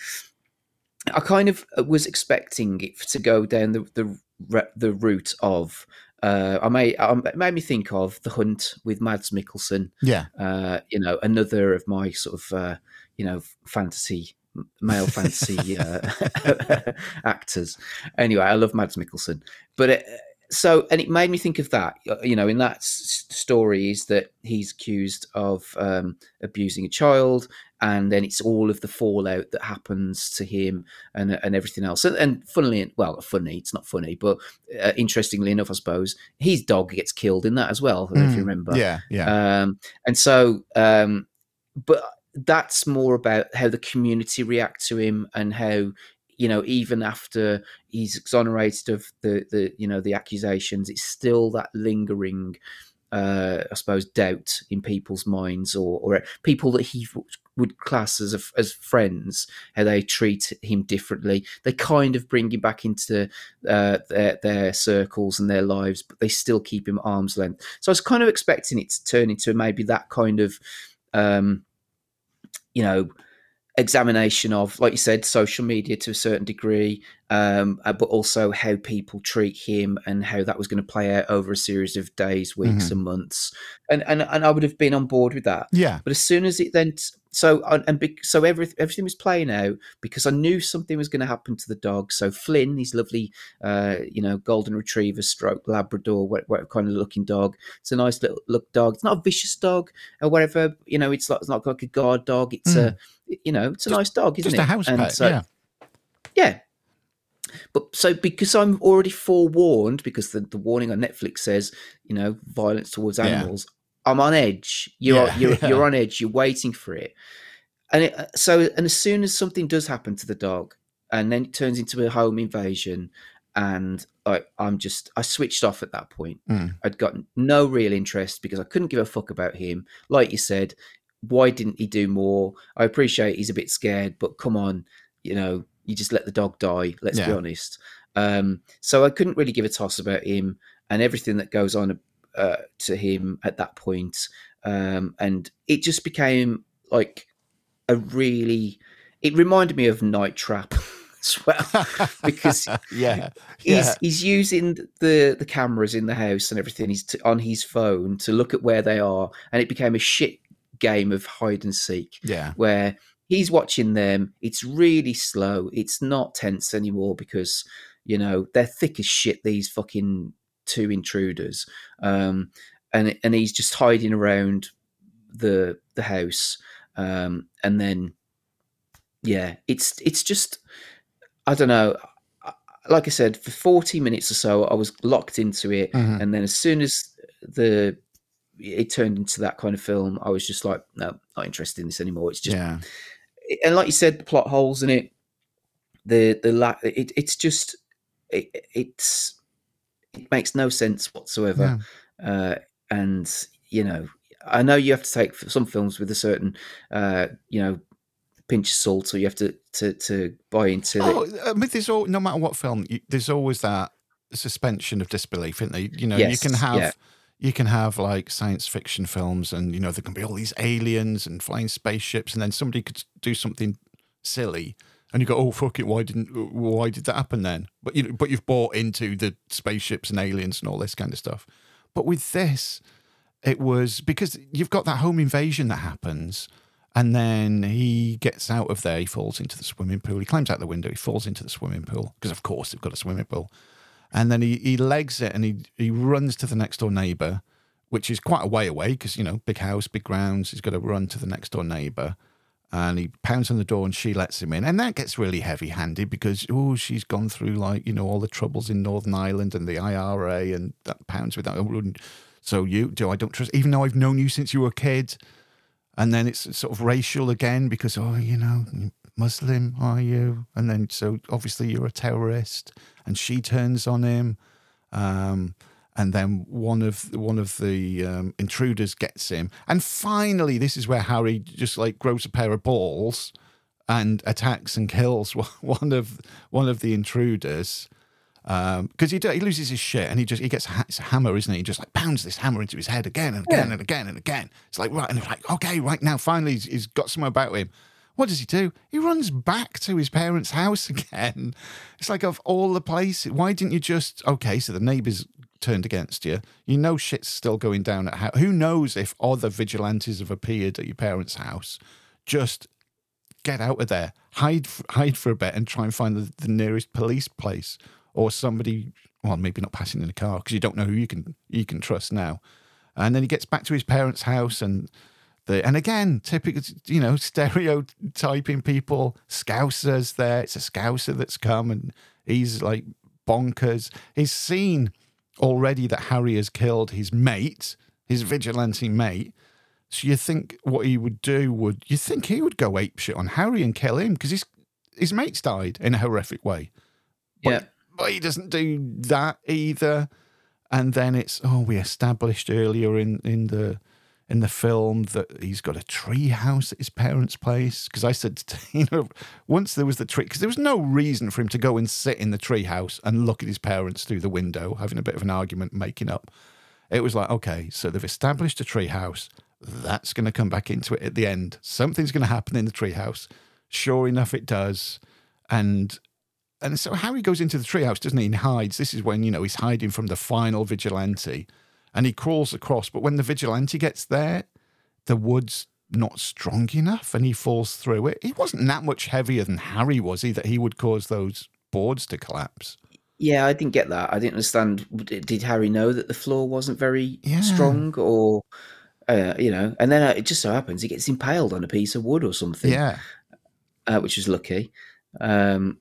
I kind of was expecting it to go down the the the route of. Uh, I may it made me think of the Hunt with Mads Mikkelsen. Yeah. Uh, you know, another of my sort of uh, you know fantasy male fantasy uh, actors. Anyway, I love Mads Mikkelsen, but it, so and it made me think of that. uh, You know, in that s- story is that he's accused of um, abusing a child, and then it's all of the fallout that happens to him and and everything else. And, and funnily, well, funny, it's not funny, but uh, interestingly enough, I suppose his dog gets killed in that as well. I if you Mm, remember. yeah, yeah. Um, and so, um, but that's more about how the community react to him and how you know even after he's exonerated of the the you know the accusations it's still that lingering uh i suppose doubt in people's minds or or people that he would class as a, as friends how they treat him differently. They kind of bring him back into uh, their their circles and their lives but they still keep him at arm's length. So i was kind of expecting it to turn into maybe that kind of um you know examination of like you said social media to a certain degree um uh, but also how people treat him and how that was going to play out over a series of days weeks Mhm. and months. And, and and i would have been on board with that. Yeah. but as soon as it then so and bec- so every, everything was playing out because i knew something was going to happen to the dog. So flynn his lovely uh you know golden retriever stroke labrador what, what kind of looking dog. It's a nice little look dog. It's not a vicious dog or whatever you know it's not it's not like a guard dog. It's a you know it's a nice dog isn't. Just it a house And pet. so- yeah. yeah. But so because I'm already forewarned, because the, the warning on Netflix says, you know, violence towards Yeah. animals, I'm on edge. You're Yeah, you're, yeah. you're on edge. You're waiting for it, and it, uh, so and as soon as something does happen to the dog, and then it turns into a home invasion, and like I'm just I switched off at that point. Mm. I'd got no real interest because I couldn't give a fuck about him. Like you said, why didn't he do more? I appreciate he's a bit scared, but come on, you know, you just let the dog die. Let's be honest. Um, so I couldn't really give a toss about him and everything that goes on uh, to him at that point. Um, and it just became like a really. It reminded me of Night Trap. as well because yeah, he's yeah. he's using the the cameras in the house and everything. He's t- on his phone to look at where they are, and it became a shit game of hide and seek. Yeah. where he's watching them. It's really slow. It's not tense anymore because you know they're thick as shit. These fucking two intruders, um, and and he's just hiding around the the house, um, and then yeah, it's it's just I don't know. Like I said, for forty minutes or so, I was locked into it, Mhm. and then as soon as the it turned into that kind of film, I was just like, no, not interested in this anymore. It's just yeah. and like you said, the plot holes in it, the the la- it, it's just it, it's it makes no sense whatsoever, uh, and you know I know you have to take some films with a certain uh, you know pinch of salt, or you have to to, to buy into Oh, it. I mean, there's all, no matter what film, you, there's always that suspension of disbelief, isn't there? You know, you can have yeah. You can have like science fiction films, and you know there can be all these aliens and flying spaceships, and then somebody could do something silly, and you go, "Oh fuck it, why didn't why did that happen then?" But you know, but you've bought into the spaceships and aliens and all this kind of stuff. But with this, it was because you've got that home invasion that happens. And then he gets out of there. He falls into the swimming pool. He climbs out the window. He falls into the swimming pool because, of course, they've got a swimming pool. And then he, he legs it and he, he runs to the next door neighbor, which is quite a way away because, you know, big house, big grounds. He's got to run to the next door neighbor. And he pounds on the door and she lets him in. And that gets really heavy handed because, oh, she's gone through like, you know, all the troubles in Northern Ireland and the IRA and that pounds with that. So you do, I don't trust, even though I've known you since you were a kid and then it's sort of racial again because oh you know muslim are you and then so obviously you're a terrorist and she turns on him um and then one of one of the um, intruders gets him and finally this is where harry just like grows a pair of balls and attacks and kills one of one of the intruders because he, do- he loses his shit and he just he gets a, ha- it's a hammer, isn't he? He just like pounds this hammer into his head again and again and again and again. It's like right, and it's like okay, right now finally he's, he's got something about him. What does he do? He runs back to his parents' house again. It's like of all the places, why didn't you just okay? So the neighbours turned against you. You know shit's still going down at how. Who knows if other vigilantes have appeared at your parents' house? Just get out of there, hide hide for a bit, and try and find the, the nearest police place or somebody. Well, maybe not passing in a car because you don't know who you can you can trust now. And then he gets back to his parents' house and. The, and again, typical, you know, stereotyping people. Scousers there. It's a Scouser that's come and he's like bonkers. He's seen already that Harry has killed his mate, his vigilante mate. So you think what he would do would you think he would go ape shit on Harry and kill him because his his mates died in a horrific way. Yeah. But he doesn't do that either. And then it's oh, we established earlier in in the in the film that he's got a tree house at his parents' place. Because I said to Tina once there was the tree because there was no reason for him to go and sit in the tree house and look at his parents through the window, having a bit of an argument, making up. It was like, okay, so they've established a tree house. That's going to come back into it at the end. Something's going to happen in the tree house. Sure enough, it does. And and so Harry goes into the treehouse, doesn't he? And hides. This is when you know he's hiding from the final vigilante, and he crawls across. But when the vigilante gets there, the wood's not strong enough, and he falls through it. He wasn't that much heavier than Harry was, he that he would cause those boards to collapse. Yeah, I didn't get that. I didn't understand. Did Harry know that the floor wasn't very Yeah. strong, or uh, you know? And then uh, it just so happens he gets impaled on a piece of wood or something. Yeah, uh, which was lucky. Um,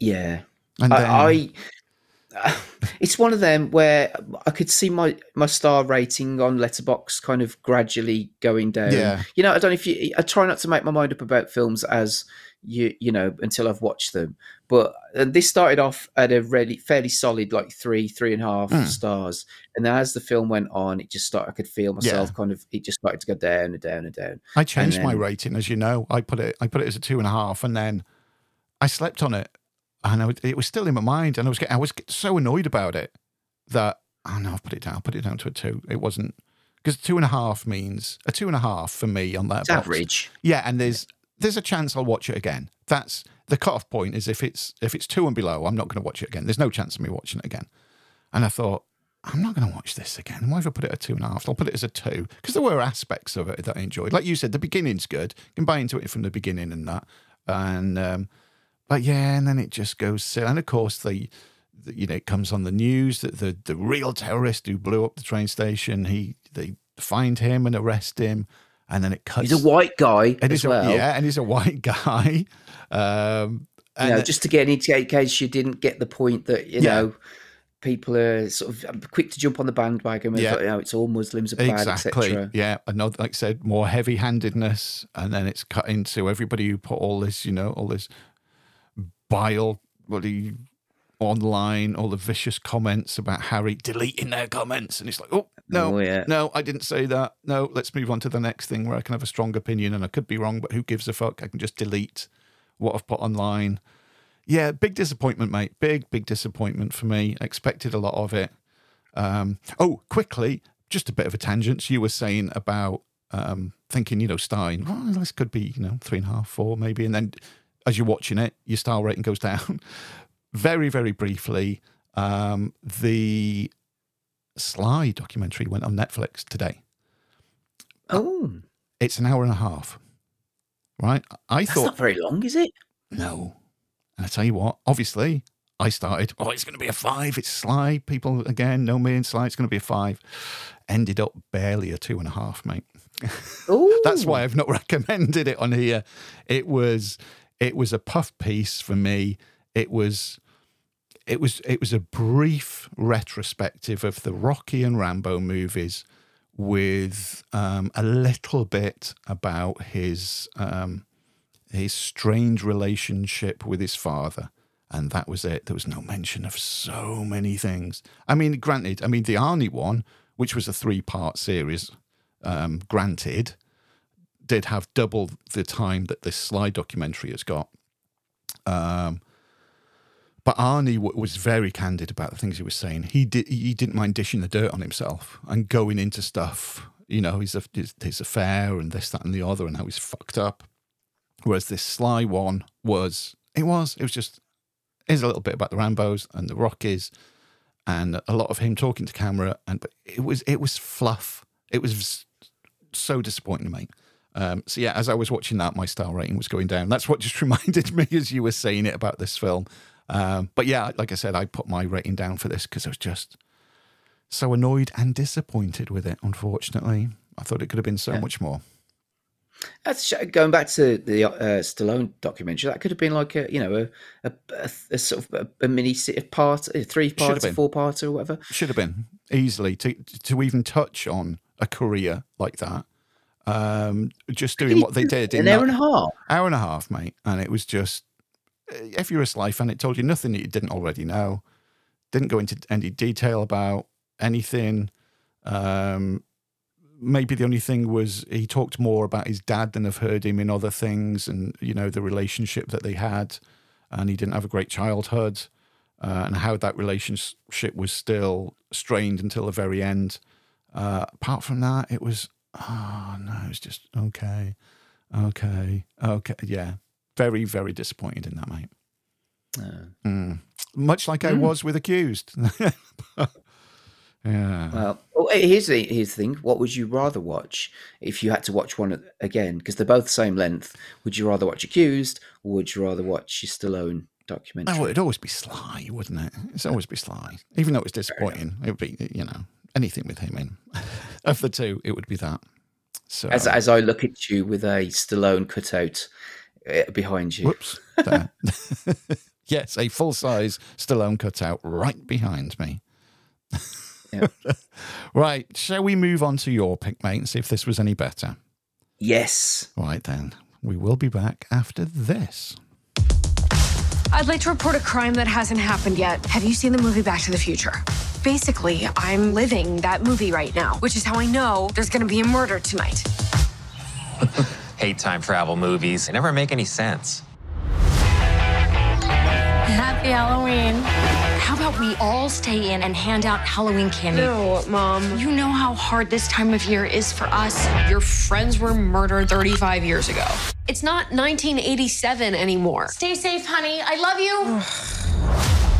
yeah, and then, I, I it's one of them where I could see my my star rating on Letterboxd kind of gradually going down. Yeah. You know, I don't know if you. I try not to make my mind up about films as you you know until I've watched them. But uh, this started off at a really fairly solid like three three and a half Hmm. stars, and then as the film went on, it just started. I could feel myself Yeah. kind of. It just started to go down and down and down. I changed my rating, as you know. I put it, I put it as a two and a half, and then I slept on it, and I, it was still in my mind, and I was, getting, I was so annoyed about it that oh no, I've put it down, put it down to a two. It wasn't because two and a half means a two and a half for me on that average. Yeah, and there's there's a chance I'll watch it again. That's the cutoff point. Is if it's if it's two and below, I'm not going to watch it again. There's no chance of me watching it again. And I thought, I'm not going to watch this again. Why have I put it at two and a half? I'll put it as a two because there were aspects of it that I enjoyed. Like you said, the beginning's good. You can buy into it from the beginning and that. And um, but yeah, and then it just goes silly. And of course, the, the you know it comes on the news that the the real terrorist who blew up the train station, he they find him and arrest him, and then it cuts. He's a white guy and as he's a- well. yeah, and he's a white guy. Um, you know, just to get in case you didn't get the point that you Yeah. know people are sort of um, quick to jump on the bandwagon with Yeah. you know, it's all Muslims are bad, Exactly. etc. Yeah. Another, like I said, more heavy handedness. And then it's cut into everybody who put all this, you know, all this bile, bloody online, all the vicious comments about Harry deleting their comments. And it's like, oh, no, Oh, yeah. no, I didn't say that. No, let's move on to the next thing where I can have a strong opinion and I could be wrong, but who gives a fuck? I can just delete what I've put online. Yeah, big disappointment, mate. Big, big disappointment for me. Expected a lot of it. Um, oh, quickly, just a bit of a tangent. You were saying about um, thinking, you know, Stein, oh, this could be, you know, three and a half, four, maybe. And then as you're watching it, your star rating goes down. very, very briefly, um, the Sly documentary went on Netflix today. Oh, It's an hour and a half, right? I that's thought not very long, is it? no. And I tell you what, obviously, I started, oh, it's going to be a five. It's Sly. People, again, know me and Sly. It's going to be a five. Ended up barely a two and a half, mate. Oh, That's why I've not recommended it on here. It was, it was a puff piece for me. It was, it was, it was a brief retrospective of the Rocky and Rambo movies with um, a little bit about his um, his strange relationship with his father. And that was it. There was no mention of so many things. I mean, granted, I mean, the Arnie one, which was a three part series, um, granted, did have double the time that this Sly documentary has got. Um, but Arnie w- was very candid about the things he was saying. He did. He didn't mind dishing the dirt on himself and going into stuff. You know, his his, his affair and this, that, and the other, and how he's fucked up. Whereas this Sly one was, it was, it was just, here's a little bit about the Rambos and the Rockies, and a lot of him talking to camera, and but it was, it was fluff. It was so disappointing, mate. Um, so yeah, as I was watching that, my star rating was going down. That's what just reminded me as you were saying it about this film. Um, but yeah, like I said, I put my rating down for this because I was just so annoyed and disappointed with it. Unfortunately, I thought it could have been so much more. That's going back to the uh, Stallone documentary. That could have been like a you know a a, a, sort of a, a mini part, a three part, four part, or whatever. Should have been easily to to even touch on a career like that. Um, just doing what they did in An hour that- and a half. hour and a half, mate, and it was just if you're a Sly fan, it told you nothing that you didn't already know. Didn't go into any detail about anything. Um, maybe the only thing was he talked more about his dad than I've heard him in other things, and you know the relationship that they had, and he didn't have a great childhood, uh, and how that relationship was still strained until the very end. Uh, apart from that, it was oh no, it's just okay, okay, okay, yeah, very very disappointed in that, mate. Mm. Much like I Mm. was with accused. yeah. Well, oh, here's the here's the thing. What would you rather watch if you had to watch one again? Because they're both the same length. Would you rather watch Accused or would you rather watch your Stallone documentary? Oh, it'd always be Sly, wouldn't it? It's always be Sly. Even though it was disappointing, it would be, you know, anything with him in. of the two, it would be that. So, As as I look at you with a Stallone cutout uh, behind you. whoops. There. yes, a full size Stallone cutout right behind me. Yeah. right. Shall we move on to your pick, mate, and see if this was any better? Yes. Right then. We will be back after this. I'd like to report a crime that hasn't happened yet. Have you seen the movie Back to the Future? Basically, I'm living that movie right now, which is how I know there's gonna be a murder tonight. Hate time travel movies. They never make any sense. Happy Halloween. How about we all stay in and hand out Halloween candy? No, Mom. You know how hard this time of year is for us. Your friends were murdered 35 years ago. It's not 1987 anymore. Stay safe, honey. I love you.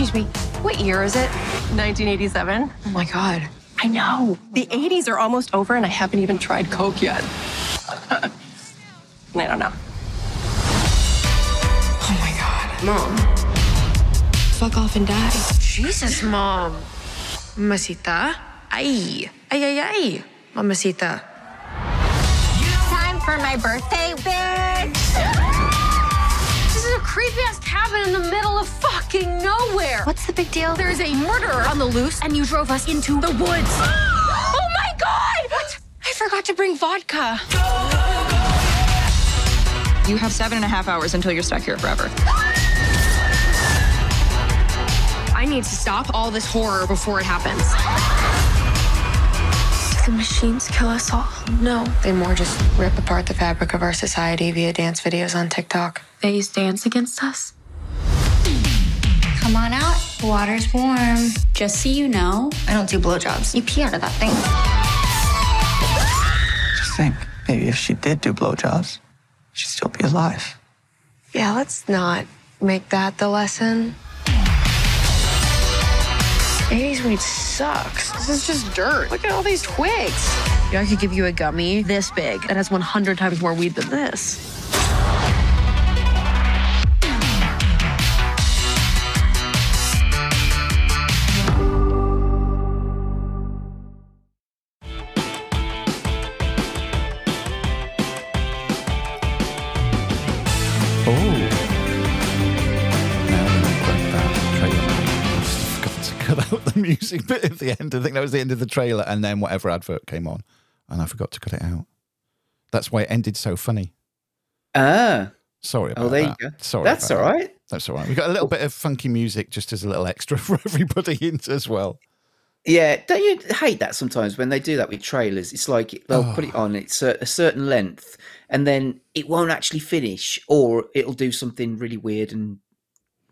Excuse me, what year is it? 1987. Oh my god. I know. The 80s are almost over, and I haven't even tried Coke yet. I don't know. Oh my god. Mom. Fuck off and die. Jesus, mom. Mamacita. Ay. Ay, ay, ay. Mamacita. Time for my birthday, bitch. This creepy ass cabin in the middle of fucking nowhere. What's the big deal? There's a murderer on the loose, and you drove us into the woods. oh my god! What? I forgot to bring vodka. You have seven and a half hours until you're stuck here forever. I need to stop all this horror before it happens. Do the machines kill us all? No, they more just rip apart the fabric of our society via dance videos on TikTok. They use dance against us? Come on out. The water's warm. Just so you know, I don't do blowjobs. You pee out of that thing. Just think, maybe if she did do blowjobs, she'd still be alive. Yeah, let's not make that the lesson. 80s weed sucks. This is just dirt. Look at all these twigs. Yeah, I could give you a gummy this big that has 100 times more weed than this. music bit at the end. I think that was the end of the trailer, and then whatever advert came on, and I forgot to cut it out. That's why it ended so funny. Ah. Sorry about Oh, there that. you go. Sorry. That's all right. that. That's all right. We got a little bit of funky music just as a little extra for everybody in as well. Yeah, don't you hate that sometimes when they do that with trailers? It's like they'll Oh. put it on it's a, a certain length, and then it won't actually finish, or it'll do something really weird and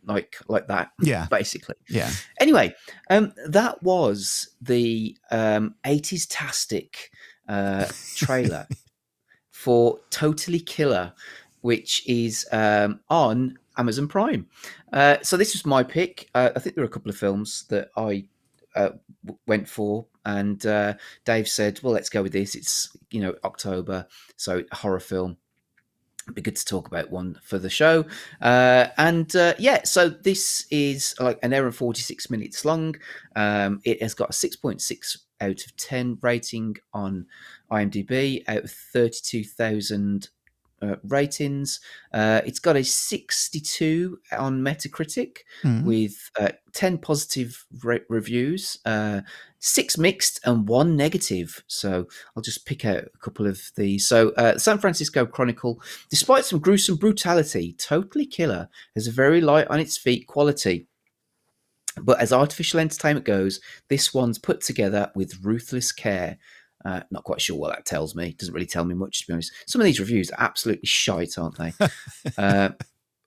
like like that. Yeah. basically. Yeah. Anyway, um, that was the um, 80s tastic uh, trailer for Totally Killer, which is um, on Amazon Prime. Uh, so this was my pick. Uh, I think there were a couple of films that I uh, w- went for, and uh, Dave said, "Well, let's go with this. It's you know October, so horror film." Be good to talk about one for the show. Uh, and uh, yeah, so this is like an hour and 46 minutes long. Um, it has got a 6.6 out of 10 rating on IMDb out of 32,000 uh, ratings. Uh, it's got a 62 on Metacritic Hmm. with uh, 10 positive re- reviews, uh, six mixed and one negative. So I'll just pick out a couple of these. So, uh, San Francisco Chronicle, despite some gruesome brutality, Totally Killer has a very light on its feet quality. But as artificial entertainment goes, this one's put together with ruthless care. Uh, not quite sure what that tells me. Doesn't really tell me much, to be honest. Some of these reviews are absolutely shite, aren't they? uh,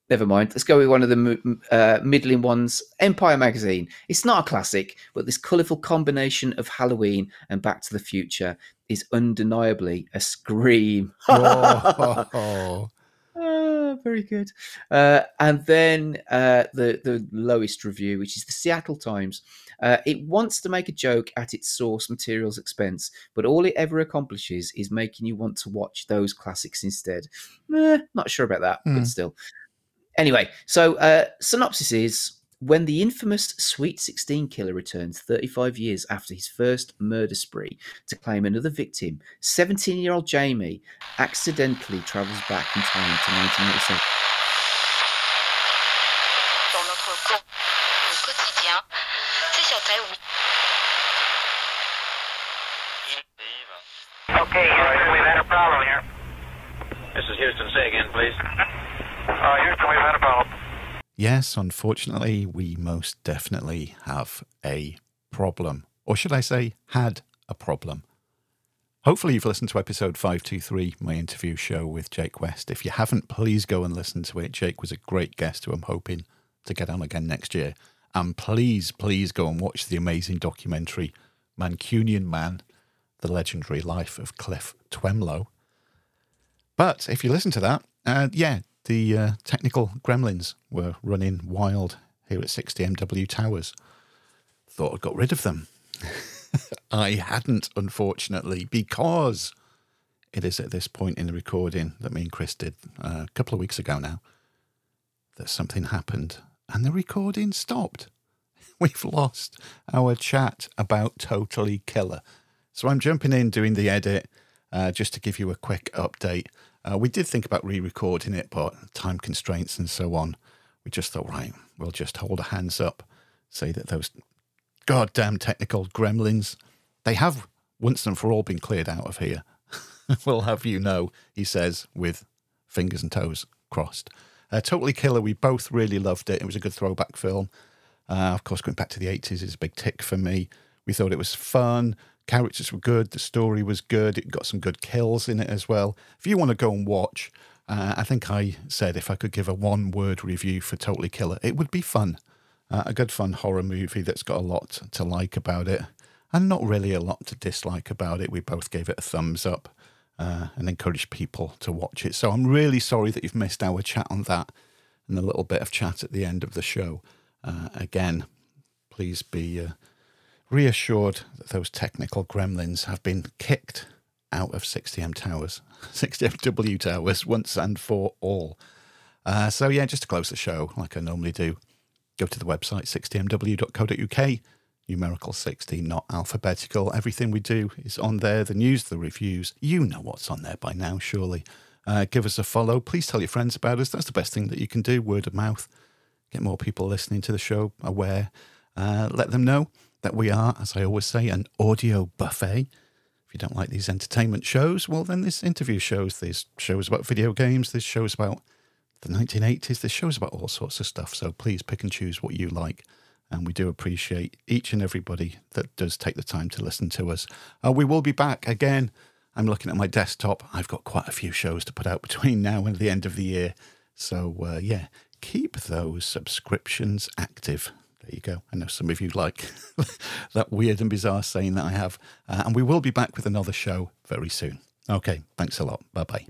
never mind. Let's go with one of the uh, middling ones. Empire Magazine. It's not a classic, but this colourful combination of Halloween and Back to the Future is undeniably a scream. Oh. Ah, very good. Uh, and then uh, the the lowest review, which is the Seattle Times. Uh, it wants to make a joke at its source material's expense, but all it ever accomplishes is making you want to watch those classics instead. Eh, not sure about that, Hmm. but still. Anyway, so uh, synopsis is when the infamous Sweet 16 killer returns 35 years after his first murder spree to claim another victim, 17 year old Jamie accidentally travels back in time to 1987. Dans notre co- au quotidien, c'est sur Terre où Okay, Houston, we've had a problem. problem here. This is Houston. Say again, please. Uh, Houston, we've had a problem. Yes, unfortunately, we most definitely have a problem. Or should I say, had a problem. Hopefully, you've listened to episode 523, my interview show with Jake West. If you haven't, please go and listen to it. Jake was a great guest who I'm hoping to get on again next year. And please, please go and watch the amazing documentary, Mancunian Man The Legendary Life of Cliff Twemlow. But if you listen to that, uh, yeah, the uh, technical gremlins were running wild here at 60MW Towers. Thought I'd got rid of them. I hadn't, unfortunately, because it is at this point in the recording that me and Chris did uh, a couple of weeks ago now that something happened and the recording stopped. We've lost our chat about Totally Killer. So I'm jumping in doing the edit uh, just to give you a quick update. Uh, we did think about re recording it, but time constraints and so on. We just thought, right, we'll just hold our hands up, say that those goddamn technical gremlins, they have once and for all been cleared out of here. we'll have you know, he says, with fingers and toes crossed. Uh, totally Killer, we both really loved it. It was a good throwback film. Uh, of course, going back to the 80s is a big tick for me. We thought it was fun. Characters were good. The story was good. It got some good kills in it as well. If you want to go and watch, uh, I think I said if I could give a one word review for Totally Killer, it would be fun. Uh, a good fun horror movie that's got a lot to like about it and not really a lot to dislike about it. We both gave it a thumbs up uh, and encouraged people to watch it. So I'm really sorry that you've missed our chat on that and a little bit of chat at the end of the show. Uh, again, please be uh, reassured that those technical gremlins have been kicked out of 60M Towers, 60MW Towers once and for all. Uh, so, yeah, just to close the show, like I normally do, go to the website 60mw.co.uk, numerical 60, not alphabetical. Everything we do is on there the news, the reviews. You know what's on there by now, surely. Uh, give us a follow. Please tell your friends about us. That's the best thing that you can do, word of mouth. Get more people listening to the show, aware. Uh, let them know that we are, as I always say, an audio buffet. If you don't like these entertainment shows, well, then this interview shows, there's shows about video games, there's shows about the 1980s, there's shows about all sorts of stuff. So please pick and choose what you like. And we do appreciate each and everybody that does take the time to listen to us. Uh, we will be back again. I'm looking at my desktop. I've got quite a few shows to put out between now and the end of the year. So, uh, yeah, keep those subscriptions active. There you go. I know some of you like that weird and bizarre saying that I have. Uh, and we will be back with another show very soon. Okay. Thanks a lot. Bye bye.